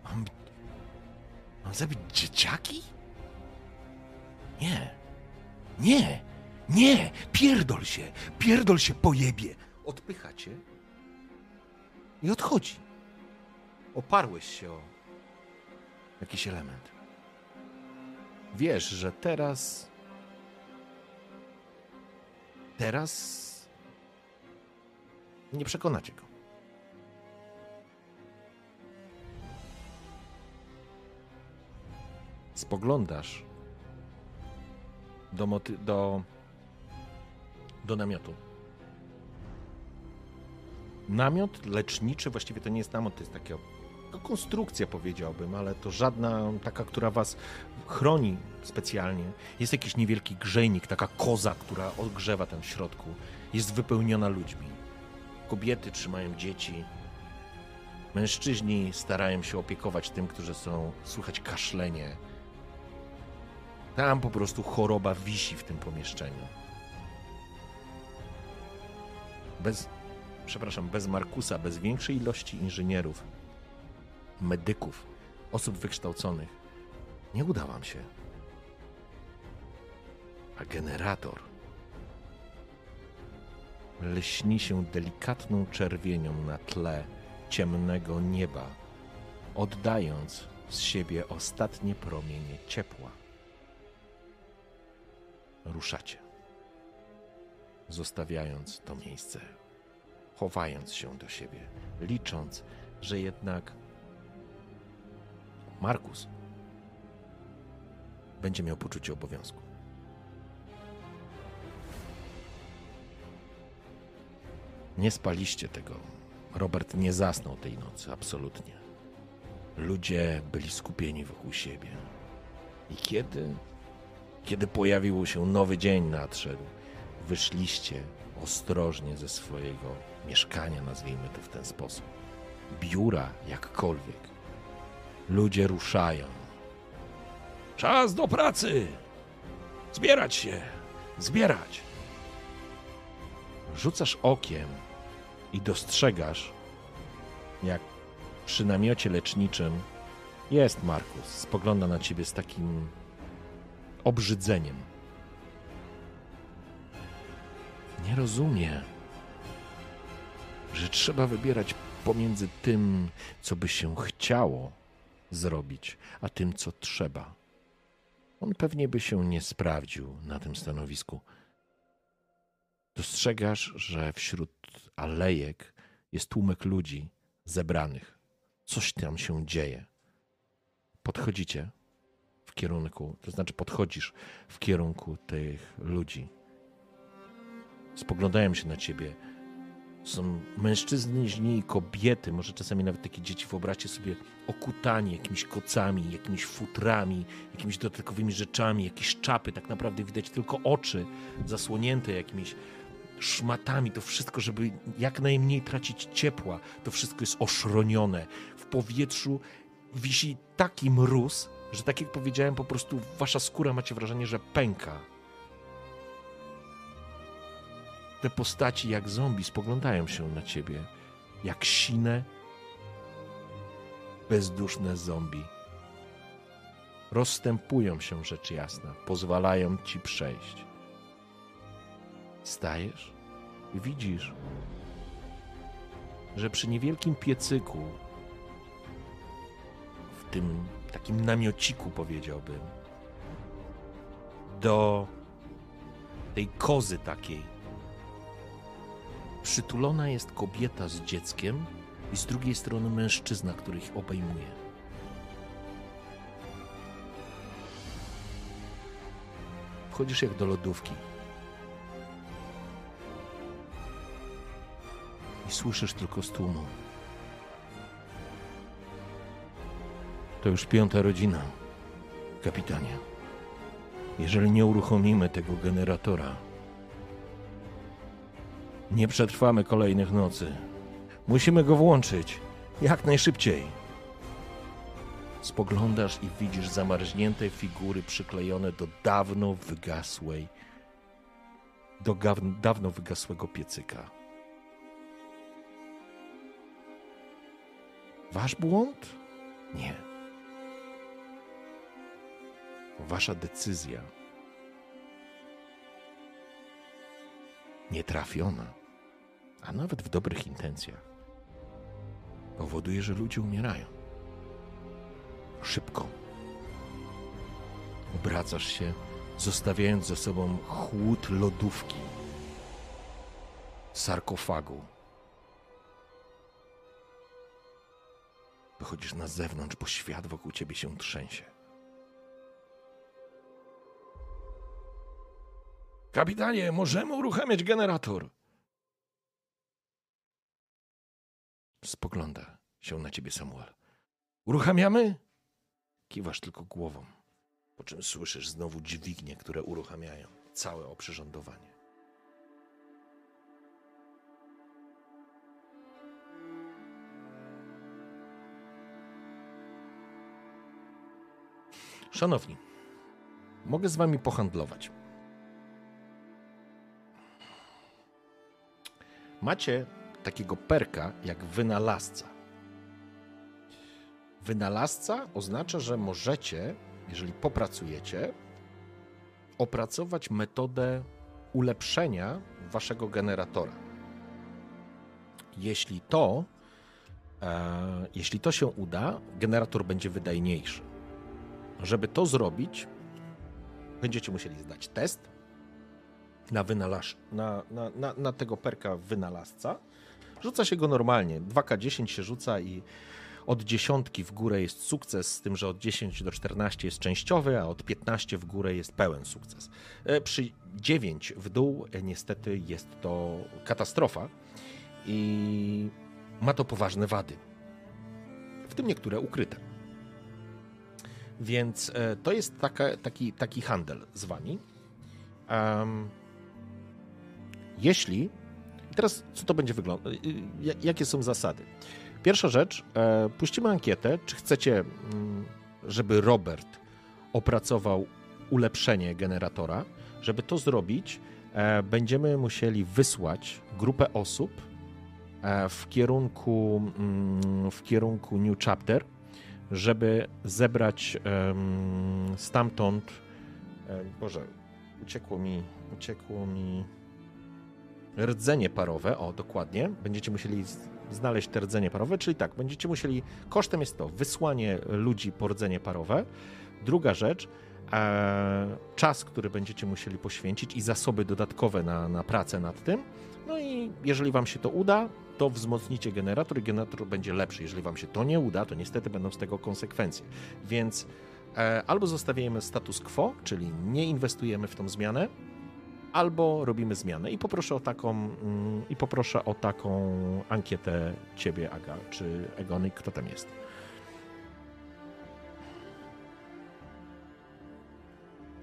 Mam... Mam zabić dzieciaki? Nie. Nie. Nie. Pierdol się. Pierdol się pojebie. Odpycha cię i odchodzi. Oparłeś się o jakiś element. Wiesz, że teraz. Teraz nie przekonacie go. Spoglądasz do, moty- do, do namiotu. Namiot leczniczy, właściwie to nie jest namiot, to jest taka konstrukcja powiedziałbym, ale to żadna taka, która was chroni specjalnie. Jest jakiś niewielki grzejnik, taka koza, która odgrzewa tam w środku. Jest wypełniona ludźmi. Kobiety trzymają dzieci. Mężczyźni starają się opiekować tym, którzy są, słychać kaszlenie. Tam po prostu choroba wisi w tym pomieszczeniu. Bez, przepraszam, bez Markusa, bez większej ilości inżynierów, medyków, osób wykształconych, nie uda wam się. A generator lśni się delikatną czerwienią na tle ciemnego nieba, oddając z siebie ostatnie promienie ciepła. Ruszacie, zostawiając to miejsce, chowając się do siebie, licząc, że jednak Markus będzie miał poczucie obowiązku. Nie spaliście tego. Robert nie zasnął tej nocy, absolutnie. Ludzie byli skupieni wokół siebie. I kiedy, kiedy pojawił się nowy dzień nadszedł, wyszliście ostrożnie ze swojego mieszkania, nazwijmy to w ten sposób. Biura, jakkolwiek. Ludzie ruszają. Czas do pracy! Zbierać się! Zbierać! Rzucasz okiem i dostrzegasz, jak przy namiocie leczniczym jest Markus. Spogląda na ciebie z takim obrzydzeniem. Nie rozumie, że trzeba wybierać pomiędzy tym, co by się chciało zrobić, a tym, co trzeba. On pewnie by się nie sprawdził na tym stanowisku. Dostrzegasz, że wśród alejek jest tłumek ludzi zebranych. Coś tam się dzieje. Podchodzicie w kierunku, to znaczy podchodzisz w kierunku tych ludzi. Spoglądają się na ciebie. Są mężczyźni i kobiety, może czasami nawet takie dzieci, wyobraźcie sobie, okutani jakimiś kocami, jakimiś futrami, jakimiś dodatkowymi rzeczami, jakieś czapy, tak naprawdę widać tylko oczy zasłonięte jakimiś szmatami, to wszystko, żeby jak najmniej tracić ciepła, to wszystko jest oszronione. W powietrzu wisi taki mróz, że tak jak powiedziałem, po prostu wasza skóra macie wrażenie, że pęka. Te postaci jak zombie spoglądają się na ciebie, jak sine, bezduszne zombie. Rozstępują się rzecz jasna, pozwalają ci przejść. Stajesz i widzisz, że przy niewielkim piecyku, w tym takim namiociku powiedziałbym, do tej kozy takiej, przytulona jest kobieta z dzieckiem i z drugiej strony mężczyzna, który ich obejmuje. Wchodzisz jak do lodówki. i słyszysz tylko z tłumu. To już piąta rodzina, kapitanie. Jeżeli nie uruchomimy tego generatora, nie przetrwamy kolejnych nocy. Musimy go włączyć jak najszybciej. Spoglądasz i widzisz zamarznięte figury przyklejone do dawno wygasłej, do dawno wygasłego piecyka. Wasz błąd? Nie. Wasza decyzja nietrafiona, a nawet w dobrych intencjach, powoduje, że ludzie umierają. Szybko. Obracasz się, zostawiając za sobą chłód lodówki, sarkofagu Wychodzisz na zewnątrz, bo świat wokół ciebie się trzęsie. Kapitanie, możemy uruchamiać generator. Spogląda się na ciebie Samuel. Uruchamiamy? Kiwasz tylko głową, po czym słyszysz znowu dźwignie, które uruchamiają całe oprzyrządowanie. Szanowni, mogę z wami pohandlować. Macie takiego perka jak wynalazca. Wynalazca oznacza, że możecie, jeżeli popracujecie, opracować metodę ulepszenia waszego generatora. Jeśli to, e, jeśli to się uda, generator będzie wydajniejszy. Żeby to zrobić, będziecie musieli zdać test na, wynalaz- na, na, na, na tego perka wynalazca. Rzuca się go normalnie. 2K10 się rzuca i od dziesiątki w górę jest sukces, z tym, że od 10 do 14 jest częściowy, a od 15 w górę jest pełen sukces. E, przy 9 w dół e, niestety jest to katastrofa i ma to poważne wady, w tym niektóre ukryte. Więc e, to jest taka, taki, taki handel z wami. Um, Jeśli. Teraz co to będzie wyglądać? Y, y, jakie są zasady? Pierwsza rzecz, e, puścimy ankietę, czy chcecie, mm, żeby Robert opracował ulepszenie generatora. Żeby to zrobić, e, będziemy musieli wysłać grupę osób e, w kierunku, mm, w kierunku New Chapter, żeby zebrać stamtąd. Boże, uciekło mi, uciekło mi rdzenie parowe, o dokładnie, będziecie musieli znaleźć te rdzenie parowe, czyli tak, będziecie musieli, kosztem jest to wysłanie ludzi po rdzenie parowe. Druga rzecz, e, czas, który będziecie musieli poświęcić i zasoby dodatkowe na, na pracę nad tym. No i jeżeli wam się to uda, to wzmocnicie generator i generator będzie lepszy. Jeżeli wam się to nie uda, to niestety będą z tego konsekwencje. Więc e, albo zostawiamy status quo, czyli nie inwestujemy w tą zmianę, albo robimy zmianę. I poproszę o taką, mm, i poproszę o taką ankietę ciebie, Aga, czy Egony, kto tam jest.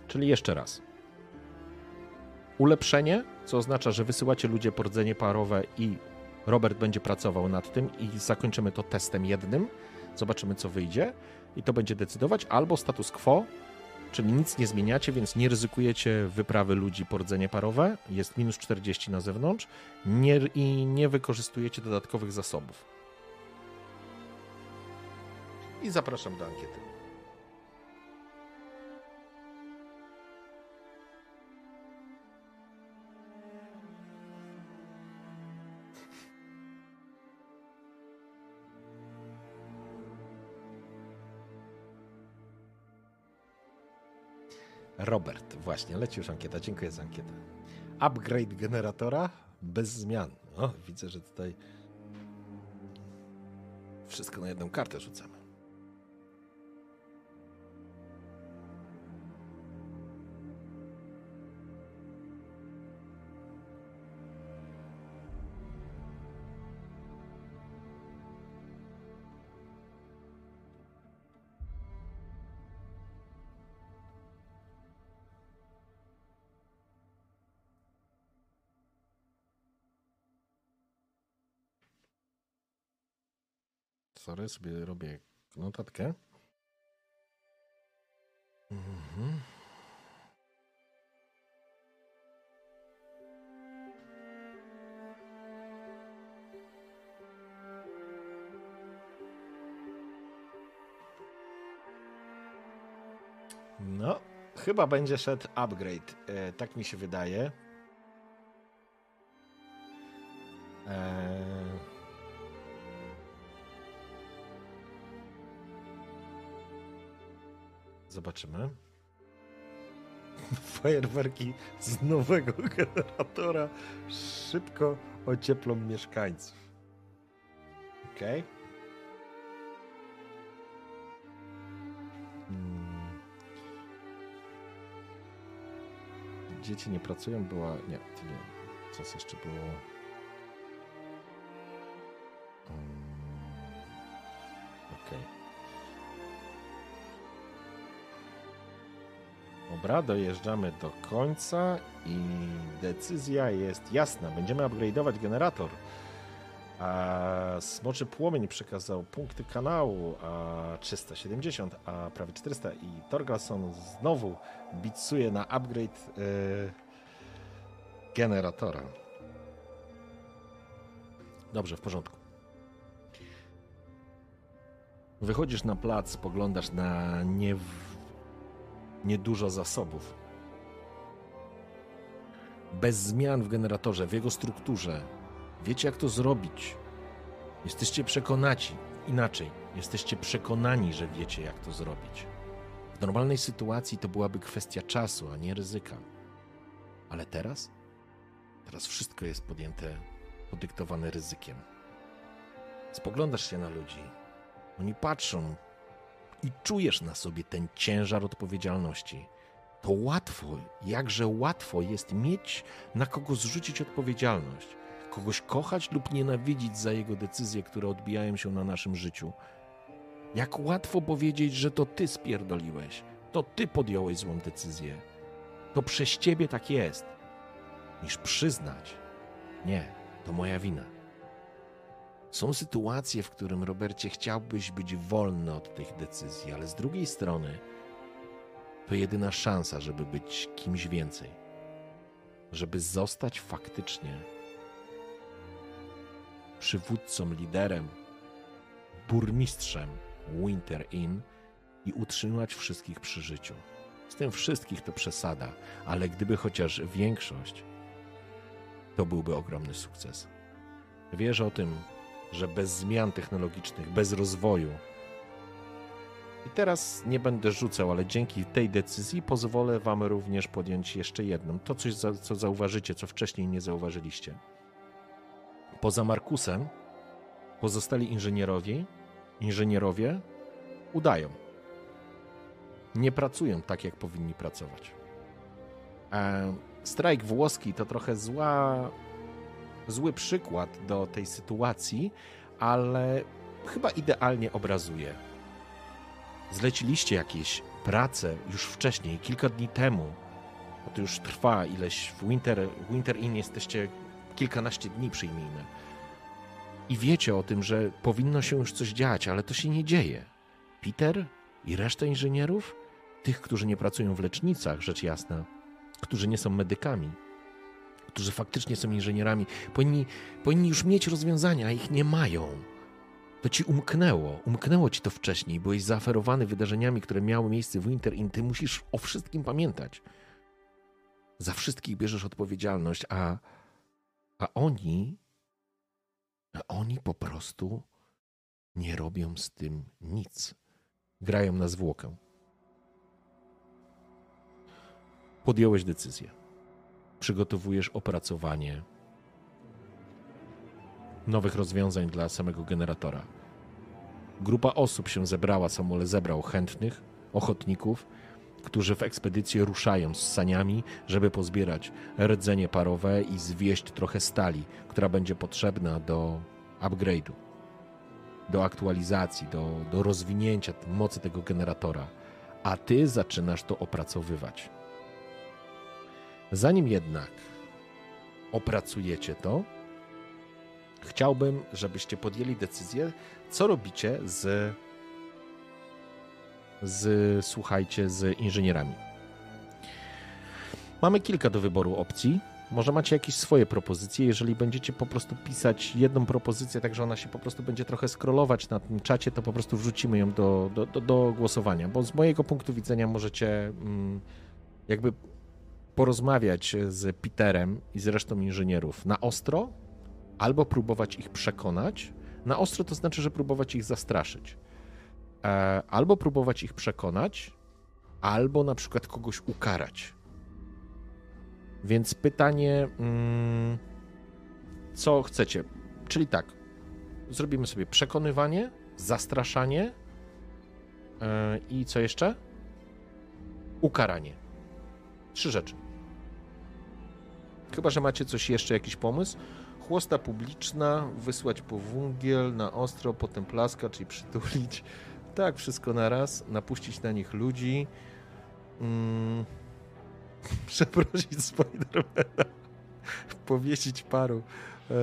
Czyli jeszcze raz. Ulepszenie, co oznacza, że wysyłacie ludzie po rdzenie parowe i Robert będzie pracował nad tym i zakończymy to testem jednym. Zobaczymy, co wyjdzie i to będzie decydować. Albo status quo, czyli nic nie zmieniacie, więc nie ryzykujecie wyprawy ludzi po rdzenie parowe, jest minus 40 na zewnątrz nie, i nie wykorzystujecie dodatkowych zasobów. I zapraszam do ankiety. Robert, właśnie, leci już ankieta. Dziękuję za ankietę. Upgrade generatora bez zmian. O, widzę, że tutaj wszystko na jedną kartę rzucamy. Sorry, sobie robię notatkę. Mhm. No, chyba będzie szedł upgrade. E, tak mi się wydaje. Zobaczymy. (laughs) Fajerwerki z nowego (laughs) generatora szybko ocieplą mieszkańców. Ok. Hmm. Dzieci nie pracują, była. Nie, to nie. Co jeszcze było? Dobra, dojeżdżamy do końca i decyzja jest jasna. Będziemy upgrade'ować generator. A Smoczy Płomień przekazał punkty kanału a 370, a prawie 400 i Torgalson znowu bitsuje na upgrade yy, generatora. Dobrze, w porządku. Wychodzisz na plac, spoglądasz na nie niedużo zasobów. Bez zmian w generatorze, w jego strukturze. Wiecie, jak to zrobić. Jesteście przekonaci, inaczej, jesteście przekonani, że wiecie, jak to zrobić. W normalnej sytuacji to byłaby kwestia czasu, a nie ryzyka. Ale teraz? Teraz wszystko jest podjęte, podyktowane ryzykiem. Spoglądasz się na ludzi. Oni patrzą, i czujesz na sobie ten ciężar odpowiedzialności, to łatwo, jakże łatwo jest mieć na kogo zrzucić odpowiedzialność, kogoś kochać lub nienawidzić za jego decyzje, które odbijają się na naszym życiu. Jak łatwo powiedzieć, że to ty spierdoliłeś, to ty podjąłeś złą decyzję. To przez ciebie tak jest, niż przyznać, Nie, to moja wina. Są sytuacje, w którym, Robercie, chciałbyś być wolny od tych decyzji, ale z drugiej strony to jedyna szansa, żeby być kimś więcej. Żeby zostać faktycznie przywódcą, liderem, burmistrzem Winter Inn i utrzymać wszystkich przy życiu. Z tym wszystkich to przesada, ale gdyby chociaż większość, to byłby ogromny sukces. Wierzę o tym, że bez zmian technologicznych, bez rozwoju, i teraz nie będę rzucał, ale dzięki tej decyzji pozwolę Wam również podjąć jeszcze jedną. To coś, co zauważycie, co wcześniej nie zauważyliście. Poza Markusem, pozostali inżynierowie, inżynierowie udają. Nie pracują tak, jak powinni pracować. E, strajk włoski to trochę zła, zły przykład do tej sytuacji, ale chyba idealnie obrazuje. Zleciliście jakieś prace już wcześniej, kilka dni temu. To już trwa ileś w Winter, Winter Inn jesteście kilkanaście dni, przyjmijmy. I wiecie o tym, że powinno się już coś dziać, ale to się nie dzieje. Peter i reszta inżynierów, tych, którzy nie pracują w lecznicach, rzecz jasna, którzy nie są medykami, którzy faktycznie są inżynierami, powinni, powinni już mieć rozwiązania, a ich nie mają. To ci umknęło, umknęło ci to wcześniej, byłeś zaaferowany wydarzeniami, które miały miejsce w Winter Inn, ty musisz o wszystkim pamiętać. Za wszystkich bierzesz odpowiedzialność, a, a oni, a oni po prostu nie robią z tym nic. Grają na zwłokę. Podjąłeś decyzję. Przygotowujesz opracowanie nowych rozwiązań dla samego generatora. Grupa osób się zebrała, Samuel zebrał chętnych, ochotników, którzy w ekspedycję ruszają z saniami, żeby pozbierać rdzenie parowe i zwieść trochę stali, która będzie potrzebna do upgrade'u, do aktualizacji, do, do rozwinięcia mocy tego generatora. A ty zaczynasz to opracowywać. Zanim jednak opracujecie to, chciałbym, żebyście podjęli decyzję, co robicie z, z słuchajcie, z inżynierami. Mamy kilka do wyboru opcji. Może macie jakieś swoje propozycje. Jeżeli będziecie po prostu pisać jedną propozycję, tak że ona się po prostu będzie trochę scrollować na tym czacie, to po prostu wrzucimy ją do, do, do, do głosowania. Bo z mojego punktu widzenia możecie mm, jakby porozmawiać z Peterem i z resztą inżynierów na ostro, albo próbować ich przekonać. Na ostro to znaczy, że próbować ich zastraszyć. E, albo próbować ich przekonać, albo na przykład kogoś ukarać. Więc pytanie, mm, co chcecie? Czyli tak, zrobimy sobie przekonywanie, zastraszanie e, i co jeszcze? Ukaranie. Trzy rzeczy. Chyba, że macie coś jeszcze, jakiś pomysł. Chłosta publiczna, wysłać po wungiel na ostro, potem plaska, czyli przytulić. (laughs) Tak, wszystko na raz, napuścić na nich ludzi. Mm. (laughs) Przeprosić Spidermana. (laughs) Powiesić paru. Eee...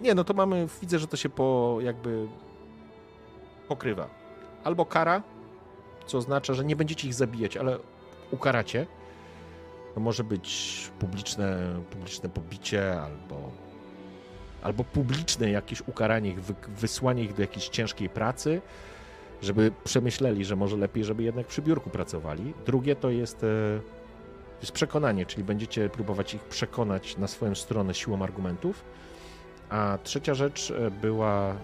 Nie, no to mamy, widzę, że to się po jakby pokrywa. Albo kara, co oznacza, że nie będziecie ich zabijać, ale ukaracie to może być publiczne, publiczne pobicie albo, albo publiczne jakieś ukaranie ich, wysłanie ich do jakiejś ciężkiej pracy, żeby przemyśleli, że może lepiej, żeby jednak przy biurku pracowali. Drugie to jest, to e, jest przekonanie, czyli będziecie próbować ich przekonać na swoją stronę siłą argumentów. A trzecia rzecz e, była e,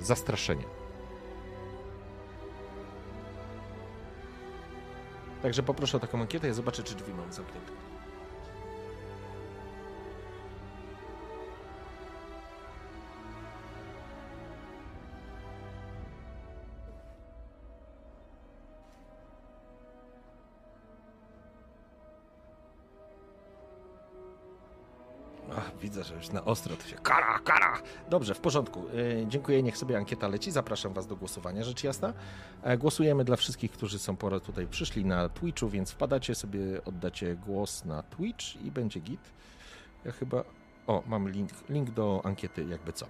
zastraszenie. Także poproszę o taką ankietę, ja zobaczę, czy drzwi mam zamknięte. Widzę, że już na ostro to się kara, kara. Dobrze, w porządku. E, dziękuję, niech sobie ankieta leci. Zapraszam Was do głosowania, rzecz jasna. E, głosujemy dla wszystkich, którzy są pora tutaj przyszli na Twitchu, więc wpadacie sobie, oddacie głos na Twitch i będzie git. Ja chyba... O, mam link, link do ankiety, jakby co.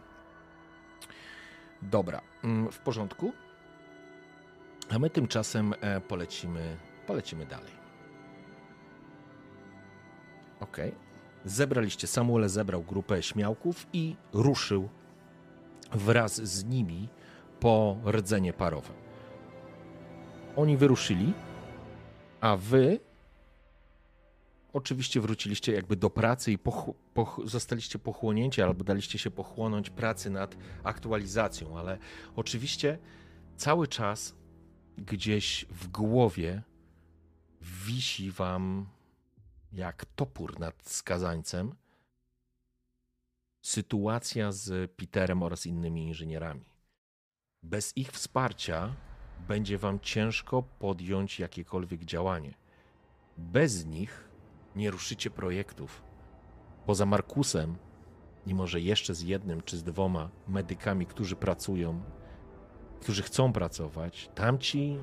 Dobra, mm, w porządku. A my tymczasem e, polecimy, polecimy dalej. Ok. Zebraliście, Samuel zebrał grupę śmiałków i ruszył wraz z nimi po rdzenie parowe. Oni wyruszyli, a wy oczywiście wróciliście jakby do pracy i poch poch zostaliście pochłonięci albo daliście się pochłonąć pracy nad aktualizacją, ale oczywiście cały czas gdzieś w głowie wisi wam jak topór nad skazańcem sytuacja z Peterem oraz innymi inżynierami. Bez ich wsparcia będzie wam ciężko podjąć jakiekolwiek działanie. Bez nich nie ruszycie projektów. Poza Markusem i może jeszcze z jednym czy z dwoma medykami, którzy pracują, którzy chcą pracować, tamci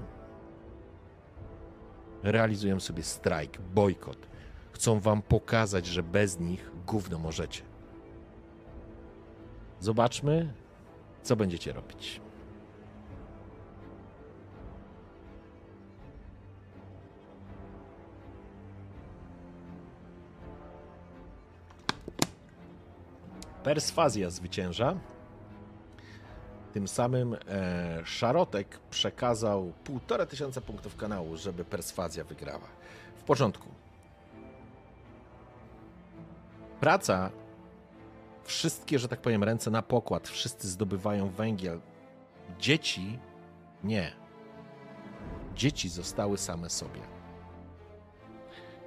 realizują sobie strajk, bojkot. Chcą wam pokazać, że bez nich gówno możecie. Zobaczmy, co będziecie robić. Perswazja zwycięża. Tym samym e, Szarotek przekazał półtora tysiąca punktów kanału, żeby perswazja wygrała. W porządku. Praca, wszystkie, że tak powiem, ręce na pokład, wszyscy zdobywają węgiel. Dzieci nie. Dzieci zostały same sobie.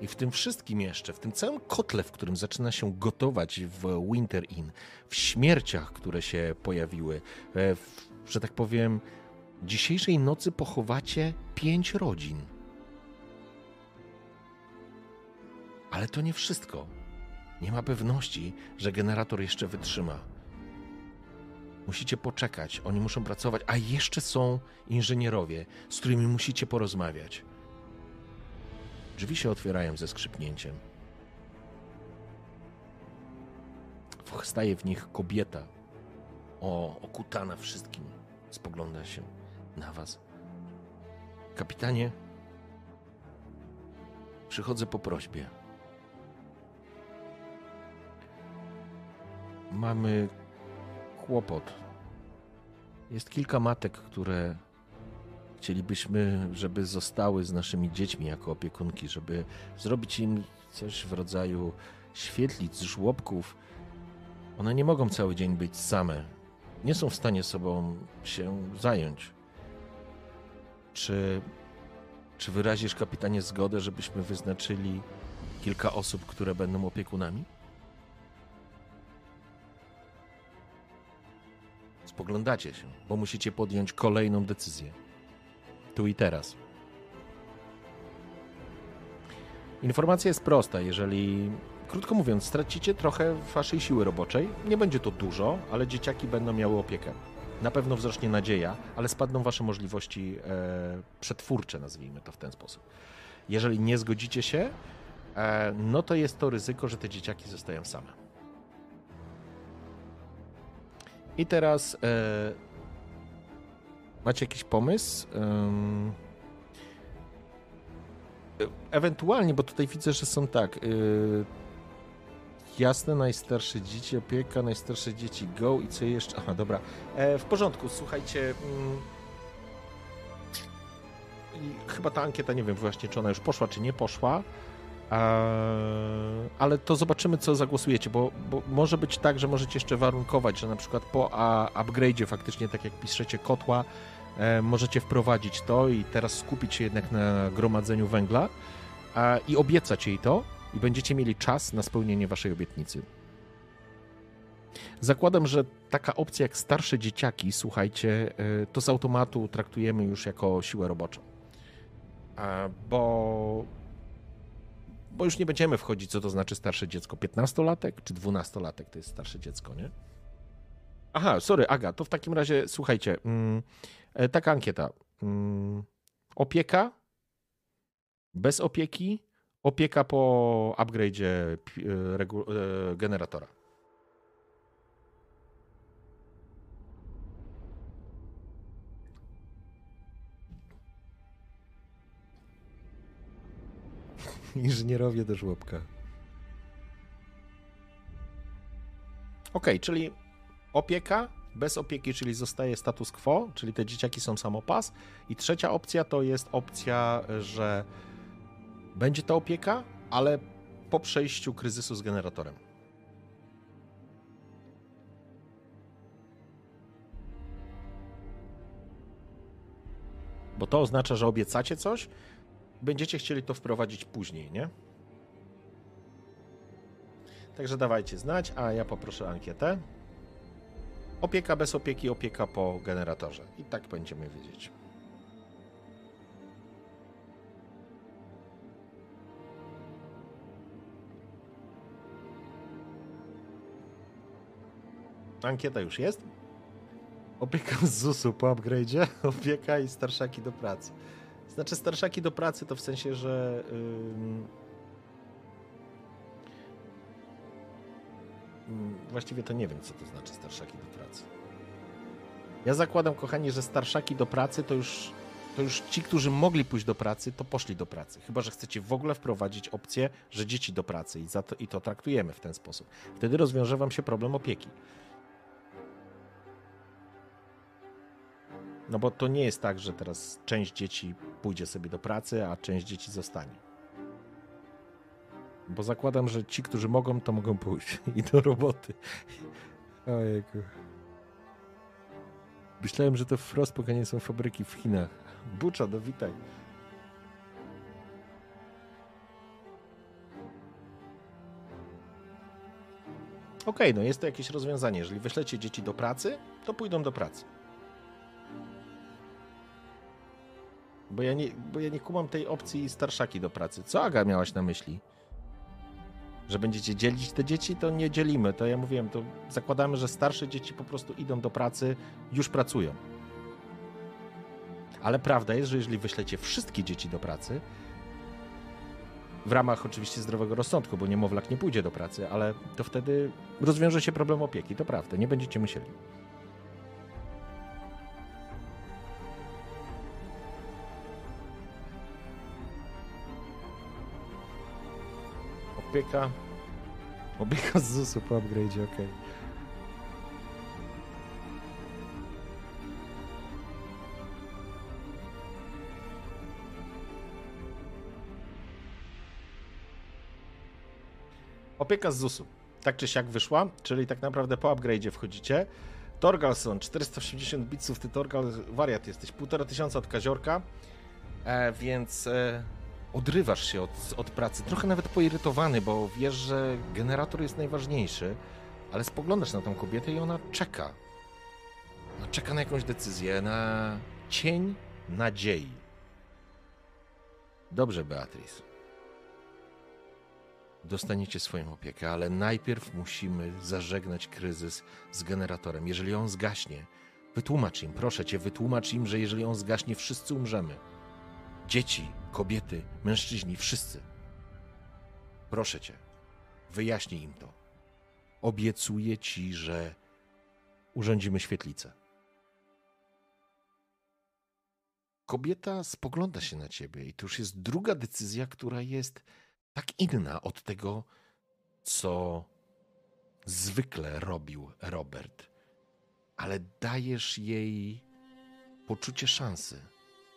I w tym wszystkim jeszcze, w tym całym kotle, w którym zaczyna się gotować w Winter Inn, w śmierciach, które się pojawiły, e, w, że tak powiem, dzisiejszej nocy pochowacie pięć rodzin. Ale to nie wszystko. Nie ma pewności, że generator jeszcze wytrzyma. Musicie poczekać, oni muszą pracować, a jeszcze są inżynierowie, z którymi musicie porozmawiać. Drzwi się otwierają ze skrzypnięciem. Staje w nich kobieta, o, okutana wszystkim. Spogląda się na was. Kapitanie, przychodzę po prośbie. Mamy kłopot. Jest kilka matek, które Chcielibyśmy, żeby zostały z naszymi dziećmi jako opiekunki, żeby zrobić im coś w rodzaju świetlic, żłobków. One nie mogą cały dzień być same. Nie są w stanie sobą się zająć. Czy, czy wyrazisz, kapitanie, zgodę, żebyśmy wyznaczyli kilka osób, które będą opiekunami? Spoglądacie się, bo musicie podjąć kolejną decyzję tu i teraz. Informacja jest prosta. Jeżeli, krótko mówiąc, stracicie trochę waszej siły roboczej, nie będzie to dużo, ale dzieciaki będą miały opiekę. Na pewno wzrośnie nadzieja, ale spadną wasze możliwości e, przetwórcze, nazwijmy to w ten sposób. Jeżeli nie zgodzicie się, e, no to jest to ryzyko, że te dzieciaki zostają same. I teraz e, Macie jakiś pomysł? Um... Ewentualnie, bo tutaj widzę, że są tak. Yy... Jasne, najstarsze dzieci, opieka, najstarsze dzieci go i co jeszcze? Aha, dobra. E, w porządku, słuchajcie. Mm... Chyba ta ankieta, nie wiem właśnie, czy ona już poszła, czy nie poszła. Ale to zobaczymy, co zagłosujecie, bo, bo, może być tak, że możecie jeszcze warunkować, że na przykład po upgrade'zie faktycznie, tak jak piszecie kotła, E, możecie wprowadzić to i teraz skupić się jednak na gromadzeniu węgla i obiecać jej to i będziecie mieli czas na spełnienie waszej obietnicy. Zakładam, że taka opcja jak starsze dzieciaki, słuchajcie, e, to z automatu traktujemy już jako siłę roboczą. Bo bo już nie będziemy wchodzić, co to znaczy starsze dziecko. 15-latek czy 12-latek to jest starsze dziecko, nie? Aha, sorry, Aga, to w takim razie słuchajcie, mm, e, taka ankieta. Mm, opieka, bez opieki, opieka po upgrade'zie e, e, generatora. Inżynierowie do żłobka. Ok, czyli opieka, bez opieki, czyli zostaje status quo, czyli te dzieciaki są samopas. I trzecia opcja to jest opcja, że będzie ta opieka, ale po przejściu kryzysu z generatorem. Bo to oznacza, że obiecacie coś, będziecie chcieli to wprowadzić później, nie? Także dawajcie znać, a ja poproszę ankietę. Opieka bez opieki, opieka po generatorze. I tak będziemy wiedzieć. Ankieta już jest. Opieka z ZUS-u po upgrade'zie, (laughs) opieka i starszaki do pracy. Znaczy starszaki do pracy to w sensie, że yy, właściwie to nie wiem, co to znaczy starszaki do pracy. Ja zakładam, kochani, że starszaki do pracy to już, to już ci, którzy mogli pójść do pracy, to poszli do pracy. Chyba, że chcecie w ogóle wprowadzić opcję, że dzieci do pracy i, to, i to traktujemy w ten sposób. Wtedy rozwiąże wam się problem opieki. No bo to nie jest tak, że teraz część dzieci pójdzie sobie do pracy, a część dzieci zostanie. Bo zakładam, że ci, którzy mogą, to mogą pójść (laughs) i do roboty. Ojejku. Myślałem, że to w Frostpokanie są fabryki w Chinach. Bucza, do witaj. Okej, okay, no jest to jakieś rozwiązanie. Jeżeli wyślecie dzieci do pracy, to pójdą do pracy. Bo ja, nie, bo ja nie kumam tej opcji starszaki do pracy. Co Aga miałaś na myśli? Że będziecie dzielić te dzieci? To nie dzielimy. To ja mówiłem, to zakładamy, że starsze dzieci po prostu idą do pracy, już pracują. Ale prawda jest, że jeżeli wyślecie wszystkie dzieci do pracy, w ramach oczywiście zdrowego rozsądku, bo niemowlak nie pójdzie do pracy, ale to wtedy rozwiąże się problem opieki, to prawda, nie będziecie musieli. Opieka. Opieka z ZUS-u po upgrade'zie, okej. Okay. Opieka z ZUS-u. Tak czy siak wyszła, czyli tak naprawdę po upgrade'zie wchodzicie. Torgalson, 480 bitsów, ty Torgal, wariat jesteś, półtora tysiąca od kaziorka, e, więc e, odrywasz się od, od pracy, trochę nawet poirytowany, bo wiesz, że generator jest najważniejszy, ale spoglądasz na tą kobietę i ona czeka. Ona czeka na jakąś decyzję, na cień nadziei. Dobrze, Beatrice. Dostaniecie swoją opiekę, ale najpierw musimy zażegnać kryzys z generatorem. Jeżeli on zgaśnie, wytłumacz im, proszę cię, wytłumacz im, że jeżeli on zgaśnie, wszyscy umrzemy. Dzieci, kobiety, mężczyźni, wszyscy. Proszę cię, wyjaśnij im to. Obiecuję ci, że urządzimy świetlicę. Kobieta spogląda się na ciebie, i to już jest druga decyzja, która jest tak inna od tego, co zwykle robił Robert. Ale dajesz jej poczucie szansy,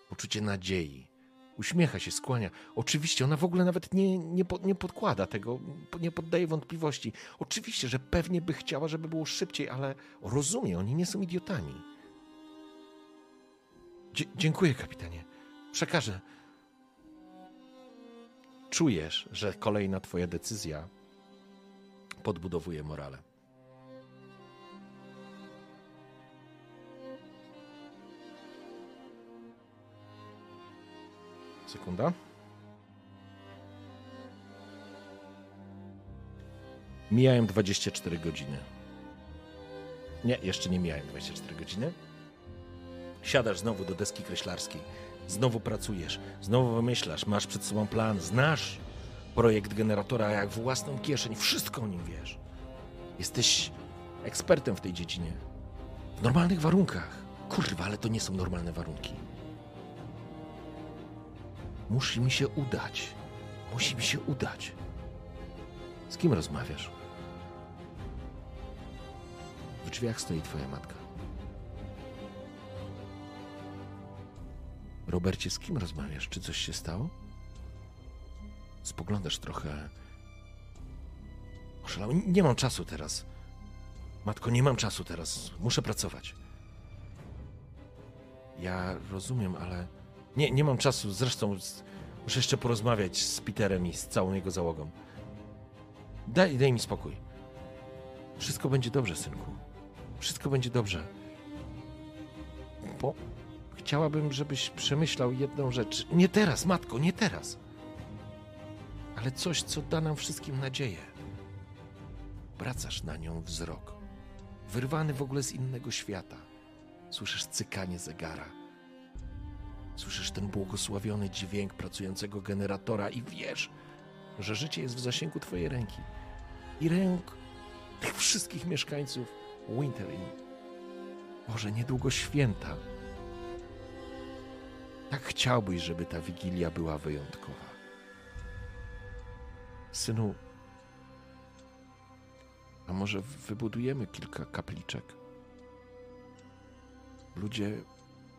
poczucie nadziei Uśmiecha się, skłania. Oczywiście, ona w ogóle nawet nie, nie, nie podkłada tego, nie poddaje wątpliwości. Oczywiście, że pewnie by chciała, żeby było szybciej, ale rozumie, oni nie są idiotami. Dzie dziękuję, kapitanie. Przekażę. Czujesz, że kolejna twoja decyzja podbudowuje morale. Sekunda. Mijają 24 godziny. Nie, jeszcze nie mijają 24 godziny. Siadasz znowu do deski kreślarskiej, znowu pracujesz, znowu wymyślasz, masz przed sobą plan, znasz projekt generatora jak własną kieszeń, wszystko o nim wiesz. Jesteś ekspertem w tej dziedzinie. W normalnych warunkach. Kurwa, ale to nie są normalne warunki. Musi mi się udać. Musi mi się udać. Z kim rozmawiasz? W drzwiach stoi twoja matka. Robercie, z kim rozmawiasz? Czy coś się stało? Spoglądasz trochę. Oszalał. Nie mam czasu teraz. Matko, nie mam czasu teraz. Muszę pracować. Ja rozumiem, ale. Nie, nie mam czasu. Zresztą muszę jeszcze porozmawiać z Peterem i z całą jego załogą. Daj, daj mi spokój. Wszystko będzie dobrze, synku. Wszystko będzie dobrze. Bo chciałabym, żebyś przemyślał jedną rzecz. Nie teraz, matko, nie teraz. Ale coś, co da nam wszystkim nadzieję. Wracasz na nią wzrok. Wyrwany w ogóle z innego świata. Słyszysz cykanie zegara. Słyszysz ten błogosławiony dźwięk pracującego generatora i wiesz, że życie jest w zasięgu Twojej ręki i ręk tych wszystkich mieszkańców Winter Inn. Boże, niedługo święta. Tak chciałbyś, żeby ta wigilia była wyjątkowa. Synu, a może wybudujemy kilka kapliczek? Ludzie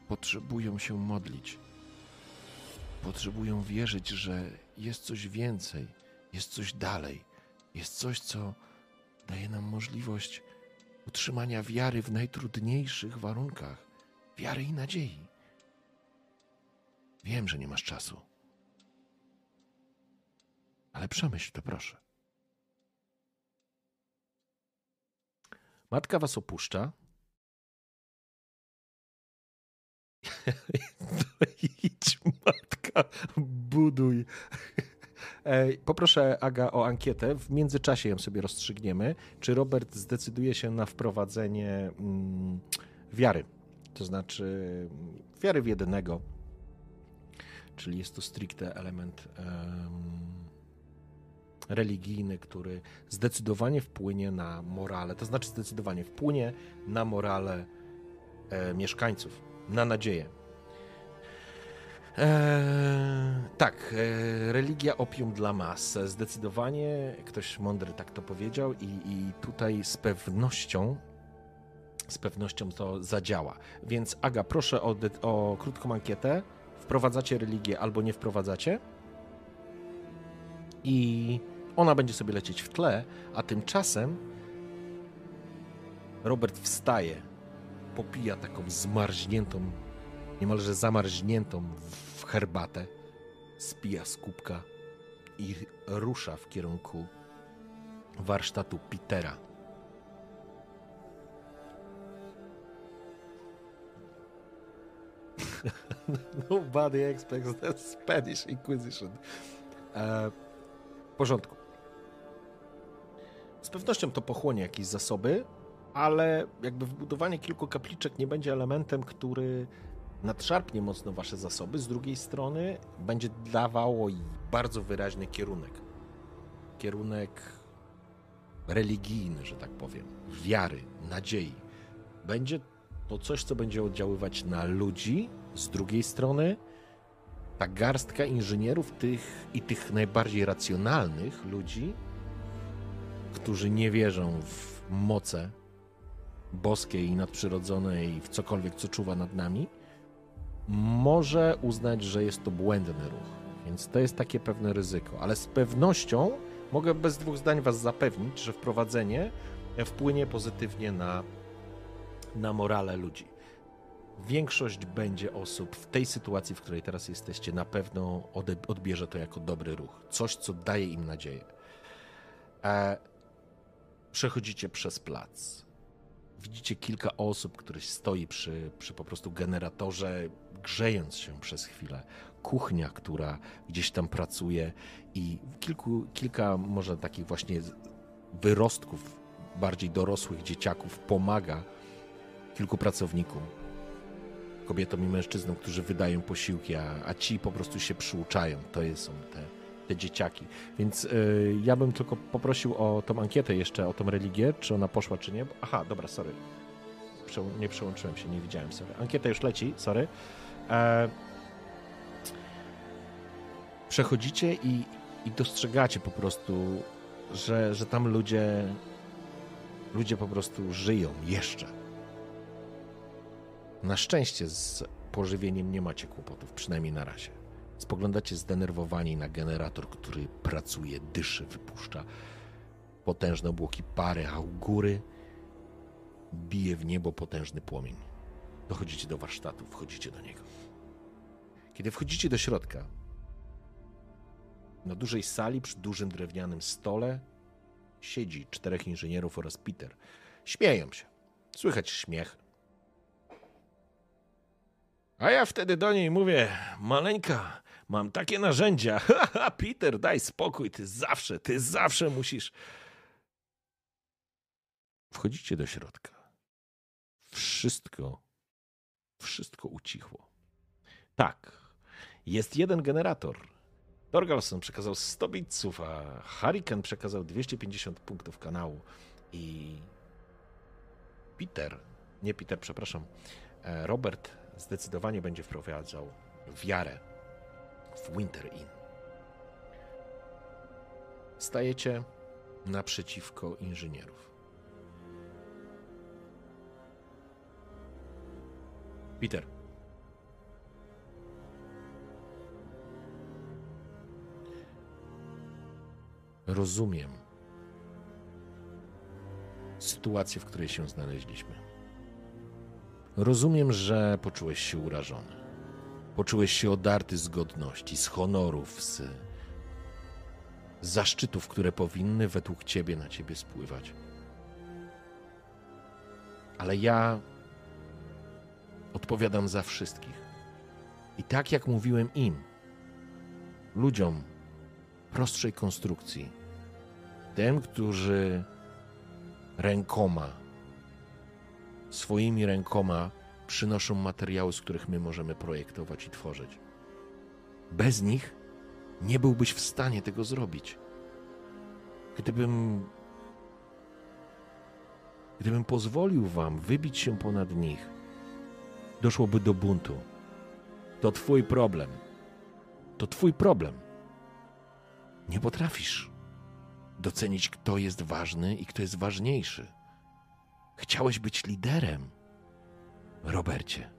potrzebują się modlić. Potrzebują wierzyć, że jest coś więcej, jest coś dalej, jest coś, co daje nam możliwość utrzymania wiary w najtrudniejszych warunkach, wiary i nadziei. Wiem, że nie masz czasu, ale przemyśl to, proszę. Matka was opuszcza. (laughs) Idź, matka, buduj. Poproszę Aga o ankietę. W międzyczasie ją sobie rozstrzygniemy. Czy Robert zdecyduje się na wprowadzenie mm, wiary? To znaczy mm, wiary w jedynego, czyli jest to stricte element religijny, który zdecydowanie wpłynie na morale, to znaczy zdecydowanie wpłynie na morale e, mieszkańców, na nadzieję. Eee, tak, e, religia opium dla mas. Zdecydowanie ktoś mądry tak to powiedział i, i tutaj z pewnością z pewnością to zadziała. Więc Aga, proszę o, o krótką ankietę. Wprowadzacie religię albo nie wprowadzacie? I ona będzie sobie lecieć w tle, a tymczasem Robert wstaje, popija taką zmarzniętą, niemalże zamarzniętą herbatę, spija z kubka i rusza w kierunku warsztatu Petera. (laughs) Nobody expects the Spanish Inquisition. E, w porządku. Z pewnością to pochłonie jakieś zasoby, ale jakby wbudowanie kilku kapliczek nie będzie elementem, który nadszarpnie mocno wasze zasoby. Z drugiej strony będzie dawało bardzo wyraźny kierunek. Kierunek religijny, że tak powiem, wiary, nadziei. Będzie to coś, co będzie oddziaływać na ludzi. Z drugiej strony ta garstka inżynierów tych i tych najbardziej racjonalnych ludzi którzy nie wierzą w moce boskie i nadprzyrodzone i w cokolwiek, co czuwa nad nami, może uznać, że jest to błędny ruch. Więc to jest takie pewne ryzyko. Ale z pewnością mogę bez dwóch zdań Was zapewnić, że wprowadzenie wpłynie pozytywnie na, na morale ludzi. Większość będzie osób w tej sytuacji, w której teraz jesteście, na pewno odbierze to jako dobry ruch. Coś, co daje im nadzieję. E, Przechodzicie przez plac. Widzicie kilka osób, które stoi przy, przy po prostu generatorze, grzejąc się przez chwilę. Kuchnia, która gdzieś tam pracuje i kilku, kilka może takich właśnie wyrostków, bardziej dorosłych dzieciaków pomaga kilku pracownikom, kobietom i mężczyznom, którzy wydają posiłki, a, a ci po prostu się przyuczają. To są te, te dzieciaki. Więc y, ja bym tylko poprosił o tą ankietę jeszcze, o tą religię, czy ona poszła, czy nie. Aha, dobra, sorry. Prze nie przełączyłem się, nie widziałem, sorry. Ankieta już leci, sorry. E przechodzicie i, i dostrzegacie po prostu, że, że tam ludzie, ludzie po prostu żyją jeszcze. Na szczęście z pożywieniem nie macie kłopotów, przynajmniej na razie. Spoglądacie zdenerwowani na generator, który pracuje, dyszy, wypuszcza potężne obłoki pary, a u góry bije w niebo potężny płomień. Dochodzicie do warsztatu, wchodzicie do niego. Kiedy wchodzicie do środka, na dużej sali przy dużym drewnianym stole siedzi czterech inżynierów oraz Peter. Śmieją się. Słychać śmiech. A ja wtedy do niej mówię: Maleńka, mam takie narzędzia. (laughs) Haha, Peter, daj spokój, ty zawsze, ty zawsze musisz. Wchodzicie do środka. Wszystko, wszystko ucichło. Tak, jest jeden generator Dorgalson przekazał 100 bitsów, a Hurricane przekazał 250 punktów kanału. I Peter, nie Peter, przepraszam, e, Robert zdecydowanie będzie wprowadzał wiarę w Winter Inn. Stajecie naprzeciwko inżynierów. Peter, rozumiem sytuację, w której się znaleźliśmy. Rozumiem, że poczułeś się urażony. Poczułeś się odarty z godności, z honorów, z zaszczytów, które powinny według ciebie na ciebie spływać. Ale ja odpowiadam za wszystkich. I tak jak mówiłem im, ludziom prostszej konstrukcji, tym, którzy rękoma, swoimi rękoma przynoszą materiały, z których my możemy projektować i tworzyć. Bez nich nie byłbyś w stanie tego zrobić. Gdybym gdybym pozwolił wam wybić się ponad nich, doszłoby do buntu. To twój problem. To twój problem. Nie potrafisz docenić, kto jest ważny i kto jest ważniejszy. Chciałeś być liderem, Robercie.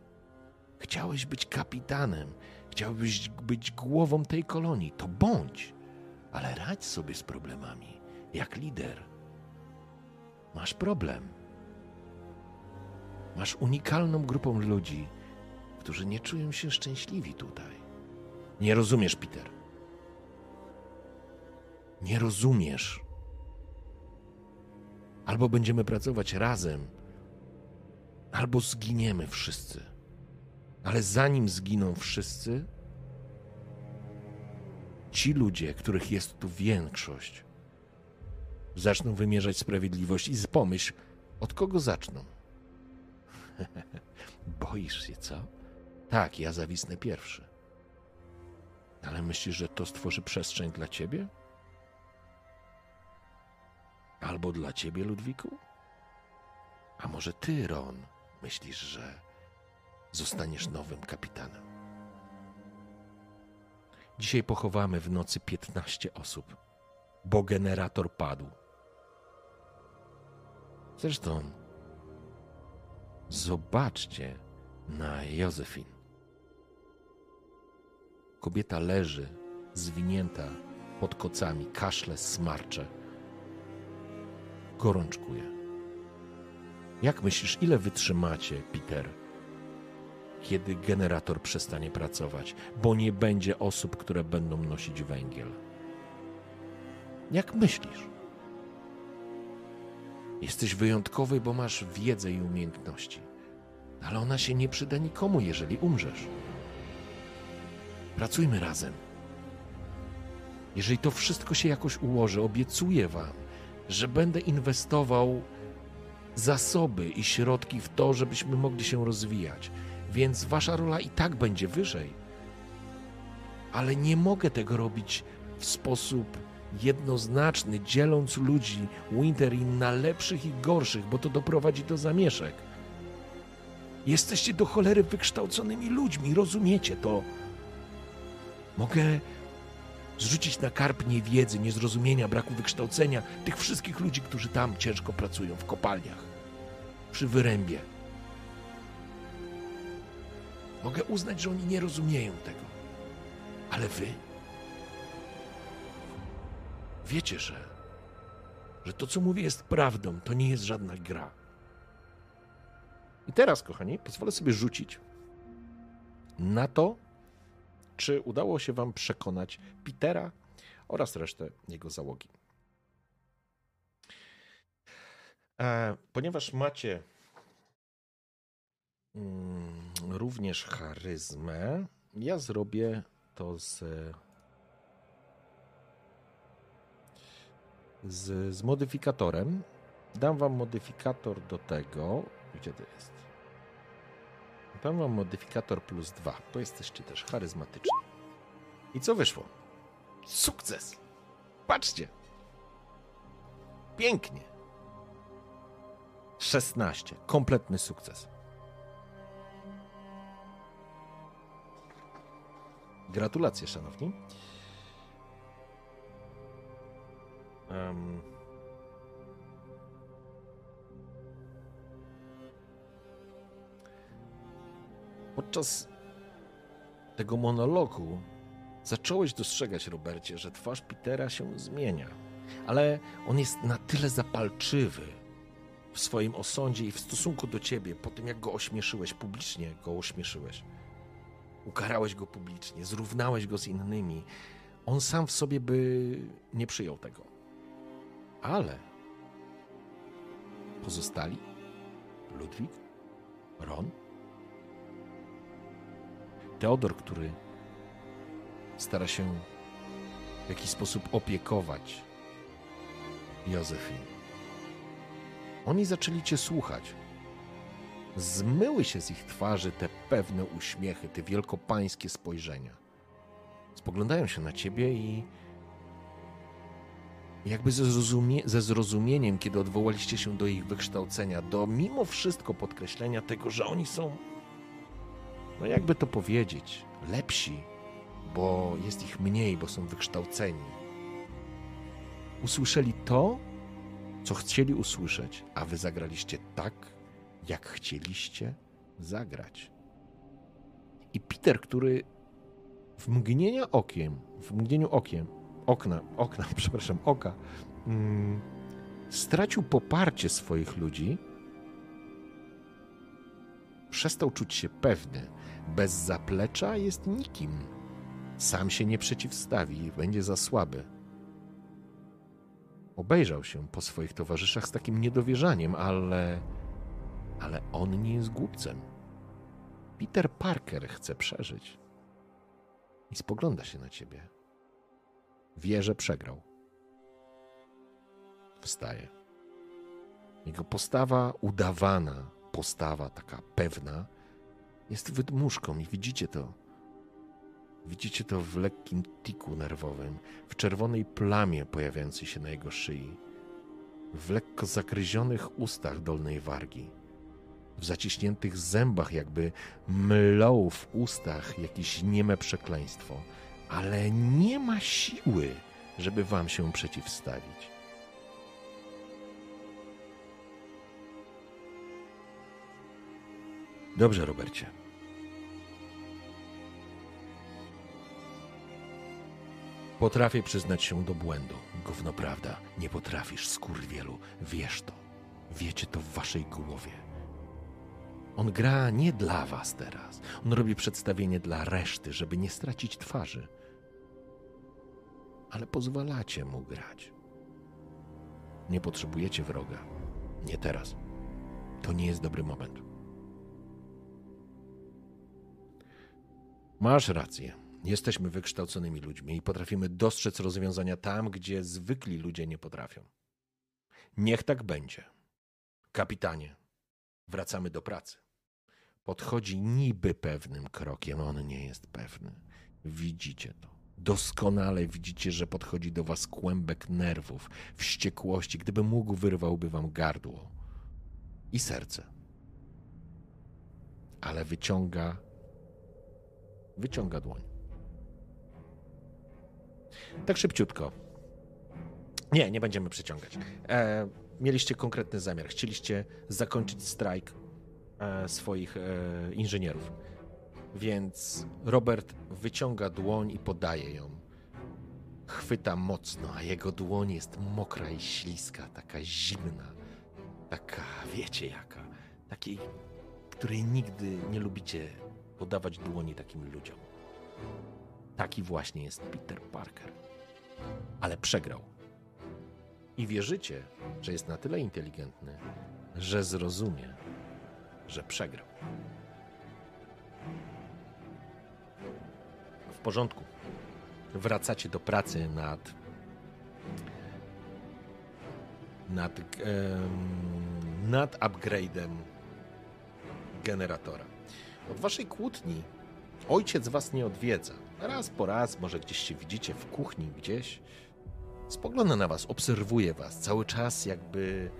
Chciałeś być kapitanem, chciałbyś być głową tej kolonii. To bądź, ale radź sobie z problemami, jak lider. Masz problem. Masz unikalną grupą ludzi, którzy nie czują się szczęśliwi tutaj. Nie rozumiesz, Peter. Nie rozumiesz. Albo będziemy pracować razem, albo zginiemy wszyscy. Ale zanim zginą wszyscy, ci ludzie, których jest tu większość, zaczną wymierzać sprawiedliwość i pomyśl, od kogo zaczną. (laughs) Boisz się, co? Tak, ja zawisnę pierwszy. Ale myślisz, że to stworzy przestrzeń dla ciebie? Albo dla ciebie, Ludwiku? A może ty, Ron, myślisz, że zostaniesz nowym kapitanem? Dzisiaj pochowamy w nocy 15 osób, bo generator padł. Zresztą, zobaczcie na Józefin. Kobieta leży, zwinięta pod kocami, kaszle, smarcze gorączkuje. Jak myślisz, ile wytrzymacie, Peter, kiedy generator przestanie pracować, bo nie będzie osób, które będą nosić węgiel? Jak myślisz? Jesteś wyjątkowy, bo masz wiedzę i umiejętności, ale ona się nie przyda nikomu, jeżeli umrzesz. Pracujmy razem. Jeżeli to wszystko się jakoś ułoży, obiecuję Wam, że będę inwestował zasoby i środki w to, żebyśmy mogli się rozwijać. Więc wasza rola i tak będzie wyżej. Ale nie mogę tego robić w sposób jednoznaczny, dzieląc ludzi Winterin na lepszych i gorszych, bo to doprowadzi do zamieszek. Jesteście do cholery wykształconymi ludźmi, rozumiecie to? Mogę zrzucić na karp niewiedzy, niezrozumienia, braku wykształcenia tych wszystkich ludzi, którzy tam ciężko pracują w kopalniach, przy wyrębie. Mogę uznać, że oni nie rozumieją tego. Ale wy wiecie, że, że to, co mówię, jest prawdą. To nie jest żadna gra. I teraz, kochani, pozwolę sobie rzucić na to, czy udało się Wam przekonać Petera oraz resztę jego załogi. E, ponieważ macie mm, również charyzmę, ja zrobię to z, z, z modyfikatorem. Dam Wam modyfikator do tego. Gdzie to jest? Tam mam modyfikator plus dwa, bo jesteście też charyzmatyczni. I co wyszło? Sukces! Patrzcie! Pięknie! 16. Kompletny sukces. Gratulacje, szanowni. Um, Podczas tego monologu zacząłeś dostrzegać, Robercie, że twarz Petera się zmienia, ale on jest na tyle zapalczywy w swoim osądzie i w stosunku do ciebie, po tym jak go ośmieszyłeś, publicznie go ośmieszyłeś. Ukarałeś go publicznie, zrównałeś go z innymi. On sam w sobie by nie przyjął tego. Ale pozostali Ludwik, Ron, Teodor, który stara się w jakiś sposób opiekować Józefin. Oni zaczęli cię słuchać. Zmyły się z ich twarzy te pewne uśmiechy, te wielkopańskie spojrzenia. Spoglądają się na ciebie i jakby ze, zrozumie ze zrozumieniem, kiedy odwołaliście się do ich wykształcenia, do mimo wszystko podkreślenia tego, że oni są no jakby to powiedzieć, lepsi, bo jest ich mniej, bo są wykształceni. Usłyszeli to, co chcieli usłyszeć, a wy zagraliście tak, jak chcieliście zagrać. I Peter, który w mgnieniu okiem, w mgnieniu okiem, okna, okna, (laughs) przepraszam, oka, mm, stracił poparcie swoich ludzi, przestał czuć się pewny, bez zaplecza jest nikim. Sam się nie przeciwstawi, będzie za słaby. Obejrzał się po swoich towarzyszach z takim niedowierzaniem, ale. Ale on nie jest głupcem. Peter Parker chce przeżyć. I spogląda się na ciebie. Wie, że przegrał. Wstaje. Jego postawa udawana, postawa taka pewna, jest wydmuszką i widzicie to. Widzicie to w lekkim tiku nerwowym, w czerwonej plamie pojawiającej się na jego szyi, w lekko zagryzionych ustach dolnej wargi, w zaciśniętych zębach, jakby mlął w ustach jakieś nieme przekleństwo, ale nie ma siły, żeby wam się przeciwstawić. Dobrze, Robercie. Potrafię przyznać się do błędu. Gówno prawda. Nie potrafisz, skurwielu. Wiesz to. Wiecie to w waszej głowie. On gra nie dla was teraz. On robi przedstawienie dla reszty, żeby nie stracić twarzy. Ale pozwalacie mu grać. Nie potrzebujecie wroga. Nie teraz. To nie jest dobry moment. Masz rację. Jesteśmy wykształconymi ludźmi i potrafimy dostrzec rozwiązania tam, gdzie zwykli ludzie nie potrafią. Niech tak będzie. Kapitanie, wracamy do pracy. Podchodzi niby pewnym krokiem, on nie jest pewny. Widzicie to. Doskonale widzicie, że podchodzi do was kłębek nerwów, wściekłości. Gdyby mógł, wyrwałby wam gardło i serce. Ale wyciąga, wyciąga dłoń. Tak szybciutko. Nie, nie będziemy przeciągać. E, mieliście konkretny zamiar. Chcieliście zakończyć strajk e, swoich e, inżynierów. Więc Robert wyciąga dłoń i podaje ją. Chwyta mocno, a jego dłoń jest mokra i śliska, taka zimna. Taka, wiecie jaka. Takiej, której nigdy nie lubicie podawać dłoni takim ludziom. Taki właśnie jest Peter Parker. Ale przegrał. I wierzycie, że jest na tyle inteligentny, że zrozumie, że przegrał. W porządku. Wracacie do pracy nad nad, nad upgrade'em generatora. Od waszej kłótni ojciec was nie odwiedza. Raz po raz, może gdzieś się widzicie w kuchni, gdzieś. Spogląda na was, obserwuje was cały czas, jakby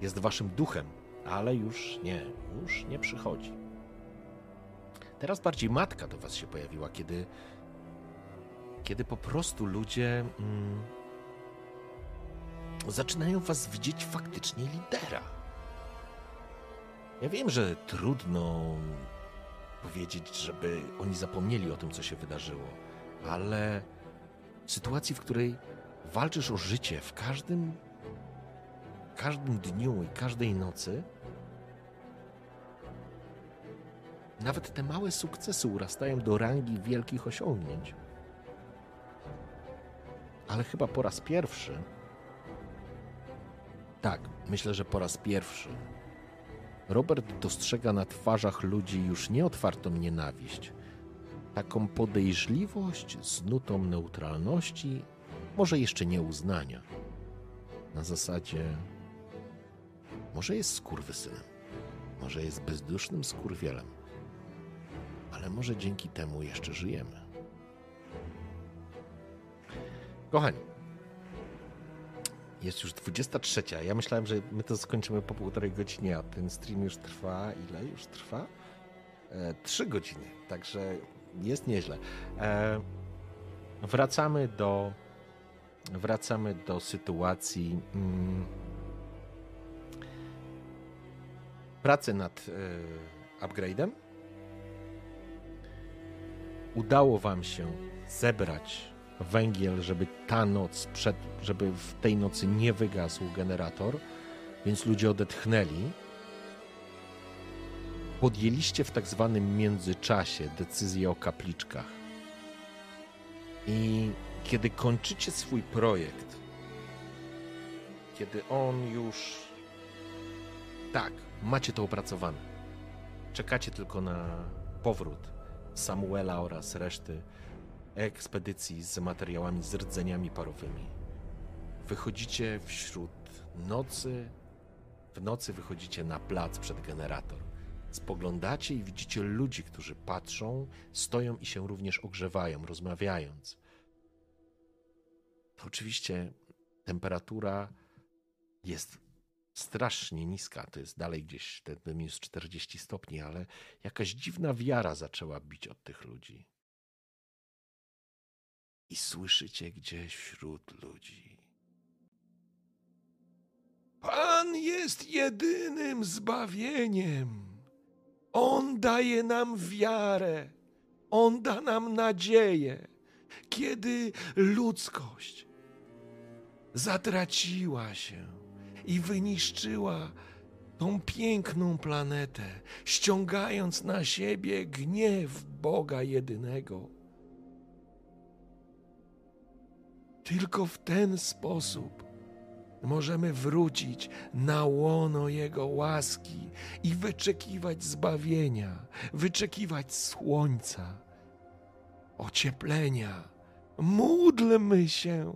jest waszym duchem, ale już nie, już nie przychodzi. Teraz bardziej matka do was się pojawiła, kiedy, kiedy po prostu ludzie mm, zaczynają was widzieć faktycznie lidera. Ja wiem, że trudno powiedzieć, żeby oni zapomnieli o tym, co się wydarzyło, ale w sytuacji, w której walczysz o życie w każdym, każdym dniu i każdej nocy, nawet te małe sukcesy urastają do rangi wielkich osiągnięć. Ale chyba po raz pierwszy, tak, myślę, że po raz pierwszy, Robert dostrzega na twarzach ludzi już nie otwartą nienawiść, taką podejrzliwość z nutą neutralności może jeszcze nie uznania. Na zasadzie, może jest skurwysynem, może jest bezdusznym skurwielem, ale może dzięki temu jeszcze żyjemy. Kochani, jest już 23. Ja myślałem, że my to skończymy po półtorej godzinie, a ten stream już trwa. Ile już trwa? E, trzy godziny, także jest nieźle. E, wracamy do wracamy do sytuacji mm, pracy nad y, upgrade'em. Udało Wam się zebrać węgiel, żeby ta noc, przed, żeby w tej nocy nie wygasł generator, więc ludzie odetchnęli. Podjęliście w tak zwanym międzyczasie decyzję o kapliczkach. I kiedy kończycie swój projekt, kiedy on już. Tak, macie to opracowane. Czekacie tylko na powrót Samuela oraz reszty ekspedycji z materiałami, z rdzeniami parowymi. Wychodzicie wśród nocy, w nocy wychodzicie na plac przed generator. Spoglądacie i widzicie ludzi, którzy patrzą, stoją i się również ogrzewają, rozmawiając oczywiście temperatura jest strasznie niska. To jest dalej gdzieś te minus 40 stopni, ale jakaś dziwna wiara zaczęła bić od tych ludzi. I słyszycie gdzieś wśród ludzi. Pan jest jedynym zbawieniem. On daje nam wiarę. On da nam nadzieję. Kiedy ludzkość zatraciła się i wyniszczyła tą piękną planetę, ściągając na siebie gniew Boga jedynego. Tylko w ten sposób możemy wrócić na łono Jego łaski i wyczekiwać zbawienia, wyczekiwać słońca, ocieplenia. Módlmy się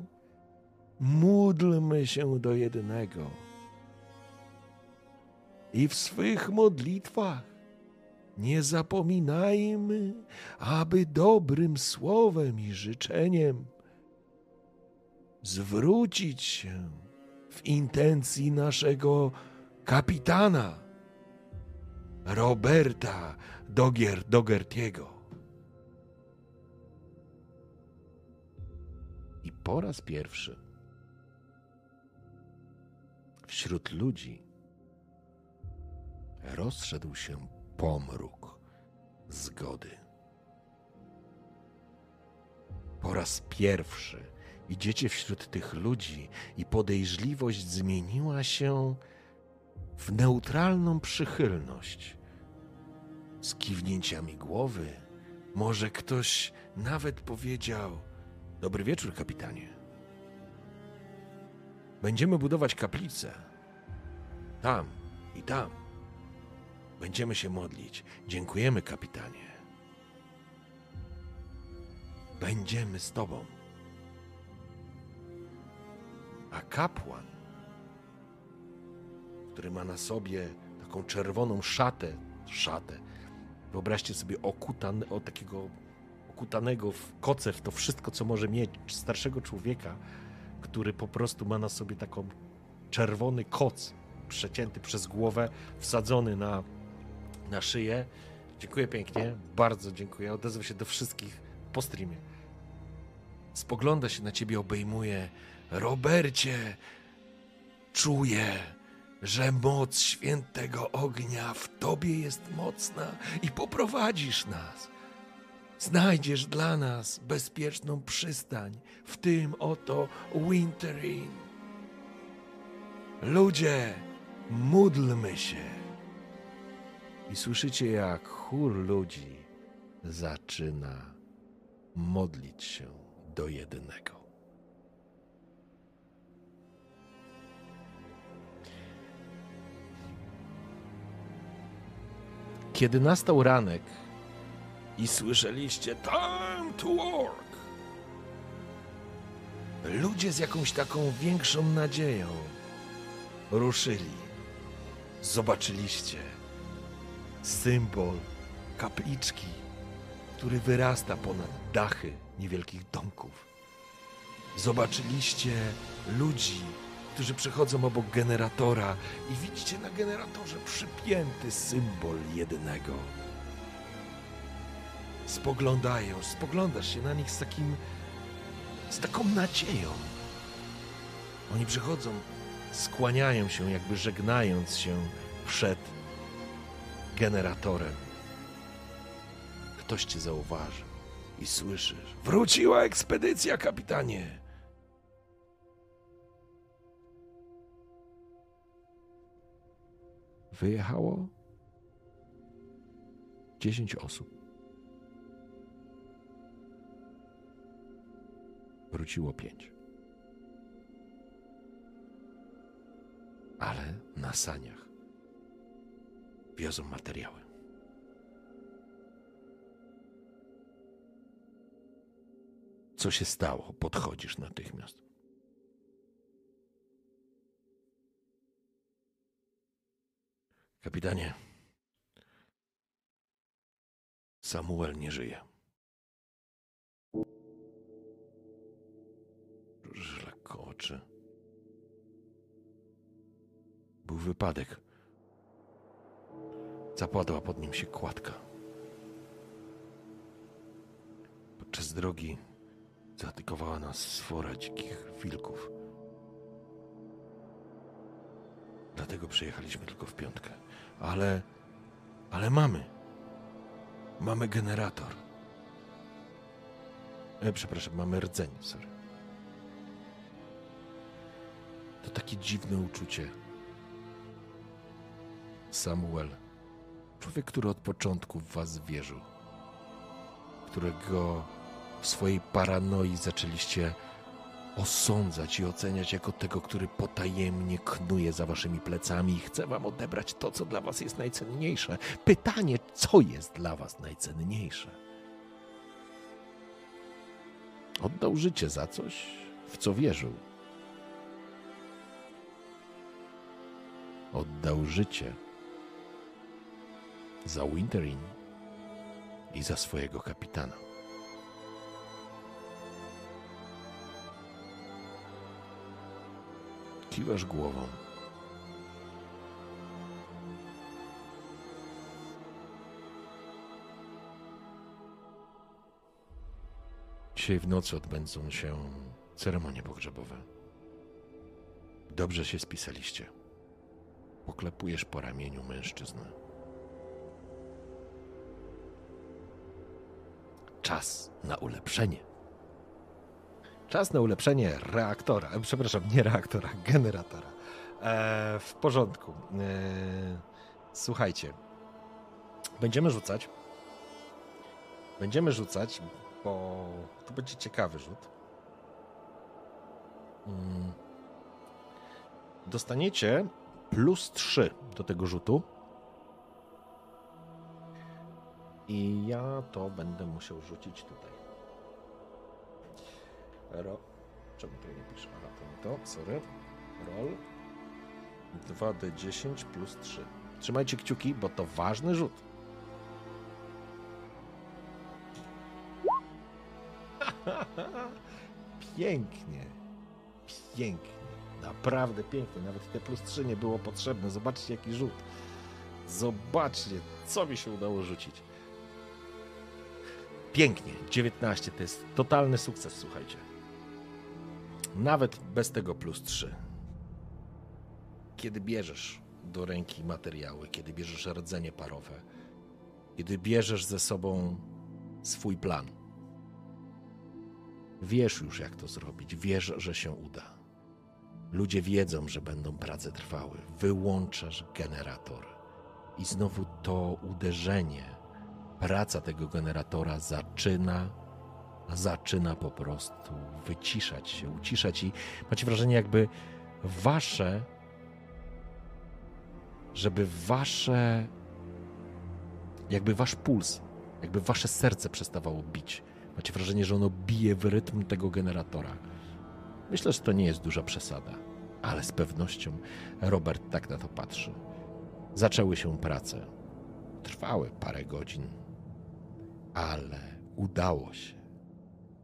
Módlmy się do jednego, i w swych modlitwach nie zapominajmy, aby dobrym słowem i życzeniem zwrócić się w intencji naszego kapitana Roberta Dogier Dogertiego. I po raz pierwszy wśród ludzi rozszedł się pomruk zgody. Po raz pierwszy idziecie wśród tych ludzi i podejrzliwość zmieniła się w neutralną przychylność. Z kiwnięciami głowy, może ktoś nawet powiedział: Dobry wieczór, kapitanie. Będziemy budować kaplicę. Tam i tam. Będziemy się modlić. Dziękujemy, kapitanie. Będziemy z tobą. A kapłan, który ma na sobie taką czerwoną szatę, szatę, wyobraźcie sobie okutan, o takiego okutanego w koce w to wszystko, co może mieć starszego człowieka, który po prostu ma na sobie taką czerwony koc przecięty przez głowę, wsadzony na na szyję. Dziękuję pięknie, bardzo dziękuję. Odezwę się do wszystkich po streamie. Spogląda się na ciebie, obejmuje. Robercie, czuję, że moc świętego ognia w tobie jest mocna i poprowadzisz nas. Znajdziesz dla nas bezpieczną przystań w tym oto Winterin. Ludzie, módlmy się i słyszycie, jak chór ludzi zaczyna modlić się do jedynego. Kiedy nastał ranek i słyszeliście time to work, ludzie z jakąś taką większą nadzieją ruszyli. Zobaczyliście symbol kapliczki, który wyrasta ponad dachy niewielkich domków. Zobaczyliście ludzi, którzy przechodzą obok generatora i widzicie na generatorze przypięty symbol jednego. Spoglądają, spoglądasz się na nich z takim, z taką nadzieją. Oni przychodzą, skłaniają się, jakby żegnając się przed generatorem. Ktoś cię zauważy i słyszysz: Wróciła ekspedycja, kapitanie! Wyjechało dziesięć osób. Wróciło pięć. Ale na saniach wiozą materiały. Co się stało? Podchodzisz natychmiast. Kapitanie, Samuel nie żyje. Lekko oczy. Był wypadek. Zapadła pod nim się kładka. Podczas drogi zaatykowała nas sfora dzikich wilków. Dlatego przyjechaliśmy tylko w piątkę. Ale. Ale mamy. Mamy generator. E, przepraszam, mamy rdzeń, sorry. To takie dziwne uczucie. Samuel Człowiek, który od początku w was wierzył, którego w swojej paranoi zaczęliście osądzać i oceniać jako tego, który potajemnie knuje za waszymi plecami i chce wam odebrać to, co dla was jest najcenniejsze. Pytanie, co jest dla was najcenniejsze? Oddał życie za coś, w co wierzył. Oddał życie za Winterin i za swojego kapitana. Kiwasz głową. Dzisiaj w nocy odbędą się ceremonie pogrzebowe. Dobrze się spisaliście. Poklepujesz po ramieniu mężczyzny. Czas na ulepszenie. Czas na ulepszenie reaktora. e, Przepraszam, nie reaktora, generatora. E, w porządku. E, słuchajcie. Będziemy rzucać. Będziemy rzucać, bo to będzie ciekawy rzut. Mm. Dostaniecie plus 3 do tego rzutu. I ja to będę musiał rzucić tutaj. Ro... Czemu to nie pisze? Aha, to nie to, sorry. Roll 2d10 plus 3. Trzymajcie kciuki, bo to ważny rzut. (laughs) Pięknie. Pięknie. Naprawdę pięknie. Nawet te plus 3 nie było potrzebne. Zobaczcie, jaki rzut. Zobaczcie, co mi się udało rzucić. Pięknie. 19 to jest totalny sukces, słuchajcie. Nawet bez tego plus 3. Kiedy bierzesz do ręki materiały, kiedy bierzesz rdzenie parowe, kiedy bierzesz ze sobą swój plan, wiesz już, jak to zrobić, wiesz, że się uda. Ludzie wiedzą, że będą prace trwały. Wyłączasz generator. I znowu to uderzenie, praca tego generatora zaczyna, zaczyna po prostu wyciszać się, uciszać i macie wrażenie, jakby wasze, żeby wasze, jakby wasz puls, jakby wasze serce przestawało bić. Macie wrażenie, że ono bije w rytm tego generatora. Myślę, że to nie jest duża przesada, ale z pewnością Robert tak na to patrzy. Zaczęły się prace. Trwały parę godzin, ale udało się.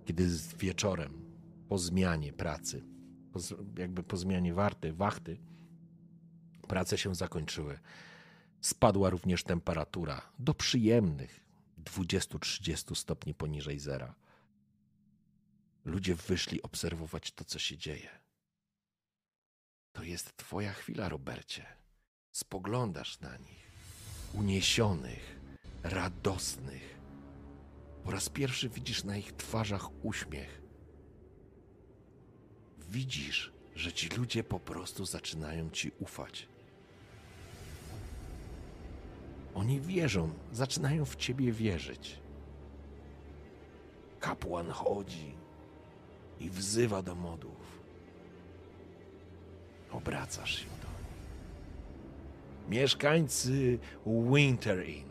Kiedy z wieczorem, po zmianie pracy, po, jakby po zmianie warty, wachty, prace się zakończyły. Spadła również temperatura do przyjemnych 20-30 stopni poniżej zera. Ludzie wyszli obserwować to, co się dzieje. To jest Twoja chwila, Robercie. Spoglądasz na nich, uniesionych, radosnych. Po raz pierwszy widzisz na ich twarzach uśmiech. Widzisz, że ci ludzie po prostu zaczynają ci ufać. Oni wierzą, zaczynają w ciebie wierzyć. Kapłan chodzi i wzywa do modłów. Obracasz się do nich. Mieszkańcy Winter Inn,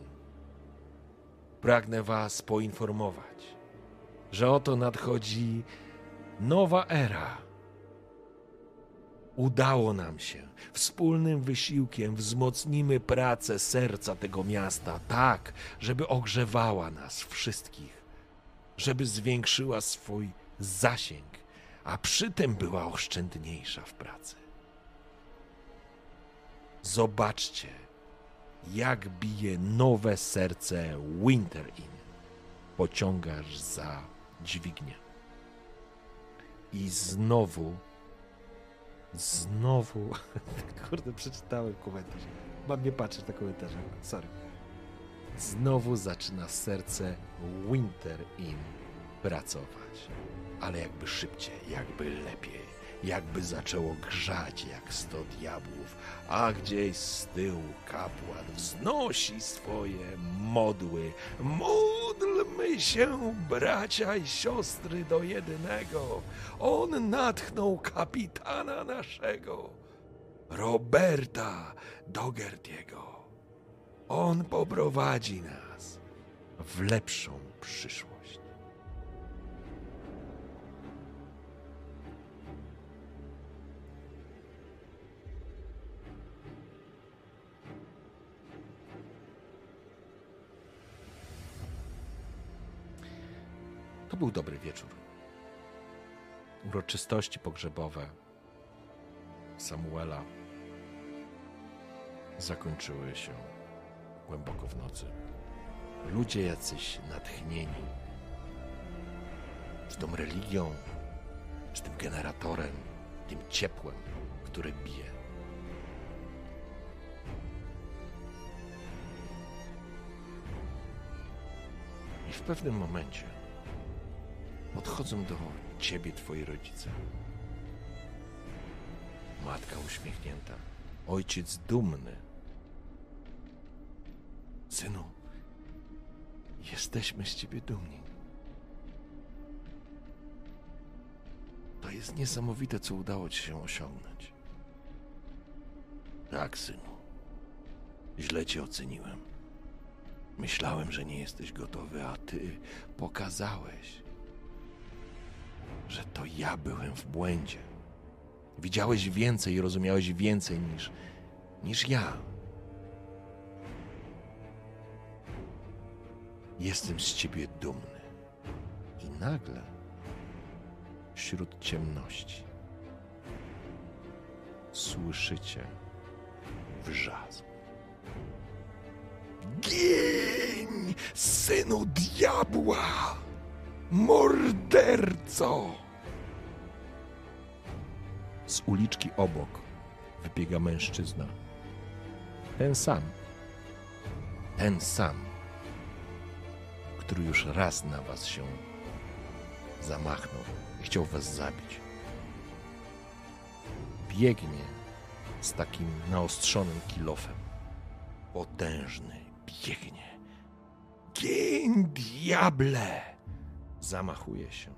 pragnę Was poinformować, że oto nadchodzi nowa era. Udało nam się. Wspólnym wysiłkiem wzmocnimy pracę serca tego miasta tak, żeby ogrzewała nas wszystkich, żeby zwiększyła swój zasięg, a przy tym była oszczędniejsza w pracy. Zobaczcie, jak bije nowe serce Winter Inn. Pociągasz za dźwignię. I znowu, znowu, (laughs) kurde, przeczytałem komentarz. Mam nie patrzeć na komentarze, sorry. Znowu zaczyna serce Winter Inn pracować, ale jakby szybciej, jakby lepiej, jakby zaczęło grzać jak sto diabłów, a gdzieś z tyłu kapłan wznosi swoje modły. Módlmy się, bracia i siostry, do jedynego. On natchnął kapitana naszego, Roberta Dogertiego. On poprowadzi nas w lepszą przyszłość. Był dobry wieczór. Uroczystości pogrzebowe Samuela zakończyły się głęboko w nocy. Ludzie jacyś natchnieni, czy tą religią, czy tym generatorem, tym ciepłem, które bije. I w pewnym momencie podchodzą do ciebie twoi rodzice. Matka uśmiechnięta, ojciec dumny. Synu, jesteśmy z ciebie dumni. To jest niesamowite, co udało ci się osiągnąć. Tak, synu. Źle cię oceniłem. Myślałem, że nie jesteś gotowy, a ty pokazałeś, że to ja byłem w błędzie. Widziałeś więcej i rozumiałeś więcej niż, niż ja. Jestem z ciebie dumny. I nagle, wśród ciemności, słyszycie wrzask. Gień, synu diabła! Morderco! Z uliczki obok wybiega mężczyzna. Ten sam. Ten sam, który już raz na was się zamachnął i chciał was zabić. Biegnie z takim naostrzonym kilofem. Potężny biegnie. Gień, diable! Zamachuje się.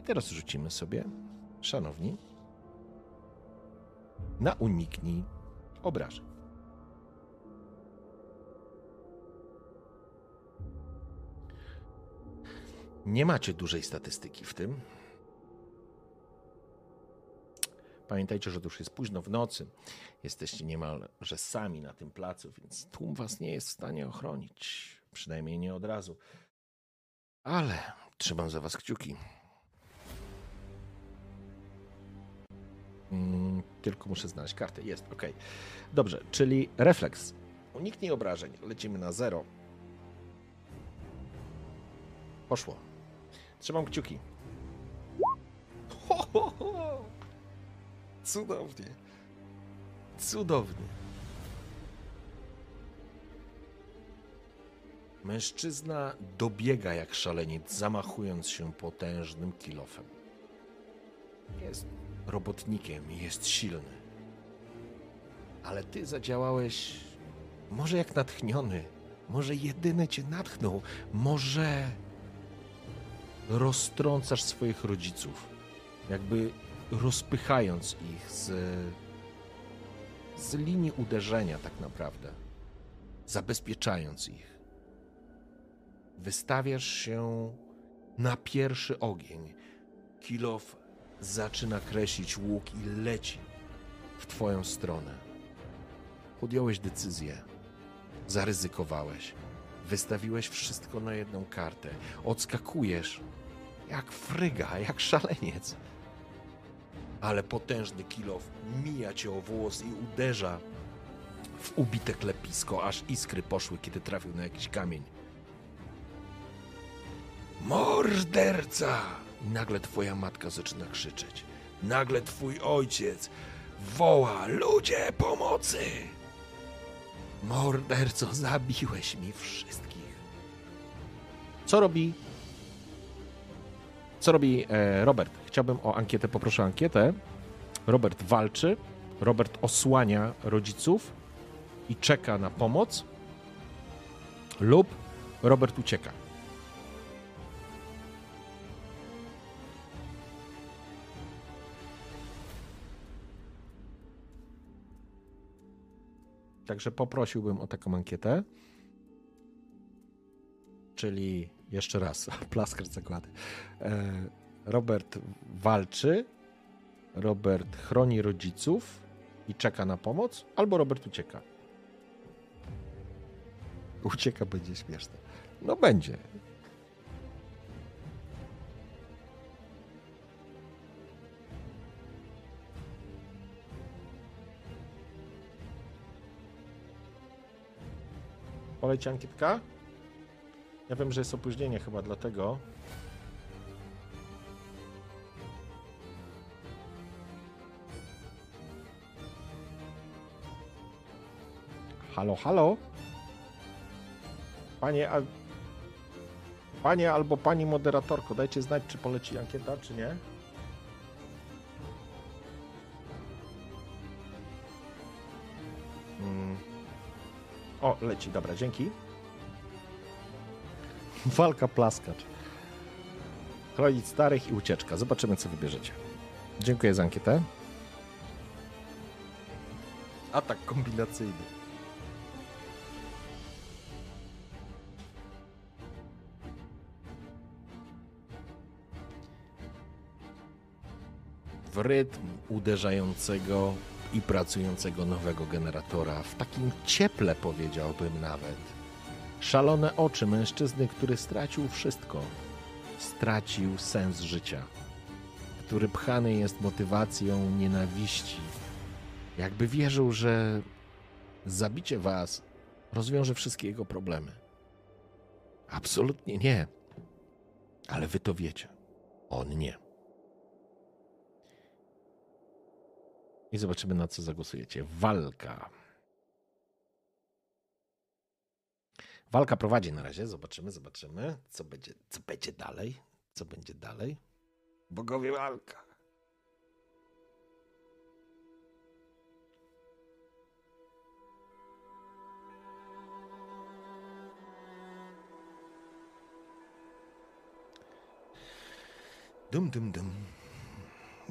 I teraz rzucimy sobie, szanowni, na uniknij obrażeń. Nie macie dużej statystyki w tym. Pamiętajcie, że to już jest późno w nocy. Jesteście niemalże sami na tym placu, więc tłum was nie jest w stanie ochronić. Przynajmniej nie od razu. Ale trzymam za was kciuki. Mm, tylko muszę znaleźć kartę. Jest, ok. Dobrze, czyli refleks. Uniknij obrażeń. Lecimy na zero. Poszło. Trzymam kciuki. Ho, ho, ho. Cudownie. Cudownie. Mężczyzna dobiega jak szaleniec, zamachując się potężnym kilofem. Jest robotnikiem i jest silny. Ale ty zadziałałeś może jak natchniony, może jedyny cię natchnął, może roztrącasz swoich rodziców, jakby rozpychając ich z, z linii uderzenia, tak naprawdę, zabezpieczając ich. Wystawiasz się na pierwszy ogień. Kilof zaczyna kreślić łuk i leci w twoją stronę. Podjąłeś decyzję, zaryzykowałeś, wystawiłeś wszystko na jedną kartę, odskakujesz jak fryga, jak szaleniec. Ale potężny kilof mija cię o włos i uderza w ubite klepisko, aż iskry poszły, kiedy trafił na jakiś kamień. Morderca! I nagle twoja matka zaczyna krzyczeć. Nagle twój ojciec woła: Ludzie, pomocy! Morderco, zabiłeś mi wszystkich. Co robi? Co robi e, Robert? Chciałbym o ankietę, poproszę o ankietę. Robert walczy, Robert osłania rodziców i czeka na pomoc, lub Robert ucieka. Także poprosiłbym o taką ankietę. Czyli jeszcze raz, (laughs) plaskar zakłady. E, Robert walczy, Robert chroni rodziców i czeka na pomoc, albo Robert ucieka. Ucieka będzie śmieszne. No będzie. Poleci ankietka? Ja wiem, że jest opóźnienie chyba dlatego. Halo, halo? Panie, a... Panie albo pani moderatorko, dajcie znać, czy poleci ankieta, czy nie. O, leci, dobra, dzięki. (laughs) Walka plaskacz. Chronić starych i ucieczka. Zobaczymy, co wybierzecie. Dziękuję za ankietę. Atak kombinacyjny. W rytm uderzającego i pracującego nowego generatora, w takim cieple powiedziałbym nawet. Szalone oczy mężczyzny, który stracił wszystko. Stracił sens życia. Który pchany jest motywacją nienawiści. Jakby wierzył, że zabicie was rozwiąże wszystkie jego problemy. Absolutnie nie. Ale wy to wiecie. On nie. I zobaczymy, na co zagłosujecie. Walka. Walka prowadzi na razie. Zobaczymy, zobaczymy, co będzie, co będzie dalej. Co będzie dalej. Bogowie walka. Dum, dum, dum.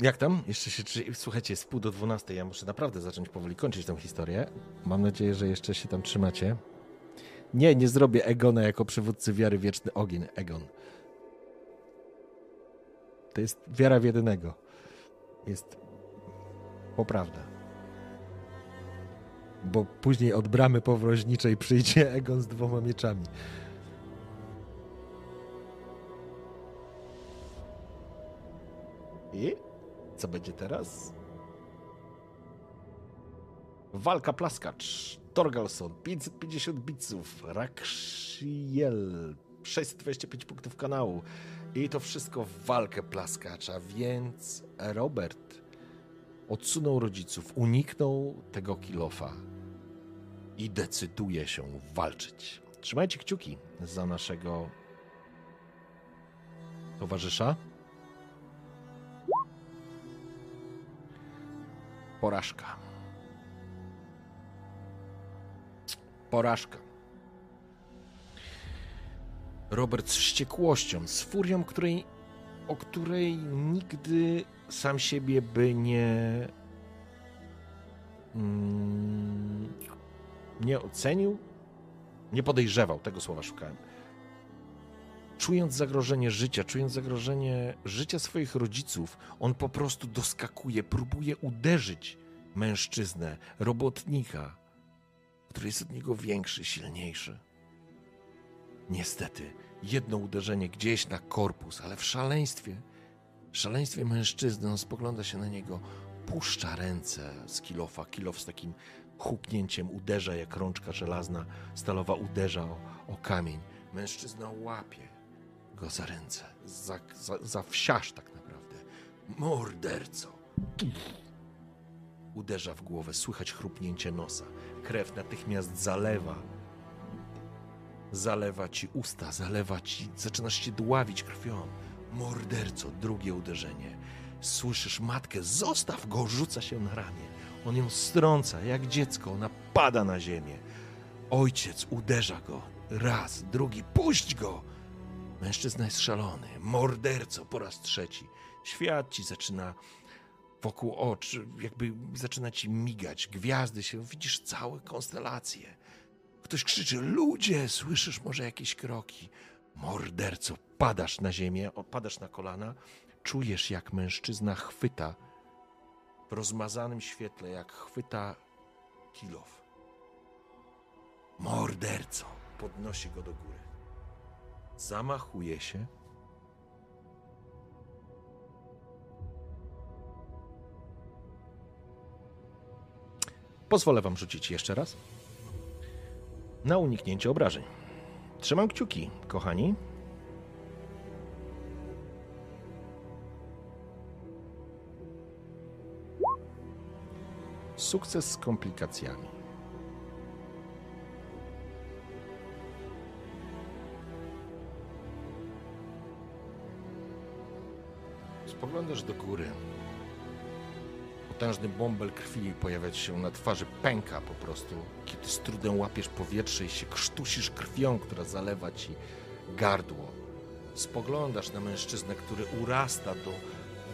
Jak tam? Jeszcze się, słuchajcie, jest pół do dwunastej. Ja muszę naprawdę zacząć powoli kończyć tę historię. Mam nadzieję, że jeszcze się tam trzymacie. Nie, nie zrobię Egona jako przywódcy wiary wieczny ogień. Egon. To jest wiara w jedynego. Jest poprawda. Bo później od bramy powroźniczej przyjdzie Egon z dwoma mieczami. I co będzie teraz? Walka plaskacz. Torgalson 550 bitsów. Rakshiel 625 punktów kanału. I to wszystko w walkę plaskacza, więc Robert odsunął rodziców, uniknął tego kilofa i decyduje się walczyć. Trzymajcie kciuki za naszego towarzysza. Porażka. Porażka. Robert z wściekłością, z furią, której, o której nigdy sam siebie by nie. Mm, nie ocenił, nie podejrzewał. Tego słowa szukałem. Czując zagrożenie życia, czując zagrożenie życia swoich rodziców, on po prostu doskakuje, próbuje uderzyć mężczyznę, robotnika, który jest od niego większy, silniejszy. Niestety, jedno uderzenie gdzieś na korpus, ale w szaleństwie, w szaleństwie mężczyzny, on spogląda się na niego, puszcza ręce z kilofa, kilof z takim huknięciem uderza jak rączka żelazna, stalowa uderza o, o kamień. Mężczyzna łapie go za ręce, za, za, za tak naprawdę. Morderco! Uderza w głowę, słychać chrupnięcie nosa. Krew natychmiast zalewa. Zalewa ci usta, zalewa ci, zaczynasz się dławić krwią. Morderco, drugie uderzenie. Słyszysz matkę, zostaw go, rzuca się na ramię. On ją strąca jak dziecko, ona pada na ziemię. Ojciec uderza go. Raz, drugi, puść go! Mężczyzna jest szalony, morderco po raz trzeci. Świat ci zaczyna wokół oczu, jakby zaczyna ci migać, gwiazdy się, widzisz całe konstelacje. Ktoś krzyczy, ludzie, słyszysz może jakieś kroki. Morderco, padasz na ziemię, opadasz na kolana, czujesz jak mężczyzna chwyta w rozmazanym świetle, jak chwyta kilof. Morderco, podnosi go do góry. Zamachuje się. Pozwolę wam rzucić jeszcze raz. na uniknięcie obrażeń. Trzymam kciuki, kochani. Sukces z komplikacjami. Spoglądasz do góry. Potężny bąbel krwi pojawia się na twarzy, pęka po prostu, kiedy z trudem łapiesz powietrze i się krztusisz krwią, która zalewa ci gardło. Spoglądasz na mężczyznę, który urasta do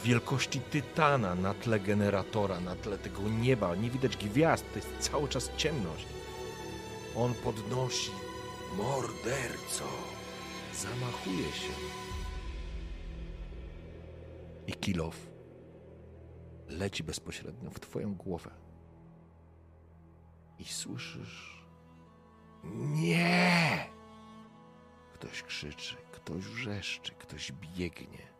wielkości tytana na tle generatora, na tle tego nieba. Nie widać gwiazd, to jest cały czas ciemność. On podnosi morderco, zamachuje się. I kilof leci bezpośrednio w twoją głowę. I słyszysz nie! Ktoś krzyczy, ktoś wrzeszczy, ktoś biegnie.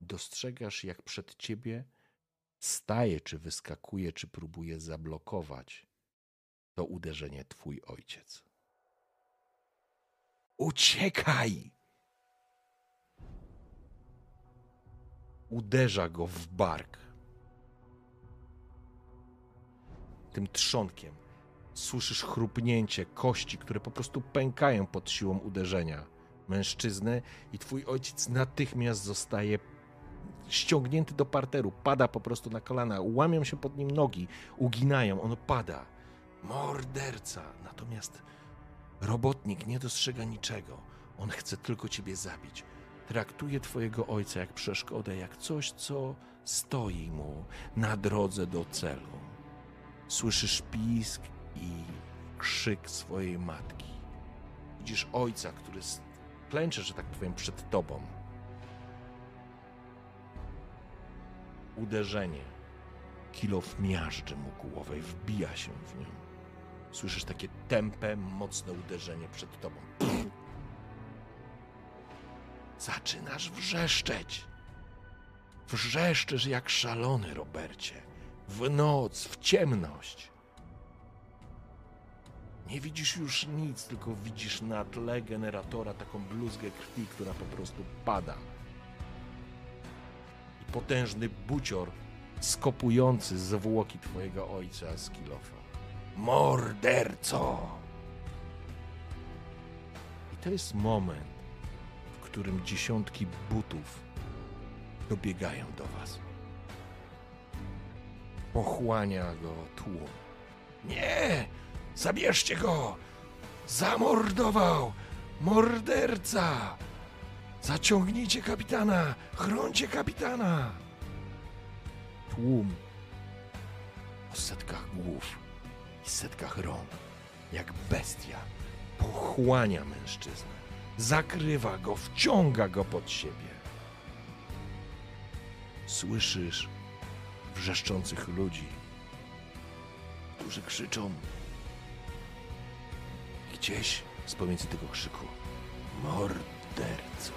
Dostrzegasz, jak przed ciebie staje, czy wyskakuje, czy próbuje zablokować to uderzenie twój ojciec. Uciekaj! Uderza go w bark. Tym trzonkiem. Słyszysz chrupnięcie kości, które po prostu pękają pod siłą uderzenia mężczyzny, i twój ojciec natychmiast zostaje ściągnięty do parteru, pada po prostu na kolana, łamią się pod nim nogi, uginają, on pada. Morderca! Natomiast robotnik nie dostrzega niczego. On chce tylko ciebie zabić. Traktuje twojego ojca jak przeszkodę, jak coś, co stoi mu na drodze do celu. Słyszysz pisk i krzyk swojej matki. Widzisz ojca, który klęcze, że tak powiem, przed tobą uderzenie. Kilof miażdży mu głowę i wbija się w nią. Słyszysz takie tępe, mocne uderzenie przed tobą. Zaczynasz wrzeszczeć. Wrzeszczesz jak szalony, Robercie. W noc, w ciemność. Nie widzisz już nic, tylko widzisz na tle generatora taką bluzgę krwi, która po prostu pada potężny bucior skopujący zwłoki twojego ojca z kilofa. Morderco! I to jest moment, którym dziesiątki butów dobiegają do was. Pochłania go tłum. Nie! Zabierzcie go! Zamordował! Morderca! Zaciągnijcie kapitana! Chroncie kapitana! Tłum o setkach głów i setkach rąk, jak bestia, pochłania mężczyznę, zakrywa go, wciąga go pod siebie. Słyszysz wrzeszczących ludzi, którzy krzyczą. Gdzieś z pomiędzy tego krzyku morderco.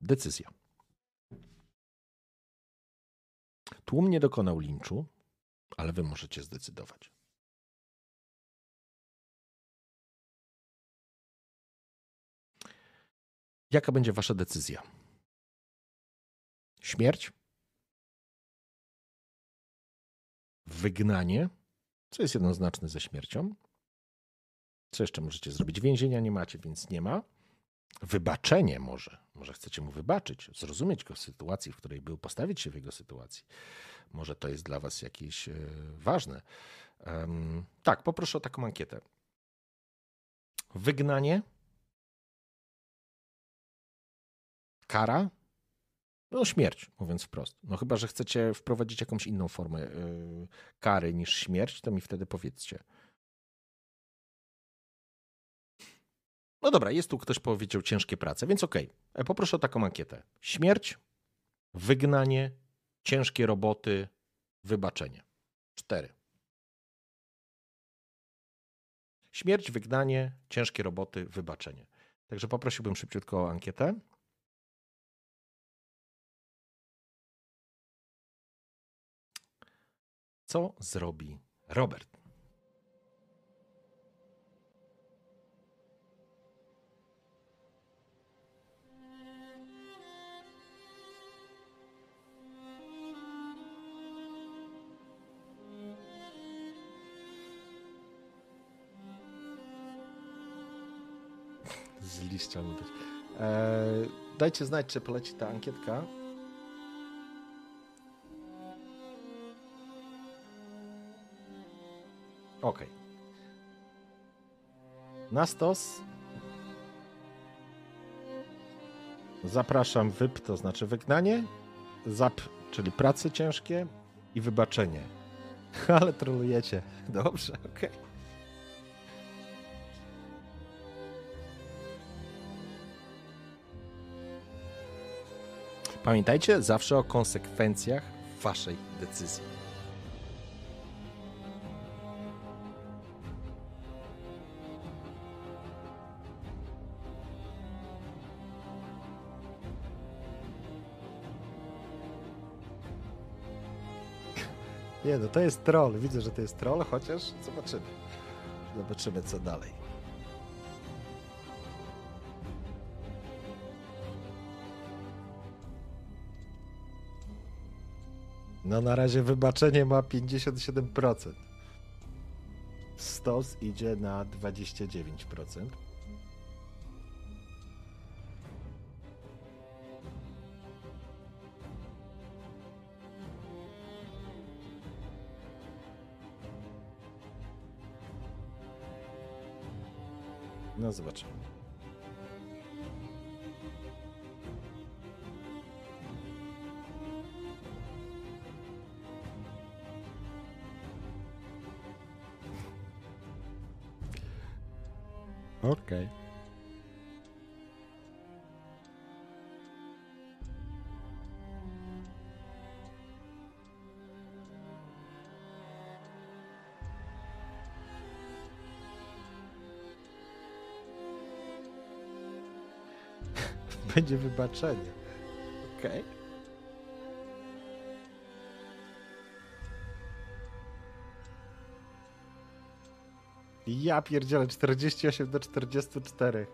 Decyzja. Tłum nie dokonał linczu, ale wy możecie zdecydować. Jaka będzie wasza decyzja? Śmierć? Wygnanie, co jest jednoznaczne ze śmiercią. Co jeszcze możecie zrobić? Więzienia nie macie, więc nie ma. Wybaczenie może. Może chcecie mu wybaczyć, zrozumieć go w sytuacji, w której był, postawić się w jego sytuacji. Może to jest dla was jakieś e, ważne. Tak, poproszę o taką ankietę. Wygnanie, kara, no śmierć, mówiąc wprost. No chyba, że chcecie wprowadzić jakąś inną formę yy, kary niż śmierć, to mi wtedy powiedzcie. No dobra, jest tu ktoś powiedział ciężkie prace, więc okej, okay. poproszę o taką ankietę. Śmierć, wygnanie, ciężkie roboty, wybaczenie. Cztery. Śmierć, wygnanie, ciężkie roboty, wybaczenie. Także poprosiłbym szybciutko o ankietę. Co zrobi Robert? Liściami być. Eee, dajcie znać, czy poleci ta ankietka. Ok. Na stos zapraszam wyp, to znaczy wygnanie, zap, czyli prace ciężkie i wybaczenie. (laughs) Ale trolujecie. Dobrze, okej. Okay. Pamiętajcie zawsze o konsekwencjach waszej decyzji. Nie, no to jest troll. Widzę, że to jest troll, chociaż zobaczymy. Zobaczymy, co dalej. No na razie wybaczenie ma 57%. Stos idzie na 29%. No zobaczymy. Będzie wybaczenie. Okej. Okay. Ja pierdzielę, 48 do 44.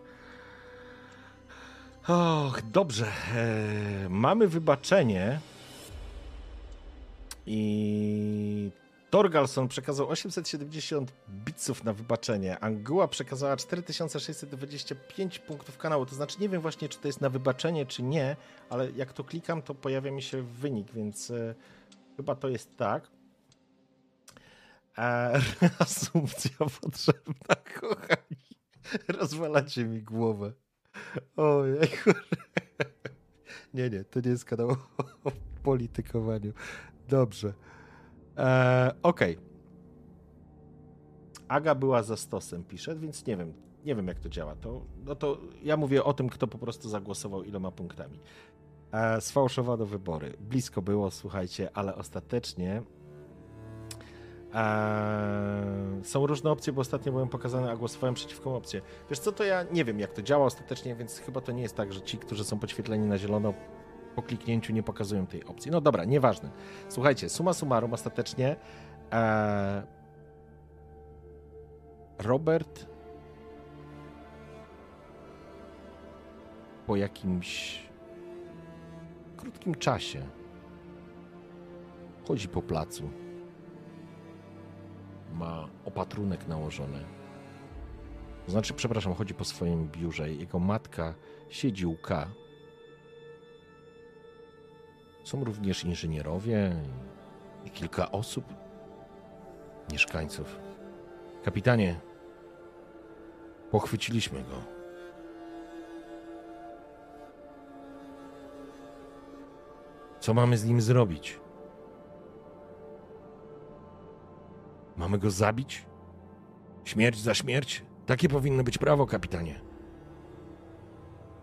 Och, dobrze. E, mamy wybaczenie. I Torgalson przekazał 870 na wybaczenie. Anguła przekazała 4625 punktów kanału. To znaczy, nie wiem właśnie, czy to jest na wybaczenie, czy nie, ale jak to klikam, to pojawia mi się wynik, więc e, chyba to jest tak. A (laughs) reasumpcja potrzebna, (laughs) kochani. Rozwalacie mi głowę. Ojej, (laughs) Nie, nie, to nie jest kanał o politykowaniu. Dobrze. Eee, Okej. Okay. Aga była za stosem, pisze, więc nie wiem, nie wiem jak to działa. To, no to ja mówię o tym, kto po prostu zagłosował iloma punktami. Eee, sfałszowano wybory. Blisko było, słuchajcie, ale ostatecznie Eee, są różne opcje, bo ostatnio byłem pokazany, a głosowałem przeciwko opcję. Wiesz co, to ja nie wiem, jak to działa ostatecznie, więc chyba to nie jest tak, że ci, którzy są podświetleni na zielono, po kliknięciu nie pokazują tej opcji. No dobra, nieważne. Słuchajcie, suma summarum ostatecznie eee, Robert po jakimś krótkim czasie chodzi po placu ma opatrunek nałożony. Znaczy, przepraszam, chodzi po swoim biurze. Jego matka siedzi u K. Są również inżynierowie i kilka osób, mieszkańców. Kapitanie, pochwyciliśmy go. Co mamy z nim zrobić? Mamy go zabić? Śmierć za śmierć? Takie powinno być prawo, kapitanie.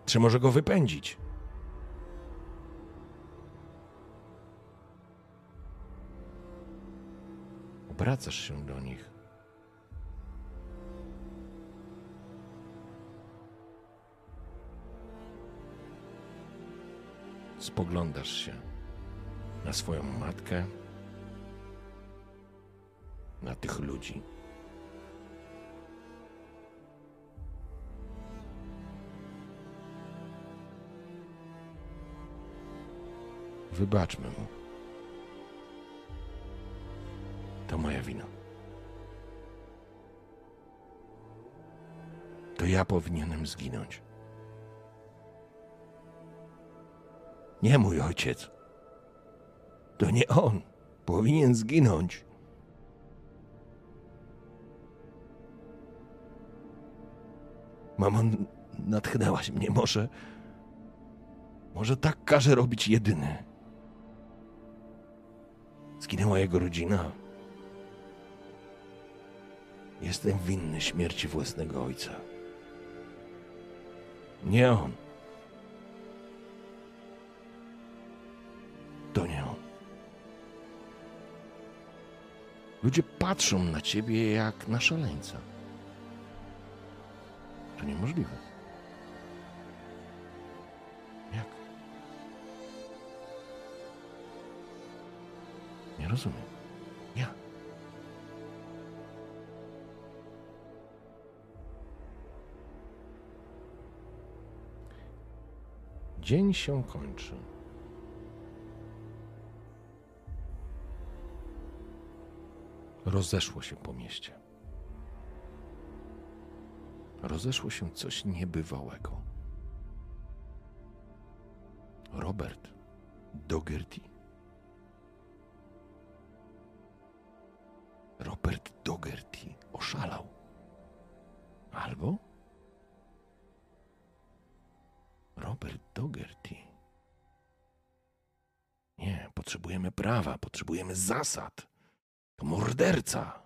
Czy może go wypędzić? Obracasz się do nich. Spoglądasz się na swoją matkę na tych ludzi. Wybaczmy mu. To moja wina. To ja powinienem zginąć. Nie mój ojciec. To nie on. Powinien zginąć. Mamo, natchnęłaś mnie. Może. Może tak każe robić jedyny. Zginęła jego rodzina. Jestem winny śmierci własnego ojca. Nie on. Ludzie patrzą na ciebie jak na szaleńca. To niemożliwe. Jak? Nie rozumiem. Ja. Dzień się kończy. Rozeszło się po mieście. Rozeszło się coś niebywałego. Robert Dogerty. Robert Dogerty oszalał. Albo Robert Dogerty. Nie, potrzebujemy prawa, potrzebujemy zasad. To morderca.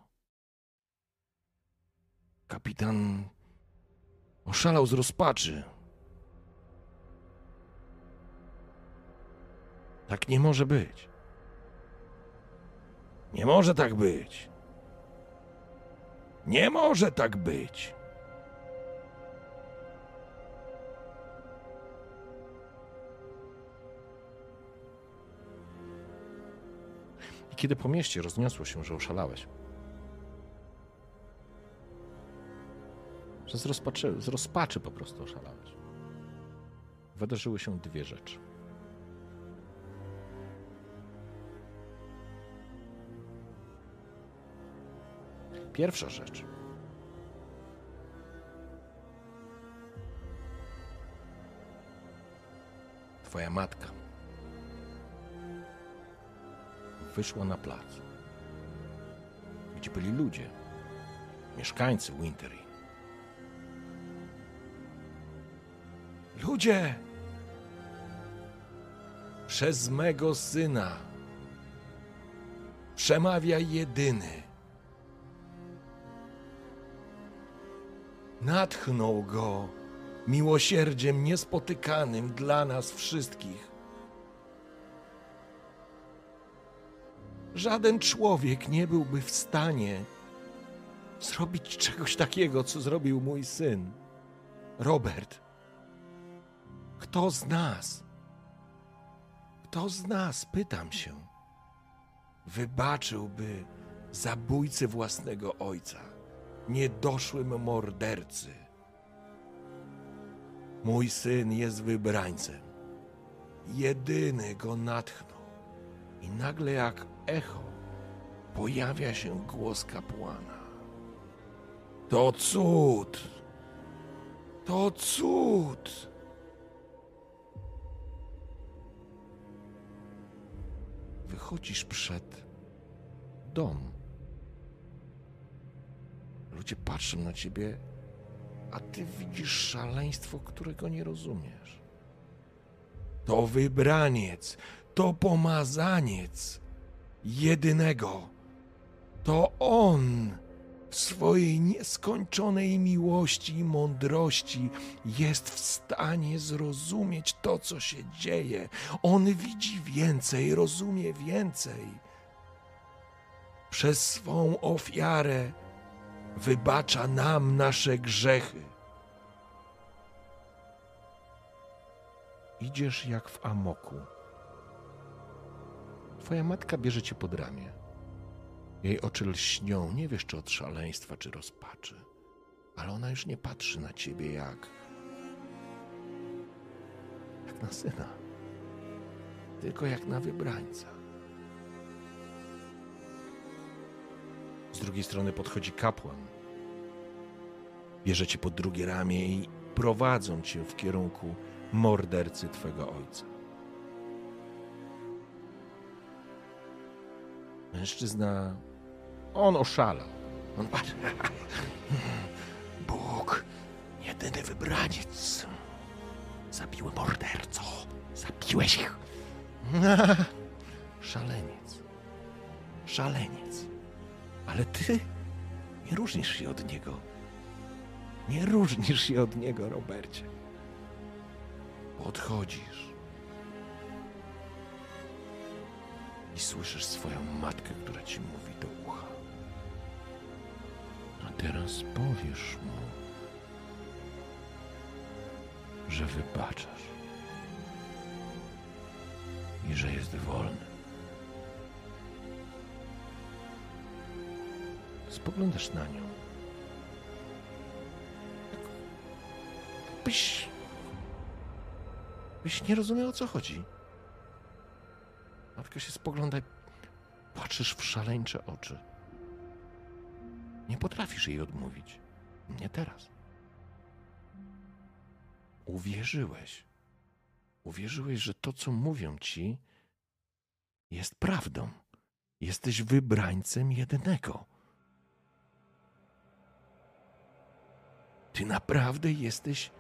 Kapitan oszalał z rozpaczy. Tak nie może być. Nie może tak być. Nie może tak być. Kiedy po mieście rozniosło się, że oszalałeś, że z rozpaczy, z rozpaczy po prostu oszalałeś, wydarzyły się dwie rzeczy. Pierwsza rzecz. Twoja matka wyszła na plac, gdzie byli ludzie, mieszkańcy Wintery. Ludzie! Przez mego syna przemawia jedyny. Natchnął go miłosierdziem niespotykanym dla nas wszystkich. Żaden człowiek nie byłby w stanie zrobić czegoś takiego, co zrobił mój syn. Robert, kto z nas, kto z nas, pytam się, wybaczyłby zabójcy własnego ojca, niedoszłym mordercy? Mój syn jest wybrańcem. Jedyny go natchnął. I nagle jak echo pojawia się głos kapłana. To cud! To cud! Wychodzisz przed dom. Ludzie patrzą na ciebie, a ty widzisz szaleństwo, którego nie rozumiesz. To wybraniec, to pomazaniec jedynego. To on w swojej nieskończonej miłości i mądrości jest w stanie zrozumieć to, co się dzieje. On widzi więcej, rozumie więcej. Przez swą ofiarę wybacza nam nasze grzechy. Idziesz jak w amoku. Twoja matka bierze cię pod ramię. Jej oczy lśnią, nie wiesz czy od szaleństwa, czy rozpaczy, ale ona już nie patrzy na ciebie jak. jak na syna, tylko jak na wybrańca. Z drugiej strony podchodzi kapłan. Bierze cię pod drugie ramię i prowadzą cię w kierunku mordercy twego ojca. Mężczyzna, on oszalał. On patrzy. Bóg, jedyny wybraniec. Zabiły morderco. Zabiłeś ich. (laughs) Szaleniec. Szaleniec. Ale ty nie różnisz się od niego. Nie różnisz się od niego, Robercie. Podchodzisz i słyszysz swoją matkę, która ci mówi do ucha. A teraz powiesz mu, że wybaczasz i że jest wolny. Spoglądasz na nią. Byś. byś nie rozumiał o co chodzi. Matka się spogląda i patrzysz w szaleńcze oczy. Nie potrafisz jej odmówić. Nie teraz. Uwierzyłeś. Uwierzyłeś, że to, co mówią ci, jest prawdą. Jesteś wybrańcem jedynego. Ty naprawdę jesteś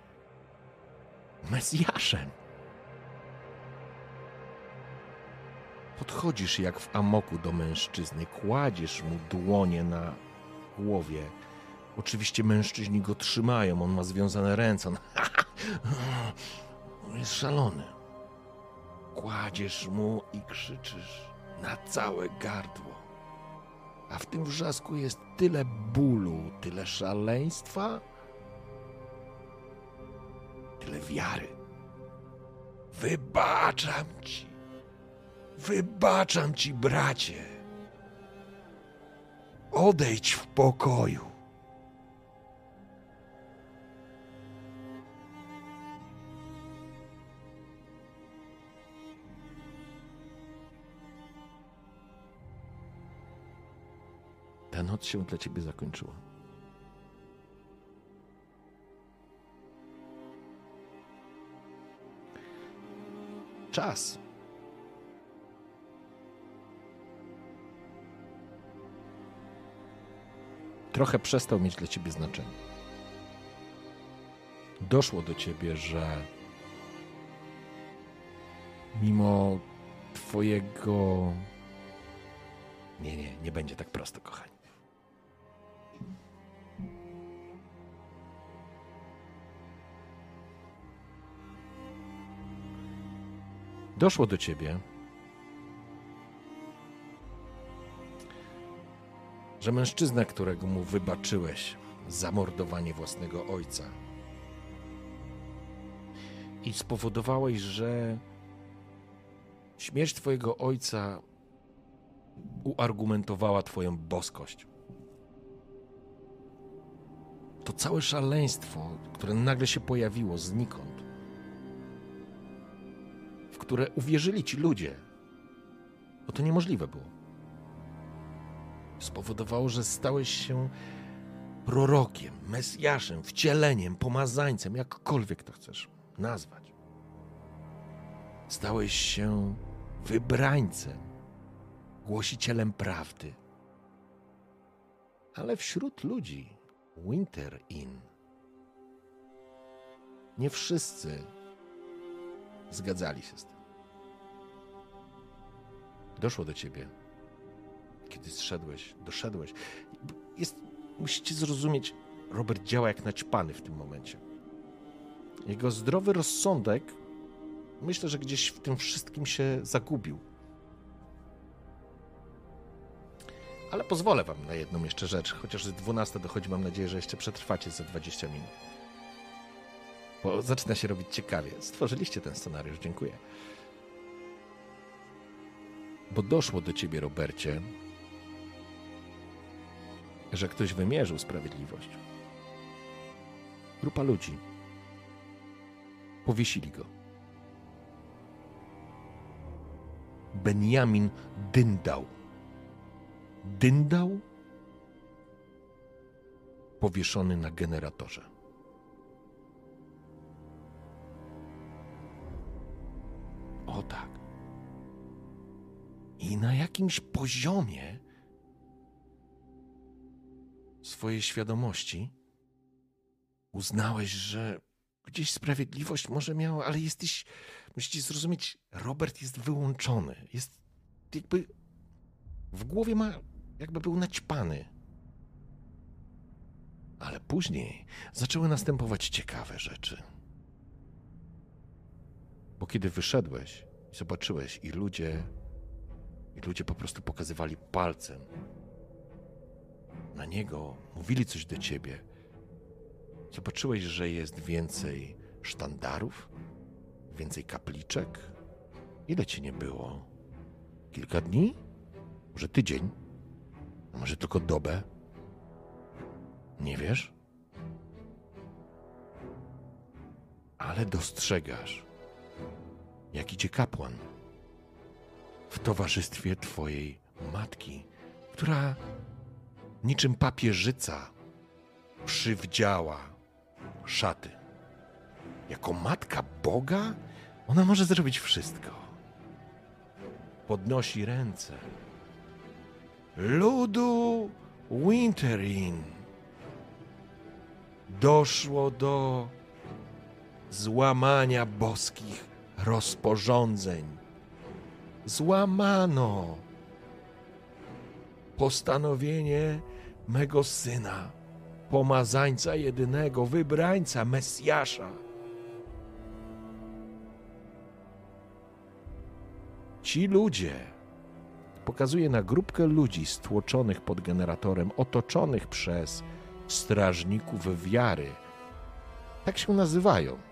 Mesjaszem. Podchodzisz jak w amoku do mężczyzny, kładziesz mu dłonie na głowie. Oczywiście mężczyźni go trzymają, on ma związane ręce. On, (laughs) jest szalony. Kładziesz mu i krzyczysz na całe gardło. A w tym wrzasku jest tyle bólu, tyle szaleństwa, tyle wiary. Wybaczam ci. Wybaczam ci, bracie. Odejdź w pokoju. Ta noc się dla ciebie zakończyła. Czas. Trochę przestał mieć dla ciebie znaczenie. Doszło do ciebie, że mimo twojego. Nie, nie, nie będzie tak prosto, kochani. Doszło do ciebie, że mężczyzna, którego mu wybaczyłeś zamordowanie własnego ojca. I spowodowałeś, że śmierć twojego ojca uargumentowała twoją boskość. To całe szaleństwo, które nagle się pojawiło znikąd, w które uwierzyli ci ludzie, bo to niemożliwe było spowodowało, że stałeś się prorokiem, mesjaszem, wcieleniem, pomazańcem, jakkolwiek to chcesz nazwać. Stałeś się wybrańcem, głosicielem prawdy. Ale wśród ludzi Winter Inn nie wszyscy zgadzali się z tym. Doszło do ciebie, kiedy zszedłeś, doszedłeś. Jest, musicie zrozumieć, Robert działa jak naćpany w tym momencie. Jego zdrowy rozsądek, myślę, że gdzieś w tym wszystkim się zagubił. Ale pozwolę wam na jedną jeszcze rzecz, chociaż z 12 dochodzi, mam nadzieję, że jeszcze przetrwacie za 20 minut. Bo zaczyna się robić ciekawie. Stworzyliście ten scenariusz, dziękuję. Bo doszło do ciebie, Robercie, że ktoś wymierzył sprawiedliwość. Grupa ludzi. Powiesili go. Benjamin Dyndał. Dyndał powieszony na generatorze. O tak. I na jakimś poziomie swojej świadomości uznałeś, że gdzieś sprawiedliwość może miała, ale jesteś, musicie zrozumieć, Robert jest wyłączony. Jest jakby w głowie ma, jakby był naćpany. Ale później zaczęły następować ciekawe rzeczy. Bo kiedy wyszedłeś i zobaczyłeś, i ludzie, i ludzie po prostu pokazywali palcem na niego, mówili coś do ciebie, zobaczyłeś, że jest więcej sztandarów, więcej kapliczek. Ile ci nie było? Kilka dni? Może tydzień? Może tylko dobę? Nie wiesz? Ale dostrzegasz, jak idzie kapłan w towarzystwie twojej matki, która niczym papieżyca przywdziała szaty. Jako matka Boga ona może zrobić wszystko. Podnosi ręce. Ludu Winterin doszło do złamania boskich rozporządzeń. Złamano postanowienie mego syna, pomazańca jedynego, wybrańca, Mesjasza. Ci ludzie, pokazuje na grupkę ludzi stłoczonych pod generatorem, otoczonych przez strażników wiary. Tak się nazywają.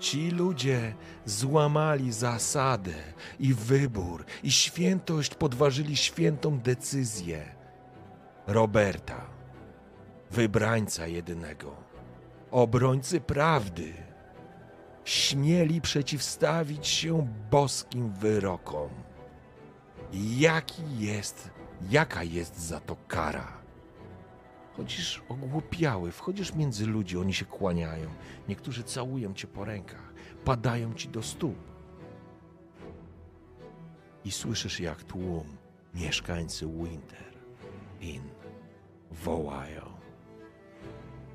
Ci ludzie złamali zasadę i wybór, i świętość podważyli świętą decyzję Roberta, wybrańca jedynego, obrońcy prawdy. Śmieli przeciwstawić się boskim wyrokom. Jaki jest, jaka jest za to kara? Chodzisz ogłupiały, wchodzisz między ludzi, oni się kłaniają. Niektórzy całują cię po rękach, padają ci do stóp. I słyszysz, jak tłum mieszkańcy Winter Inn wołają: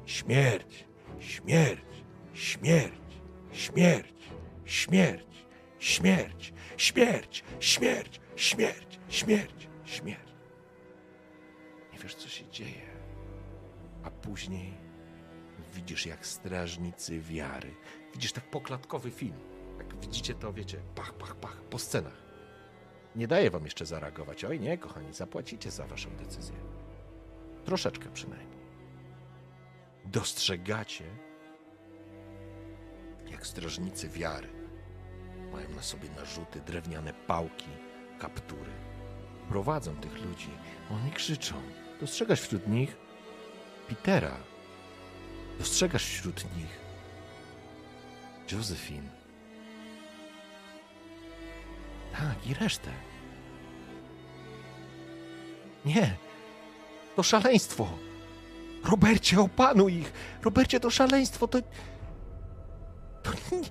Śmierć, śmierć, śmierć, śmierć, śmierć, śmierć, śmierć, śmierć, śmierć, śmierć, śmierć. Nie wiesz, co się dzieje a później widzisz jak strażnicy wiary. Widzisz tak poklatkowy film. Jak widzicie to, wiecie, pach, pach, pach, po scenach. Nie daję wam jeszcze zareagować. Oj nie, kochani, zapłacicie za waszą decyzję. Troszeczkę przynajmniej. Dostrzegacie, jak strażnicy wiary mają na sobie narzuty, drewniane pałki, kaptury. Prowadzą tych ludzi. Oni krzyczą. Dostrzegasz wśród nich Petera. Dostrzegasz wśród nich Josephine. Tak, i resztę. Nie, to szaleństwo. Robercie, opanuj ich. Robercie, to szaleństwo, to... To nie...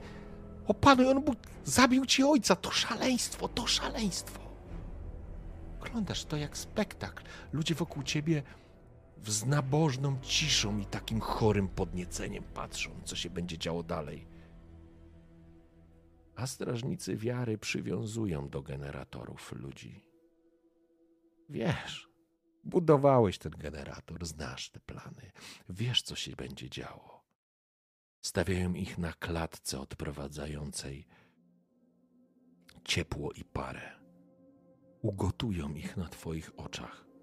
Opanuj, on zabił ci ojca. To szaleństwo, to szaleństwo. Oglądasz to jak spektakl. Ludzie wokół ciebie z nabożną ciszą i takim chorym podnieceniem patrzą, co się będzie działo dalej. A strażnicy wiary przywiązują do generatorów ludzi. Wiesz, budowałeś ten generator, znasz te plany, wiesz, co się będzie działo. Stawiają ich na klatce odprowadzającej ciepło i parę. Ugotują ich na Twoich oczach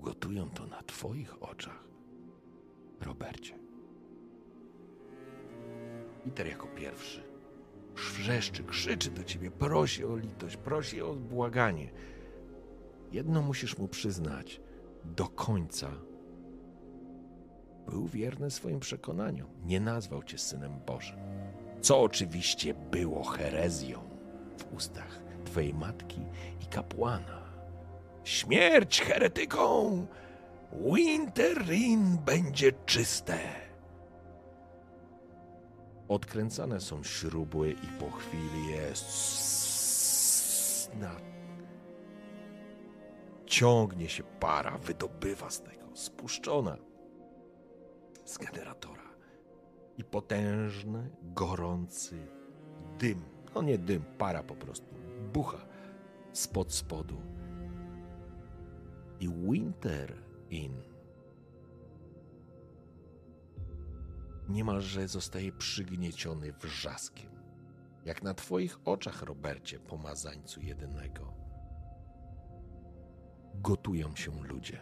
ugotują to na Twoich oczach, Robercie. Peter jako pierwszy wrzeszczy, krzyczy do ciebie, prosi o litość, prosi o błaganie. Jedno musisz mu przyznać: do końca był wierny swoim przekonaniom. Nie nazwał cię synem Bożym. Co oczywiście było herezją w ustach twojej matki i kapłana. Śmierć heretyką! Winterin będzie czyste. Odkręcane są śruby i po chwili jest na ciągnie się para, wydobywa z tego, spuszczona z generatora. I potężny, gorący dym, no nie dym, para po prostu, bucha spod spodu. I Winter Inn niemalże zostaje przygnieciony wrzaskiem. Jak na twoich oczach, Robercie, pomazańcu jedynego. Gotują się ludzie.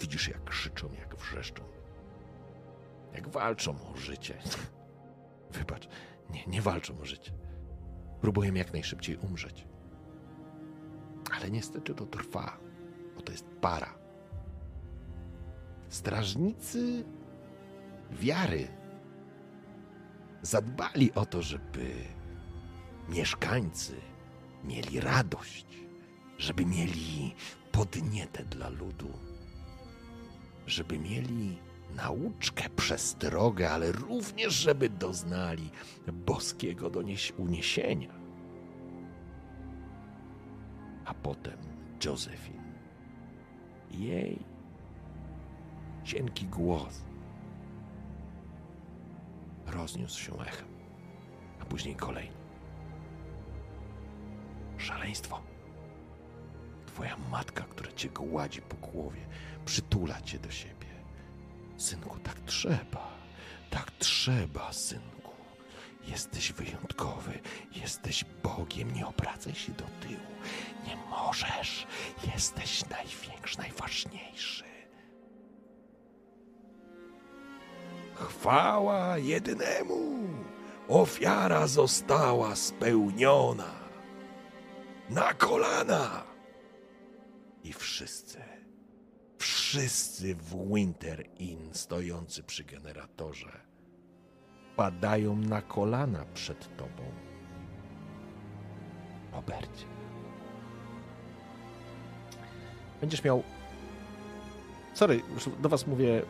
Widzisz, jak krzyczą, jak wrzeszczą. Jak walczą o życie. (laughs) Wybacz, nie, nie walczą o życie. Próbują jak najszybciej umrzeć. Ale niestety to trwa, bo to jest para. Strażnicy wiary zadbali o to, żeby mieszkańcy mieli radość, żeby mieli podnietę dla ludu, żeby mieli nauczkę, przestrogę, ale również, żeby doznali boskiego uniesienia. A potem Josephine. Jej cienki głos rozniósł się echem, a później kolejny. Szaleństwo. Twoja matka, która cię gładzi po głowie, przytula cię do siebie. Synku, tak trzeba, tak trzeba, synku. Jesteś wyjątkowy, jesteś Bogiem, nie obracaj się do tyłu. Nie możesz, jesteś największy, najważniejszy. Chwała jednemu! Ofiara została spełniona. Na kolana! I wszyscy, wszyscy w Winter Inn stojący przy generatorze padają na kolana przed tobą. Robercie. Będziesz miał. Sorry, już do Was mówię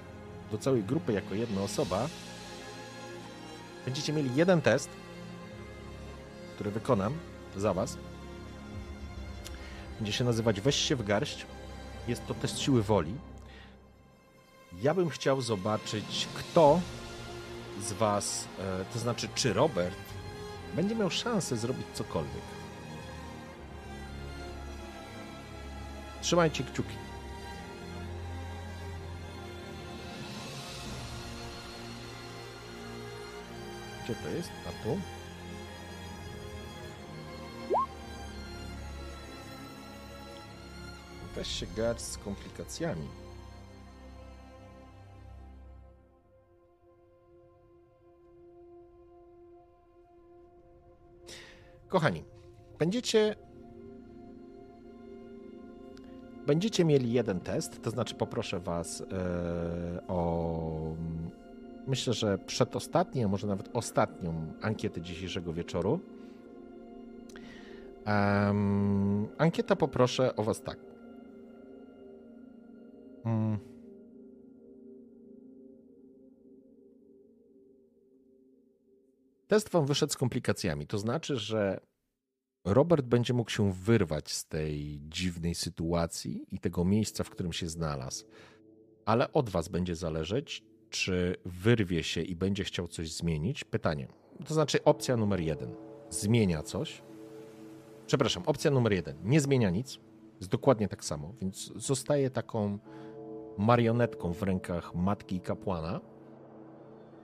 do całej grupy jako jedna osoba, będziecie mieli jeden test, który wykonam za Was. Będzie się nazywać Weź się w garść. Jest to test siły woli. Ja bym chciał zobaczyć, kto z Was, e, to znaczy, czy Robert będzie miał szansę zrobić cokolwiek. Trzymajcie kciuki. Gdzie to jest? A tu? Weź się garść z komplikacjami. Kochani, będziecie będziecie mieli jeden test, to znaczy poproszę was yy, o myślę, że przedostatnią, może nawet ostatnią ankietę dzisiejszego wieczoru. Um, ankieta poproszę o Was tak. Um. Test Wam wyszedł z komplikacjami. To znaczy, że Robert będzie mógł się wyrwać z tej dziwnej sytuacji i tego miejsca, w którym się znalazł. Ale od Was będzie zależeć, czy wyrwie się i będzie chciał coś zmienić? Pytanie. To znaczy opcja numer jeden. Zmienia coś. Przepraszam, opcja numer jeden. Nie zmienia nic. Jest dokładnie tak samo, więc zostaje taką marionetką w rękach matki i kapłana,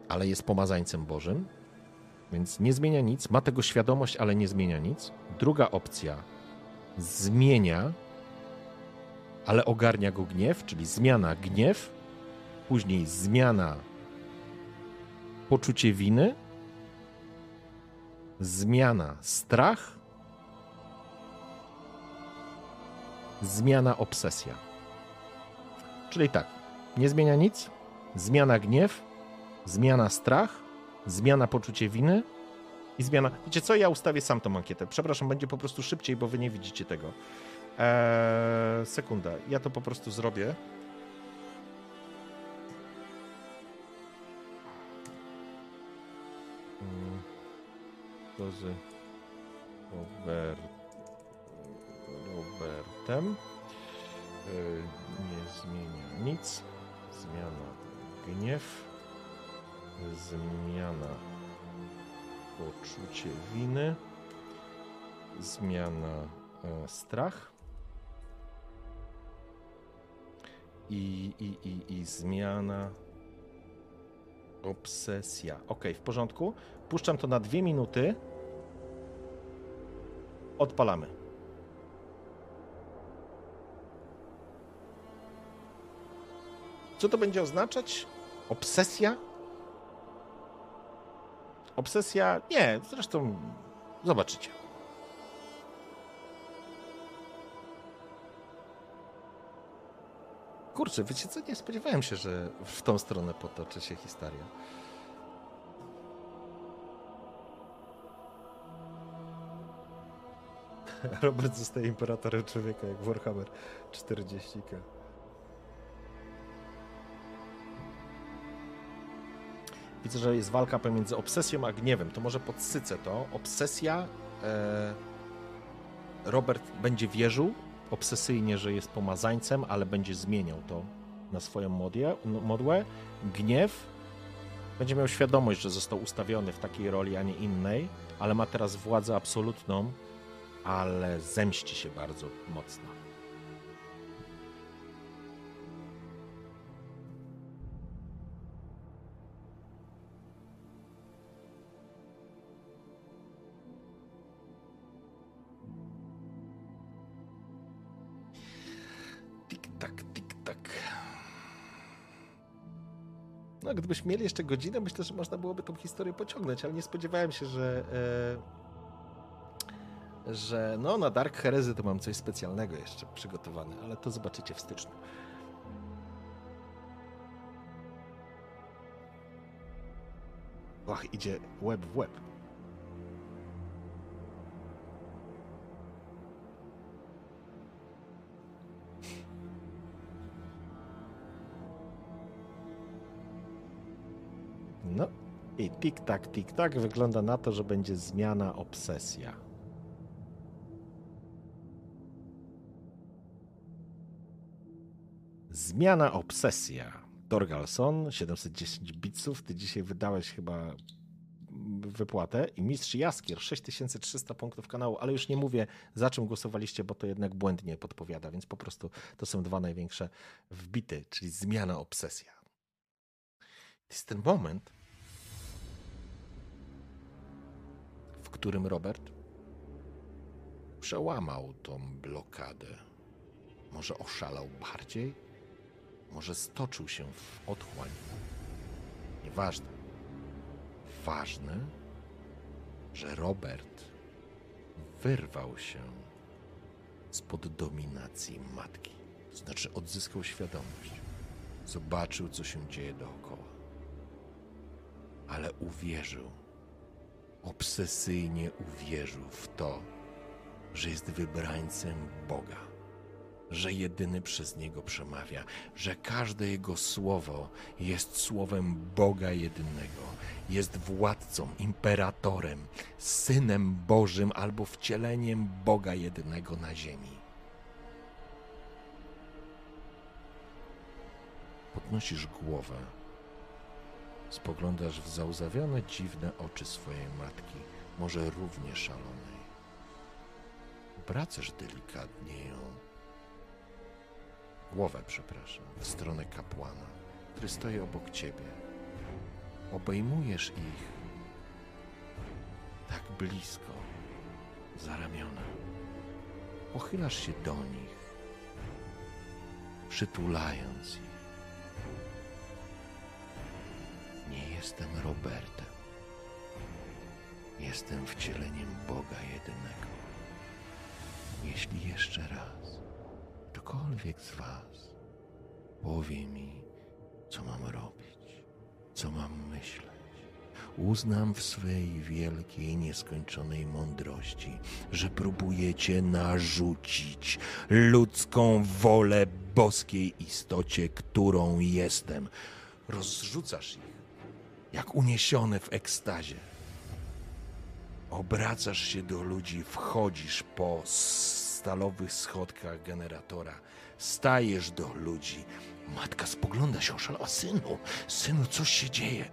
ale jest pomazańcem Bożym, więc nie zmienia nic. Ma tego świadomość, ale nie zmienia nic. Druga opcja. Zmienia, ale ogarnia go gniew, czyli zmiana gniew później zmiana poczucie winy, zmiana strach zmiana obsesja. Czyli tak, nie zmienia nic, zmiana gniew, zmiana strach, zmiana poczucie winy i zmiana. Wiecie co? Ja ustawię sam tą ankietę. Przepraszam, będzie po prostu szybciej, bo wy nie widzicie tego. Eee, sekunda, ja to po prostu zrobię. Mm, z Robert, Robertem. Eee, Nie zmienia nic. Zmiana gniew. Zmiana poczucie winy. Zmiana e, strach. I, i, i, i zmiana obsesja. Ok, w porządku. Puszczam to na dwie minuty. Odpalamy. Co to będzie oznaczać? Obsesja? Obsesja? Nie, zresztą zobaczycie. Kurczę, wiecie co? Nie spodziewałem się, że w tą stronę potoczy się historia. (laughs) Robert zostaje imperatorem człowieka jak Warhammer 40k. Widzę, że jest walka pomiędzy obsesją a gniewem. To może podsycę to. Obsesja. E, Robert będzie wierzył obsesyjnie, że jest pomazańcem, ale będzie zmieniał to na swoją modję, modłę. Gniew będzie miał świadomość, że został ustawiony w takiej roli, a nie innej, ale ma teraz władzę absolutną, ale zemści się bardzo mocno. Gdybyśmy mieli jeszcze godzinę, myślę, że można byłoby tą historię pociągnąć, ale nie spodziewałem się, że. E, że no, na Dark Heresy to mam coś specjalnego jeszcze przygotowane, ale to zobaczycie w styczniu. Ach, idzie web w web. No i tik-tak, tik-tak wygląda na to, że będzie zmiana obsesja. Zmiana obsesja. Dorgalson, 710 bitsów. Ty dzisiaj wydałeś chyba wypłatę. I Mistrz Jaskier, 6300 punktów kanału, ale już nie mówię, za czym głosowaliście, bo to jednak błędnie podpowiada, więc po prostu to są dwa największe wbity, czyli zmiana obsesja. To jest ten moment, którym Robert przełamał tą blokadę. Może oszalał bardziej? Może stoczył się w otchłań? Nieważne. Ważne, że Robert wyrwał się spod dominacji matki. To znaczy odzyskał świadomość. Zobaczył, co się dzieje dookoła. Ale uwierzył, obsesyjnie uwierzył w to, że jest wybrańcem Boga, że jedyny przez niego przemawia, że każde jego słowo jest słowem Boga jedynego, jest władcą, imperatorem, synem Bożym albo wcieleniem Boga jedynego na ziemi. Podnosisz głowę Spoglądasz w załzawione, dziwne oczy swojej matki, może równie szalonej. Obracasz delikatnie ją, głowę, przepraszam, w stronę kapłana, który stoi obok ciebie. Obejmujesz ich tak blisko, za ramiona. Pochylasz się do nich, przytulając ich. Nie jestem Robertem. Jestem wcieleniem Boga jedynego. Jeśli jeszcze raz ktokolwiek z Was powie mi, co mam robić, co mam myśleć, uznam w swej wielkiej, nieskończonej mądrości, że próbujecie narzucić ludzką wolę boskiej istocie, którą jestem. Rozrzucasz ich, jak uniesione w ekstazie. Obracasz się do ludzi, wchodzisz po stalowych schodkach generatora, stajesz do ludzi. Matka spogląda się oszalała. Synu, synu, coś się dzieje.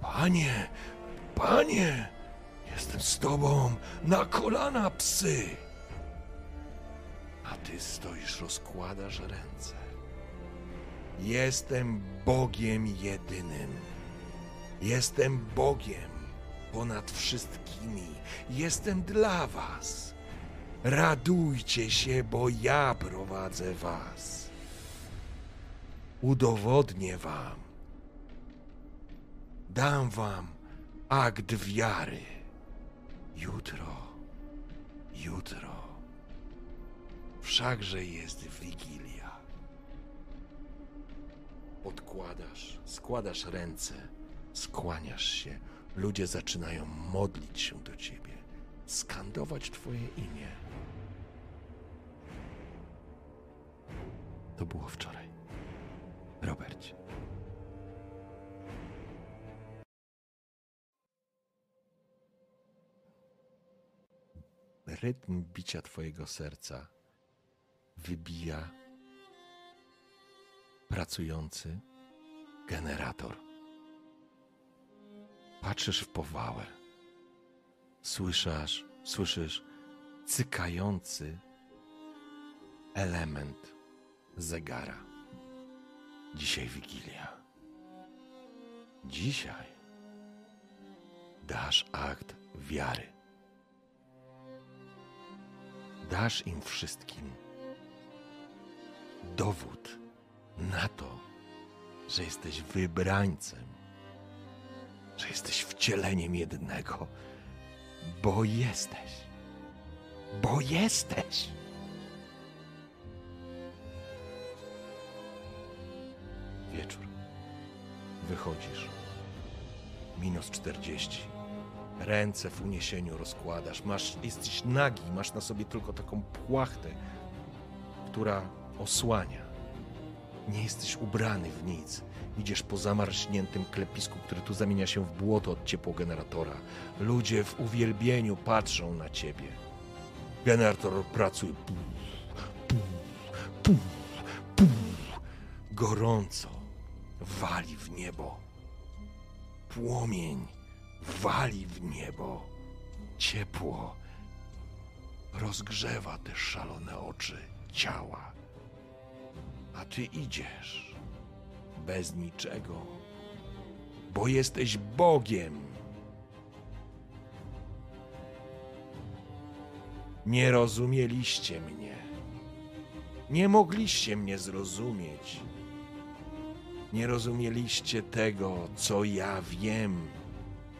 Panie, panie, jestem z tobą na kolana, psy. A ty stoisz, rozkładasz ręce. Jestem Bogiem jedynym. Jestem Bogiem ponad wszystkimi. Jestem dla was. Radujcie się, bo ja prowadzę was. Udowodnię wam. Dam wam akt wiary. Jutro, jutro. Wszakże jest Wigilia. Podkładasz, składasz ręce, skłaniasz się. Ludzie zaczynają modlić się do ciebie, skandować twoje imię. To było wczoraj. Robercie. Rytm bicia twojego serca wybija pracujący generator. Patrzysz w powałę. Słyszasz, słyszysz cykający element zegara. Dzisiaj Wigilia. Dzisiaj dasz akt wiary. Dasz im wszystkim dowód na to, że jesteś wybrańcem, że jesteś wcieleniem jednego, bo jesteś. Bo jesteś. Wieczór. Wychodzisz. Minus 40. Ręce w uniesieniu rozkładasz. Masz, jesteś nagi, masz na sobie tylko taką płachtę, która osłania. Nie jesteś ubrany w nic. Idziesz po zamarszniętym klepisku, który tu zamienia się w błoto od ciepłogeneratora. Ludzie w uwielbieniu patrzą na ciebie. Generator pracuje. Puf, puf, puf, puf. Gorąco wali w niebo. Płomień wali w niebo. Ciepło rozgrzewa te szalone oczy ciała. A ty idziesz bez niczego, bo jesteś Bogiem. Nie rozumieliście mnie. Nie mogliście mnie zrozumieć. Nie rozumieliście tego, co ja wiem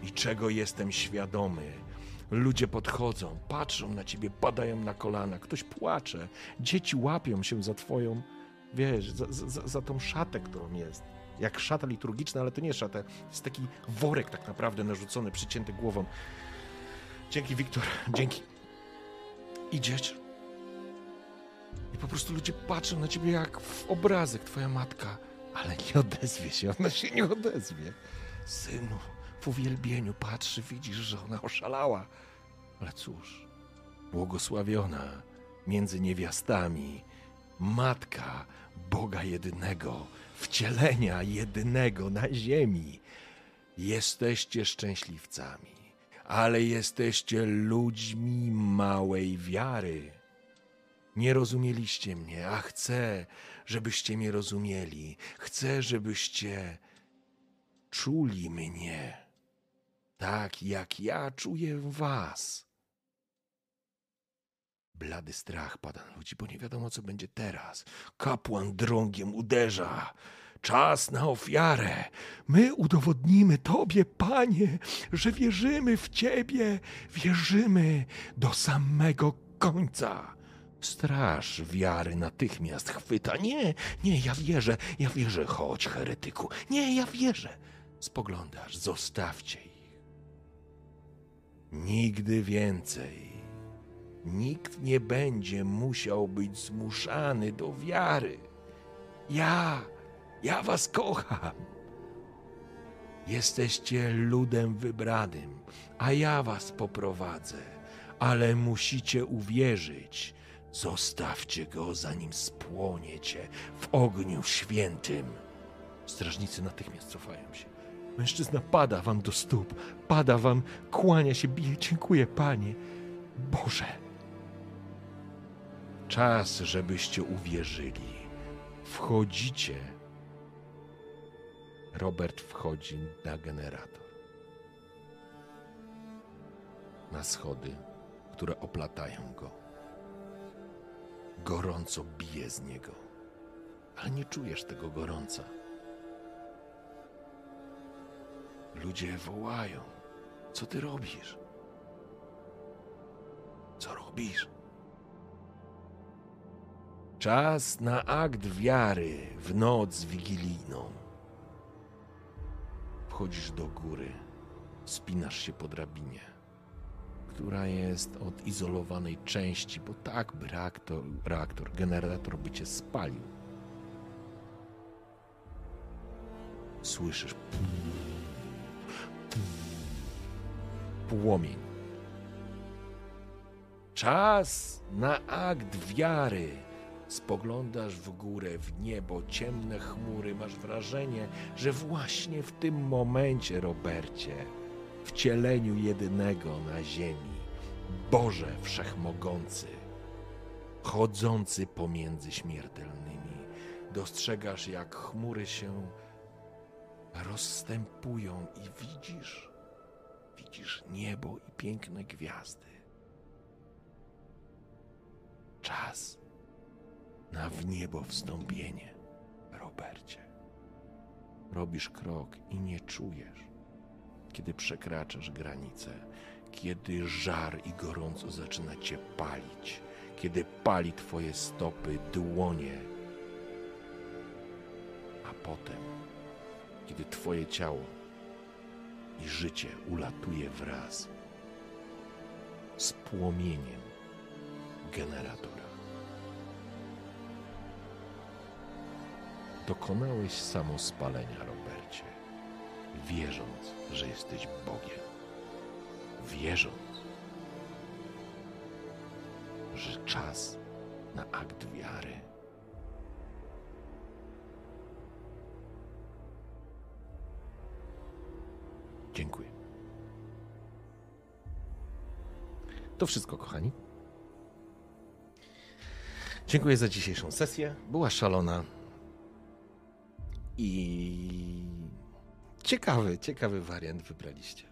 i czego jestem świadomy. Ludzie podchodzą, patrzą na ciebie, padają na kolana, ktoś płacze, dzieci łapią się za twoją, wiesz, za, za, za tą szatę, którą jest. Jak szata liturgiczna, ale to nie szata, jest taki worek tak naprawdę narzucony, przycięty głową. Dzięki, Wiktor, dzięki. Idziesz i po prostu ludzie patrzą na ciebie jak w obrazek, twoja matka, ale nie odezwie się, ona się nie odezwie. Synu, w uwielbieniu patrzy, widzisz, że ona oszalała. Ale cóż, błogosławiona między niewiastami, matka Boga jedynego, wcielenia jedynego na ziemi. Jesteście szczęśliwcami, ale jesteście ludźmi małej wiary. Nie rozumieliście mnie, a chcę, żebyście mnie rozumieli. Chcę, żebyście czuli mnie tak, jak ja czuję was. Blady strach pada na ludzi, bo nie wiadomo, co będzie teraz. Kapłan drągiem uderza. Czas na ofiarę. My udowodnimy Tobie, Panie, że wierzymy w Ciebie, wierzymy do samego końca. Straż wiary natychmiast chwyta. Nie, nie, ja wierzę, ja wierzę. Chodź, heretyku. Nie, ja wierzę. Spoglądasz, zostawcie ich. Nigdy więcej. Nikt nie będzie musiał być zmuszany do wiary. Ja, ja was kocham. Jesteście ludem wybranym, a ja was poprowadzę, ale musicie uwierzyć. Zostawcie go, zanim spłoniecie w ogniu świętym. Strażnicy natychmiast cofają się. Mężczyzna pada wam do stóp, pada wam, kłania się, bije. Dziękuję, panie. Boże. Czas, żebyście uwierzyli. Wchodzicie. Robert wchodzi na generator. Na schody, które oplatają go. Gorąco bije z niego, ale nie czujesz tego gorąca. Ludzie wołają: Co ty robisz? Co robisz? Czas na akt wiary w noc wigilijną. Wchodzisz do góry, spinasz się po drabinie, która jest od izolowanej części, bo tak by reaktor, reaktor generator by cię spalił. Słyszysz płomień. Czas na akt wiary. Spoglądasz w górę, w niebo, ciemne chmury, masz wrażenie, że właśnie w tym momencie, Robercie, wcieleniu jedynego na ziemi, Boże Wszechmogący, chodzący pomiędzy śmiertelnymi, dostrzegasz, jak chmury się rozstępują i widzisz, widzisz niebo i piękne gwiazdy. Czas na w niebo wstąpienie, Robercie. Robisz krok i nie czujesz, kiedy przekraczasz granicę, kiedy żar i gorąco zaczyna cię palić, kiedy pali twoje stopy, dłonie, a potem, kiedy twoje ciało i życie ulatuje wraz z płomieniem generatora. Dokonałeś samospalenia, Robercie, wierząc, że jesteś Bogiem. Wierząc, że czas na akt wiary. Dziękuję. To wszystko, kochani. Dziękuję za dzisiejszą sesję. Była szalona. I ciekawy, ciekawy wariant wybraliście.